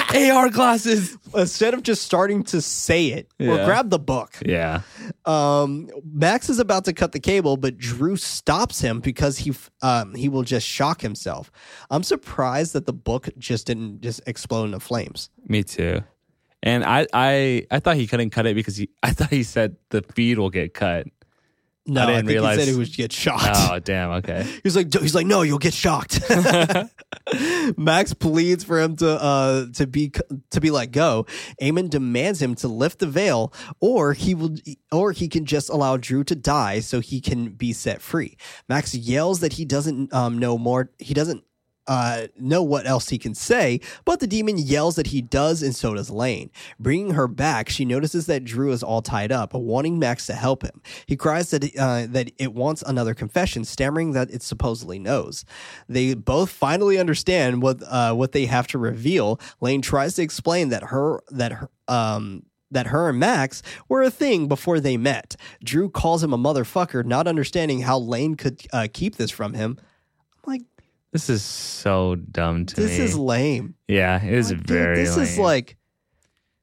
S3: AR glasses.
S2: Instead of just starting to say it or
S3: Yeah.
S2: grab the book.
S3: Yeah.
S2: Um, Max is about to cut the cable, but Drew stops him because he um, he will just shock himself. I'm surprised that the book just didn't just explode into flames.
S3: Me too. And I, I, I thought he couldn't cut it because he, I thought he said the feed will get cut.
S2: No,
S3: I
S2: I,
S3: didn't
S2: think
S3: realize-
S2: he said he would get shocked.
S3: Oh, damn. Okay.
S2: He's like, he's like, no, you'll get shocked. Max pleads for him to uh to be to be let go. Amon demands him to lift the veil, or he will, or he can just allow Drew to die so he can be set free. Max yells that he doesn't um know more. He doesn't uh, know what else he can say, but the demon yells that he does, and so does Lane. Bringing her back, she notices that Drew is all tied up, wanting Max to help him. He cries that uh, that it wants another confession, stammering that it supposedly knows. They both finally understand what uh, what they have to reveal. Lane tries to explain that her that her um that her and Max were a thing before they met. Drew calls him a motherfucker, not understanding how Lane could uh, keep this from him. I'm like,
S3: This is so dumb to
S2: this
S3: me.
S2: This is lame.
S3: yeah, it is
S2: Like, dude,
S3: very
S2: This is like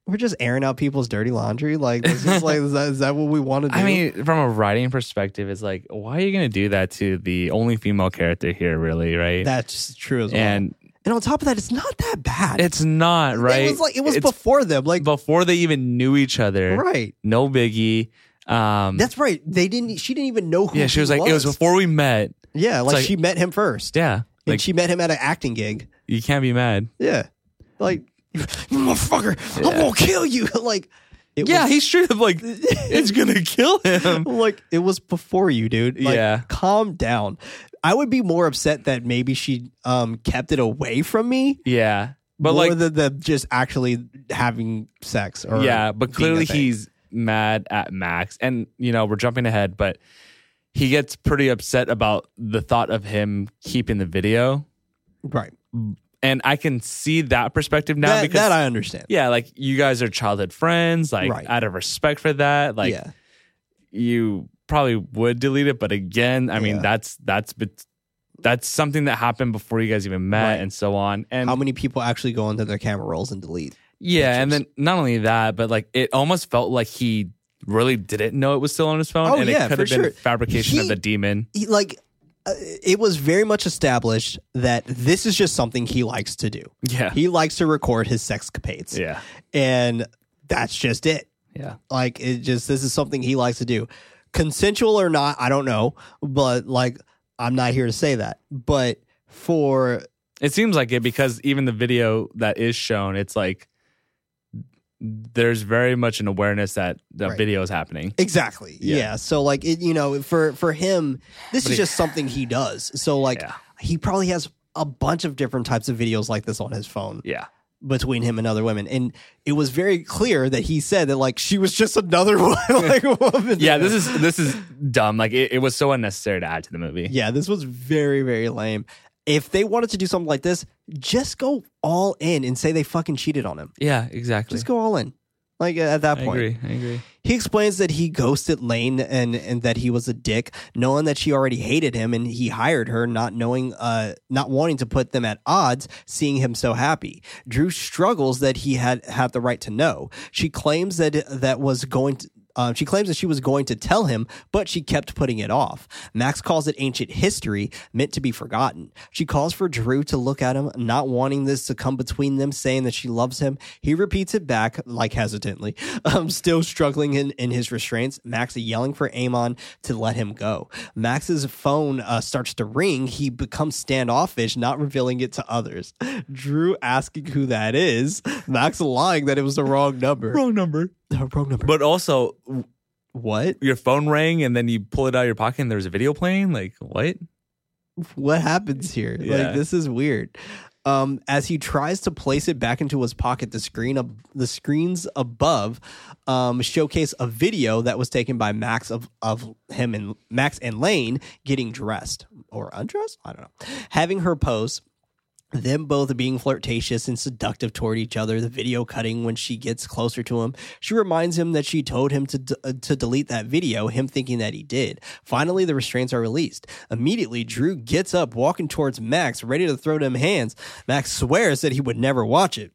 S2: we're just airing out people's dirty laundry. Like this is like is that, is that what we want to do?
S3: I mean, from a writing perspective, it's like, why are you going to do that to the only female character here, really, right?
S2: that's true as well.
S3: and
S2: and on top of that, it's not that bad.
S3: it's not, right?
S2: It was like it was
S3: It's
S2: before them. Like
S3: before they even knew each other.
S2: right.
S3: No biggie. Um,
S2: That's right. They didn't. She didn't even know who.
S3: yeah, she
S2: he
S3: was like, it was before we met.
S2: Yeah, like,
S3: like-
S2: she met him first.
S3: Yeah.
S2: And
S3: Like,
S2: she met him at an acting gig.
S3: you can't be mad.
S2: Yeah, like you motherfucker, I'm gonna kill you. like it
S3: yeah,
S2: was,
S3: he's straight up like, it's to kill him.
S2: like it was before you, dude. Like,
S3: Yeah.
S2: calm down. I would be more upset that maybe she um kept it away from me,
S3: Yeah. But
S2: more
S3: like,
S2: than them just actually having sex. Or
S3: yeah, but clearly he's mad at Max. And, you know, we're jumping ahead, but he gets pretty upset about the thought of him keeping the video.
S2: right.
S3: And I can see that perspective now
S2: that,
S3: because,
S2: that I understand.
S3: yeah, like you guys are childhood friends. Like,
S2: Right.
S3: out of respect for that, like,
S2: yeah,
S3: you probably would delete it. But again, I mean, that's, that's, that's something that happened before you guys even met
S2: Right.
S3: and so on. And
S2: how many people actually go into their camera rolls and delete?
S3: Yeah, and then not only that, but like it almost felt like he really didn't know it was still on his phone,
S2: Oh,
S3: and
S2: yeah,
S3: it could have been
S2: sure.
S3: fabrication of the demon.
S2: He- like uh, it was very much established that this is just something he likes to do.
S3: Yeah,
S2: He likes to record his sexcapades.
S3: yeah,
S2: And that's just it.
S3: yeah.
S2: Like it just this is something he likes to do. Consensual or not, I don't know, but like I'm not here to say that. But for
S3: It seems like it because even the video that is shown, it's like there's very much an awareness that the
S2: Right.
S3: video is happening.
S2: exactly.
S3: Yeah.
S2: Yeah. So like it you know, for for him this
S3: But
S2: is
S3: he-
S2: just something he does. So like
S3: Yeah.
S2: he probably has a bunch of different types of videos like this on his phone.
S3: Yeah,
S2: between him and other women. And it was very clear that he said that like she was just another one, like woman.
S3: yeah. This is this is dumb. Like it, it was so unnecessary to add to the movie.
S2: yeah, this was very, very lame. If they wanted to do something like this, just go all in and say they fucking cheated on him.
S3: Yeah, exactly.
S2: Just go all in. Like at that
S3: I
S2: point.
S3: agree. I agree.
S2: He explains that he ghosted Lane and and that he was a dick, knowing that she already hated him and he hired her, not knowing uh not wanting to put them at odds, seeing him so happy. Drew struggles that he had had the right to know. She claims that that was going to uh, she claims that she was going to tell him, but she kept putting it off. Max calls it ancient history, meant to be forgotten. She calls for Drew to look at him, not wanting this to come between them, saying that she loves him. He repeats it back, like hesitantly, um, still struggling in, in his restraints. Max yelling for Amon to let him go. Max's phone uh, starts to ring. He becomes standoffish, not revealing it to others. Drew asking who that is. Max lying that it was the wrong number.
S3: Wrong number.
S2: Wrong number.
S3: But also,
S2: what?
S3: your phone rang and then you pull it out of your pocket and there's a video playing. Like what?
S2: what happens here?
S3: Yeah.
S2: Like this is weird. Um, as he tries to place it back into his pocket, the screen ab- the screens above um, showcase a video that was taken by Max of of him and Max and Lane getting dressed or undressed. I don't know, having her pose them both being flirtatious and seductive toward each other the video cutting when she gets closer to him she reminds him that she told him to d- uh, to delete that video him thinking that he did finally the restraints are released immediately drew gets up walking towards max ready to throw them hands max swears that he would never watch it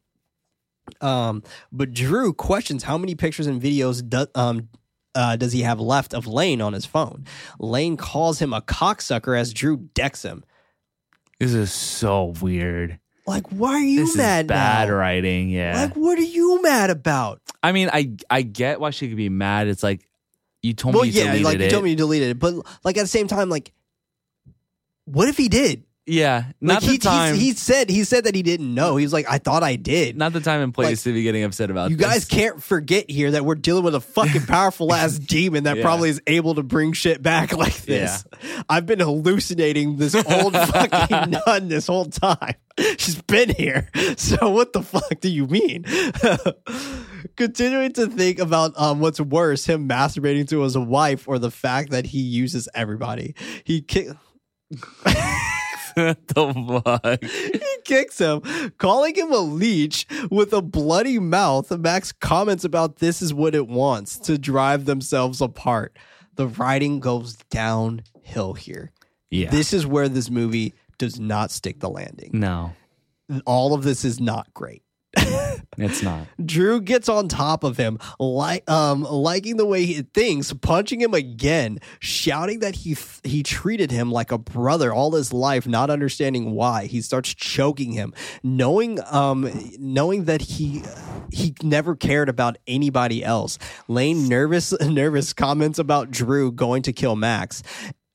S2: um but drew questions how many pictures and videos do, um uh, does he have left of Lane on his phone? Lane calls him a cocksucker as Drew decks him.
S4: This is so weird.
S2: Like, why are you
S4: This
S2: mad
S4: is bad
S2: now?
S4: writing. Yeah.
S2: Like, what are you mad about?
S4: I mean, I I get why she could be mad. It's like you told
S2: well,
S4: me you
S2: yeah,
S4: deleted
S2: like you
S4: it.
S2: told me you deleted it, but like at the same time, like, what if he did?
S4: Yeah, not
S2: Like
S4: the
S2: he,
S4: time.
S2: he he said he said that he didn't know. He was like, I thought I did.
S4: not the time and place to be getting upset about.
S2: you
S4: this.
S2: guys can't forget here that we're dealing with a fucking powerful ass demon that
S4: Yeah.
S2: probably is able to bring shit back like this. I've been hallucinating this old fucking nun this whole time. She's been here. So what the fuck do you mean? Continuing to think about um, what's worse, him masturbating to his wife or the fact that he uses everybody. He kick
S4: What the fuck?
S2: he kicks him, calling him a leech with a bloody mouth. Max comments about this is what it wants to drive themselves apart. The writing goes downhill here.
S4: Yeah.
S2: This is where this movie does not stick the landing.
S4: no,
S2: All of this is not great.
S4: It's not.
S2: Drew gets on top of him, like um, liking the way he thinks, punching him again, shouting that he he treated him like a brother all his life, not understanding why. He starts choking him, knowing um, knowing that he he never cared about anybody else. Lane nervous nervous comments about Drew going to kill Max.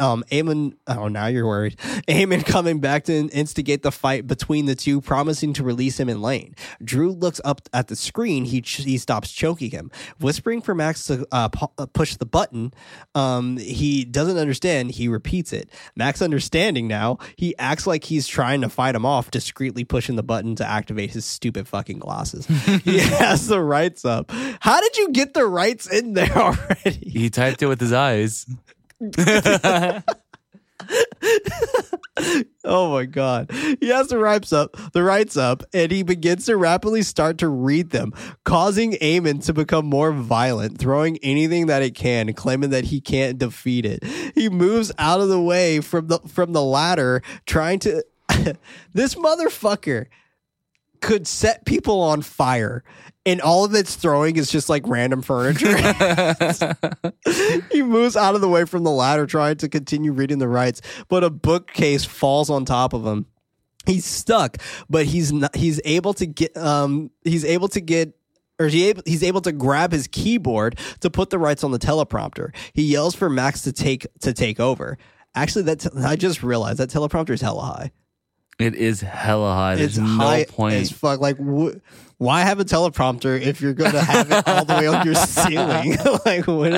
S2: Um, Amon, oh, now you're worried. Amon coming back to instigate the fight between the two, promising to release him in lane. Drew looks up at the screen. He ch- he stops choking him, whispering for Max to uh, pu- uh, push the button. Um, he doesn't understand. He repeats it. Max understanding now. He acts like he's trying to fight him off, discreetly pushing the button to activate his stupid fucking glasses. he has the rites up. How did you get the rites in there already?
S4: He typed it with his eyes.
S2: Oh my god. He has the rites up, the rites up, and he begins to rapidly start to read them, causing Amon to become more violent, throwing anything that it can, claiming that he can't defeat it. He moves out of the way from the from the ladder, trying to this motherfucker could set people on fire. And all of its throwing is just like random furniture. he moves out of the way from the ladder, trying to continue reading the rites, but a bookcase falls on top of him. He's stuck, but he's not, he's able to get um he's able to get or he able, he's able to grab his keyboard to put the rites on the teleprompter. He yells for Max to take to take over. Actually, that te- I just realized that teleprompter is hella high.
S4: It is hella high. There's
S2: It's
S4: no
S2: high
S4: point.
S2: as fuck. Like, wh- why have a teleprompter if you're going to have it all the way on your ceiling? like, what?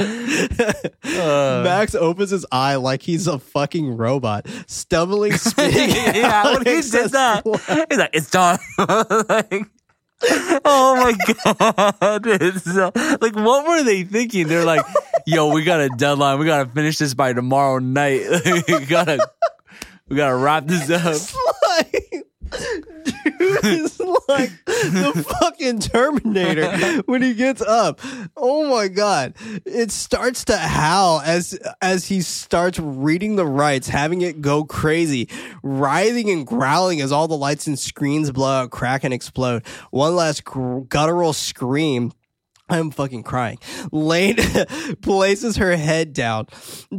S4: Uh.
S2: Max opens his eye like he's a fucking robot, stumbling, spitting.
S4: yeah, when he did that, he's like, "It's done." like, oh my god! It's so, like, what were they thinking? They're like, "Yo, we got a deadline. We gotta finish this by tomorrow night. we gotta, we gotta wrap this up."
S2: like, dude is like the fucking Terminator when he gets up. Oh my god! It starts to howl as as he starts reading the rites, having it go crazy, writhing and growling as all the lights and screens blow out, crack, and explode. One last gr- guttural scream. I'm fucking crying. Lane places her head down.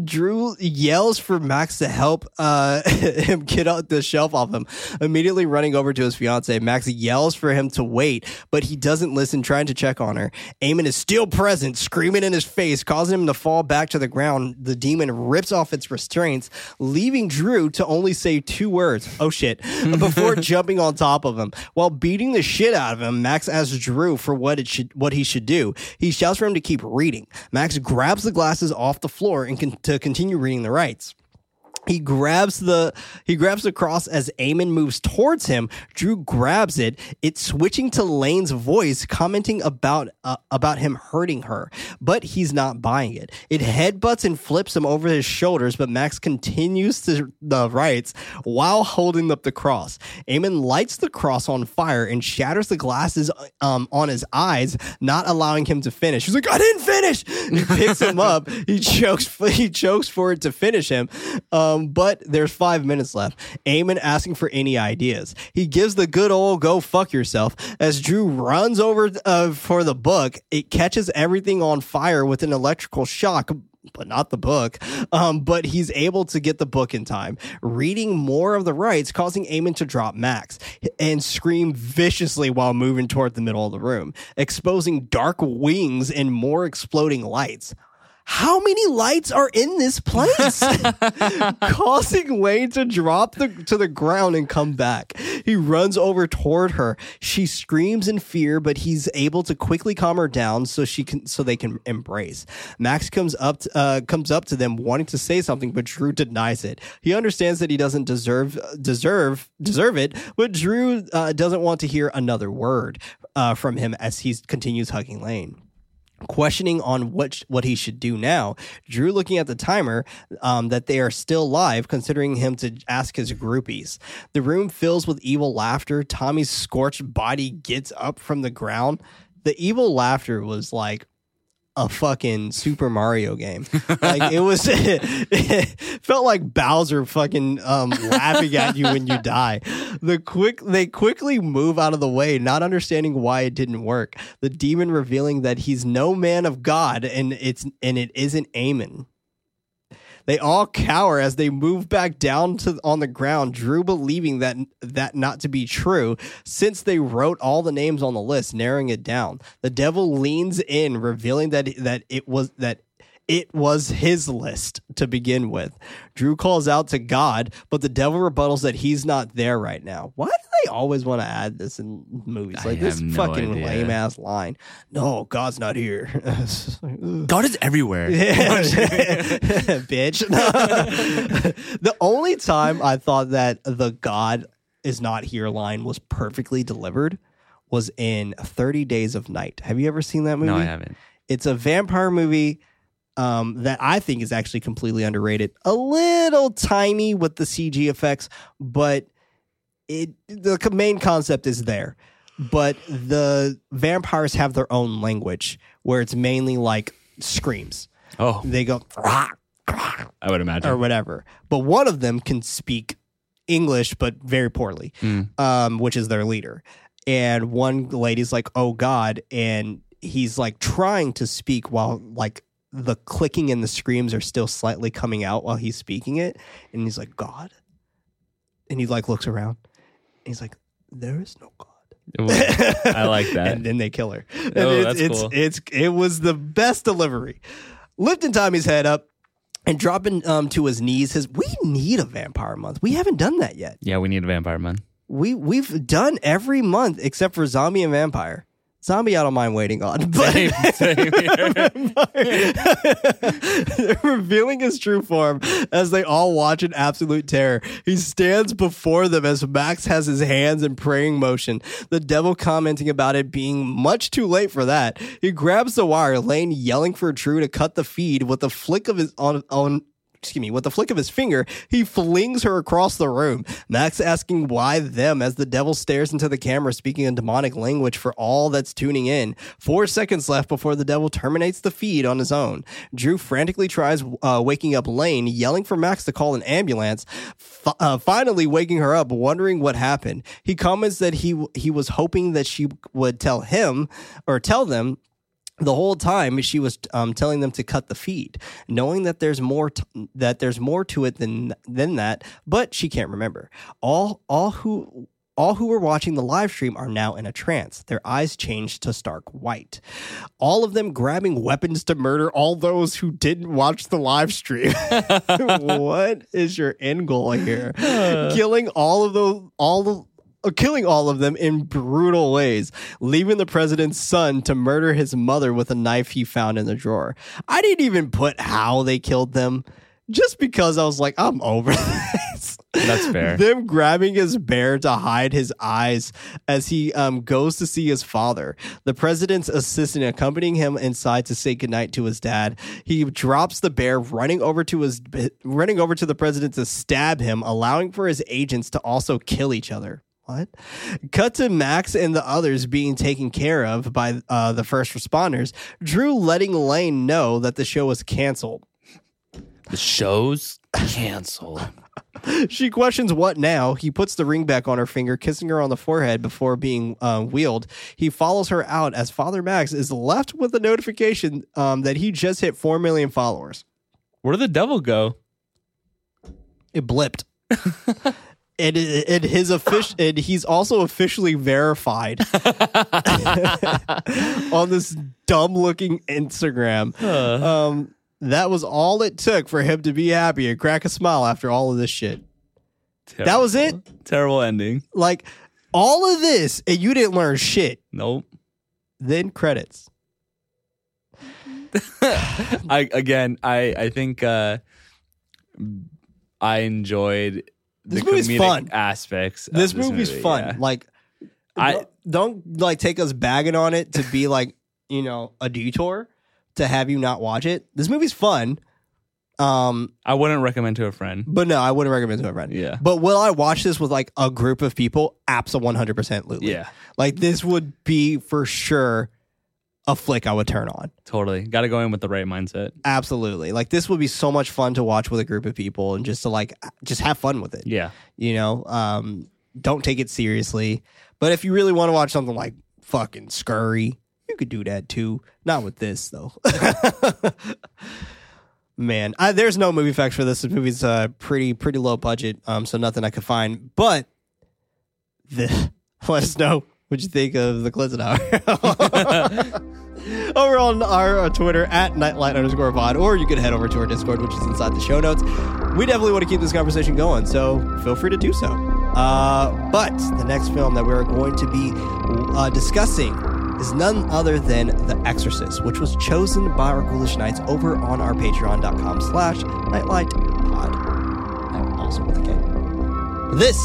S2: Drew yells for Max to help uh, him get out the shelf off him. Immediately running over to his fiance, Max yells for him to wait, but he doesn't listen, trying to check on her. Amon is still present, screaming in his face, causing him to fall back to the ground. The demon rips off its restraints, leaving Drew to only say two words, oh shit, before jumping on top of him. While beating the shit out of him, Max asks Drew for what it should what he should do. He shouts for him to keep reading. Max grabs the glasses off the floor and con- to continue reading the rites. He grabs the he grabs the cross as Amon moves towards him. Drew grabs it. It's switching to Lane's voice, commenting about uh, about him hurting her, but he's not buying it. It headbutts and flips him over his shoulders, but Max continues to the rites while holding up the cross. Amon lights the cross on fire and shatters the glasses um, on his eyes, not allowing him to finish. He's like, "I didn't finish." He picks him up. He chokes. He chokes for it to finish him. Um, but there's five minutes left. Amon asking for any ideas. He gives the good old go fuck yourself as Drew runs over uh, for the book. It catches everything on fire with an electrical shock. But not the book. Um, but he's able to get the book in time, reading more of the rites, causing Amon to drop Max and scream viciously while moving toward the middle of the room, exposing dark wings and more exploding lights how many lights are in this place? Causing Lane to drop the, to the ground and come back. He runs over toward her. She screams in fear, but he's able to quickly calm her down so she can so they can embrace. Max comes up to, uh, comes up to them wanting to say something, but Drew denies it. He understands that he doesn't deserve deserve deserve it, but Drew uh, doesn't want to hear another word uh, from him as he continues hugging Lane questioning on what what he should do now. Drew looking at the timer um, that they are still live, considering him to ask his groupies. The room fills with evil laughter. Tommy's scorched body gets up from the ground. The evil laughter was like a fucking Super Mario game. Like it was, it felt like Bowser fucking um, laughing at you when you die. The quick, they quickly move out of the way, not understanding why it didn't work. The demon revealing that he's no man of God, and it's and it isn't Amon. They all cower as they move back down to on the ground, Drew believing that that not to be true since they wrote all the names on the list, narrowing it down. The devil leans in, revealing that that it was that it was his list to begin with. Drew calls out to God, but the devil rebuttals that he's not there right now. Why do they always want to add this in movies?
S4: I
S2: Like this
S4: have no
S2: fucking
S4: idea.
S2: lame ass line. No, God's not here.
S4: God is everywhere.
S2: bitch. the only time I thought that the God is not here line was perfectly delivered was in 30 Days of Night. Have you ever seen that movie?
S4: No, I haven't.
S2: It's a vampire movie um, that I think is actually completely underrated. A little tiny with the CG effects, but it the main concept is there. But the vampires have their own language where it's mainly like screams.
S4: Oh,
S2: They go
S4: I would imagine.
S2: or whatever. But one of them can speak English, but very poorly,
S4: Mm.
S2: um, which is their leader. And one lady's like, "Oh God," and he's like trying to speak while like the clicking and the screams are still slightly coming out while he's speaking it, and he's like, "God," and he like looks around, and he's like, "There is no God."
S4: I like that.
S2: and then they kill her.
S3: Oh,
S2: it's,
S3: that's
S2: it's,
S3: cool.
S2: it's it was the best delivery. Lifting Tommy's head up and dropping um to his knees. His we need a vampire month. We haven't done that yet.
S4: yeah, we need a vampire month.
S2: We we've done every month except for zombie and vampire. Zombie, I don't mind waiting on, but
S3: Same, same
S2: revealing his true form as they all watch in absolute terror. He stands before them as Max has his hands in praying motion. The devil commenting about it being much too late for that. He grabs the wire, Lane yelling for Drew to cut the feed with a flick of his on on excuse me, with the flick of his finger, he flings her across the room. Max asking why them as the devil stares into the camera, speaking a demonic language for all that's tuning in. Four seconds left before the devil terminates the feed on his own. Drew frantically tries uh, waking up Lane, yelling for Max to call an ambulance. F- uh, finally, waking her up, wondering what happened. He comments that he he was hoping that she would tell him or tell them the whole time she was um, telling them to cut the feed, knowing that there's more t- that there's more to it than than that, but she can't remember. All all who all who were watching the live stream are now in a trance. Their eyes changed to stark white. All of them grabbing weapons to murder all those who didn't watch the live stream. what is your end goal here? Killing all of those all the uh, killing all of them in brutal ways, leaving the president's son to murder his mother with a knife he found in the drawer. I didn't even put how they killed them just because I was like, I'm over this.
S4: That's fair.
S2: Them grabbing his bear to hide his eyes as he um, goes to see his father. The president's assistant accompanying him inside to say goodnight to his dad. He drops the bear, running over to his running over to the president to stab him, allowing for his agents to also kill each other. What? Cut to Max and the others being taken care of by uh, the first responders. Drew letting Lane know that the show was canceled.
S3: The show's canceled.
S2: She questions what now. He puts the ring back on her finger, kissing her on the forehead before being uh, wheeled. He follows her out as Father Max is left with a notification um, that he just hit 4 million followers.
S3: Where did the devil go?
S2: It blipped. and, and his official and he's also officially verified on this dumb looking Instagram. Um, that was all it took for him to be happy and crack a smile after all of this shit. That was it.
S3: Terrible ending.
S2: Like all of this, and you didn't learn shit.
S3: Nope.
S2: Then credits.
S3: I again, I I think uh I enjoyed
S2: This movie's fun.
S3: aspects. of
S2: This, movie's
S3: movie,
S2: fun.
S3: yeah.
S2: Like,
S3: I-
S2: don't, don't like take us bagging on it to be like you know a detour to have you not watch it. This movie's fun. Um,
S3: I wouldn't recommend to a friend.
S2: but no, I wouldn't recommend to a friend.
S3: Yeah.
S2: But will I watch this with like a group of people? Absolutely, one hundred percent.
S3: Yeah,
S2: Like this would be for sure a flick I would turn on.
S3: totally. Got to go in with the right mindset.
S2: Absolutely. Like this would be so much fun to watch with a group of people and just to like just have fun with it.
S3: Yeah.
S2: You know, um, don't take it seriously. But if you really want to watch something like fucking Scurry, you could do that too. Not with this though. Man, I, there's no movie facts for this. This movie's uh, pretty pretty low budget, um, so nothing I could find. But the, let us know what you think of the Cleansing Hour. over on our uh, Twitter at nightlight underscore pod, or you can head over to our Discord, which is inside the show notes. We definitely want to keep this conversation going, so feel free to do so. Uh, but the next film that we're going to be uh, discussing is none other than The Exorcist, which was chosen by our Ghoulish Knights over on our patreon.com slash nightlight pod. I'm Also with a K. This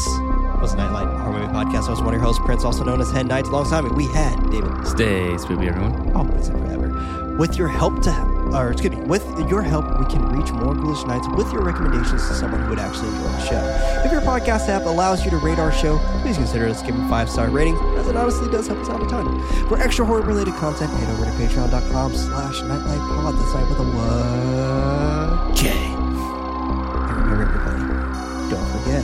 S2: was Knight Light Horror Movie Podcast. I was one of your hosts, Prince, also known as Head Knights. Alongside me, we had David
S3: Stay spooky, everyone.
S2: Oh, always and forever. With your help to, or excuse me, with your help, we can reach more Ghoulish Knights with your recommendations to someone who would actually enjoy the show. If your podcast app allows you to rate our show, please consider us giving five star rating, as it honestly does help us out a ton. For extra horror related content, head over to patreon.com slash nightlightpod. That's night with a what? J. And remember, everybody, don't forget,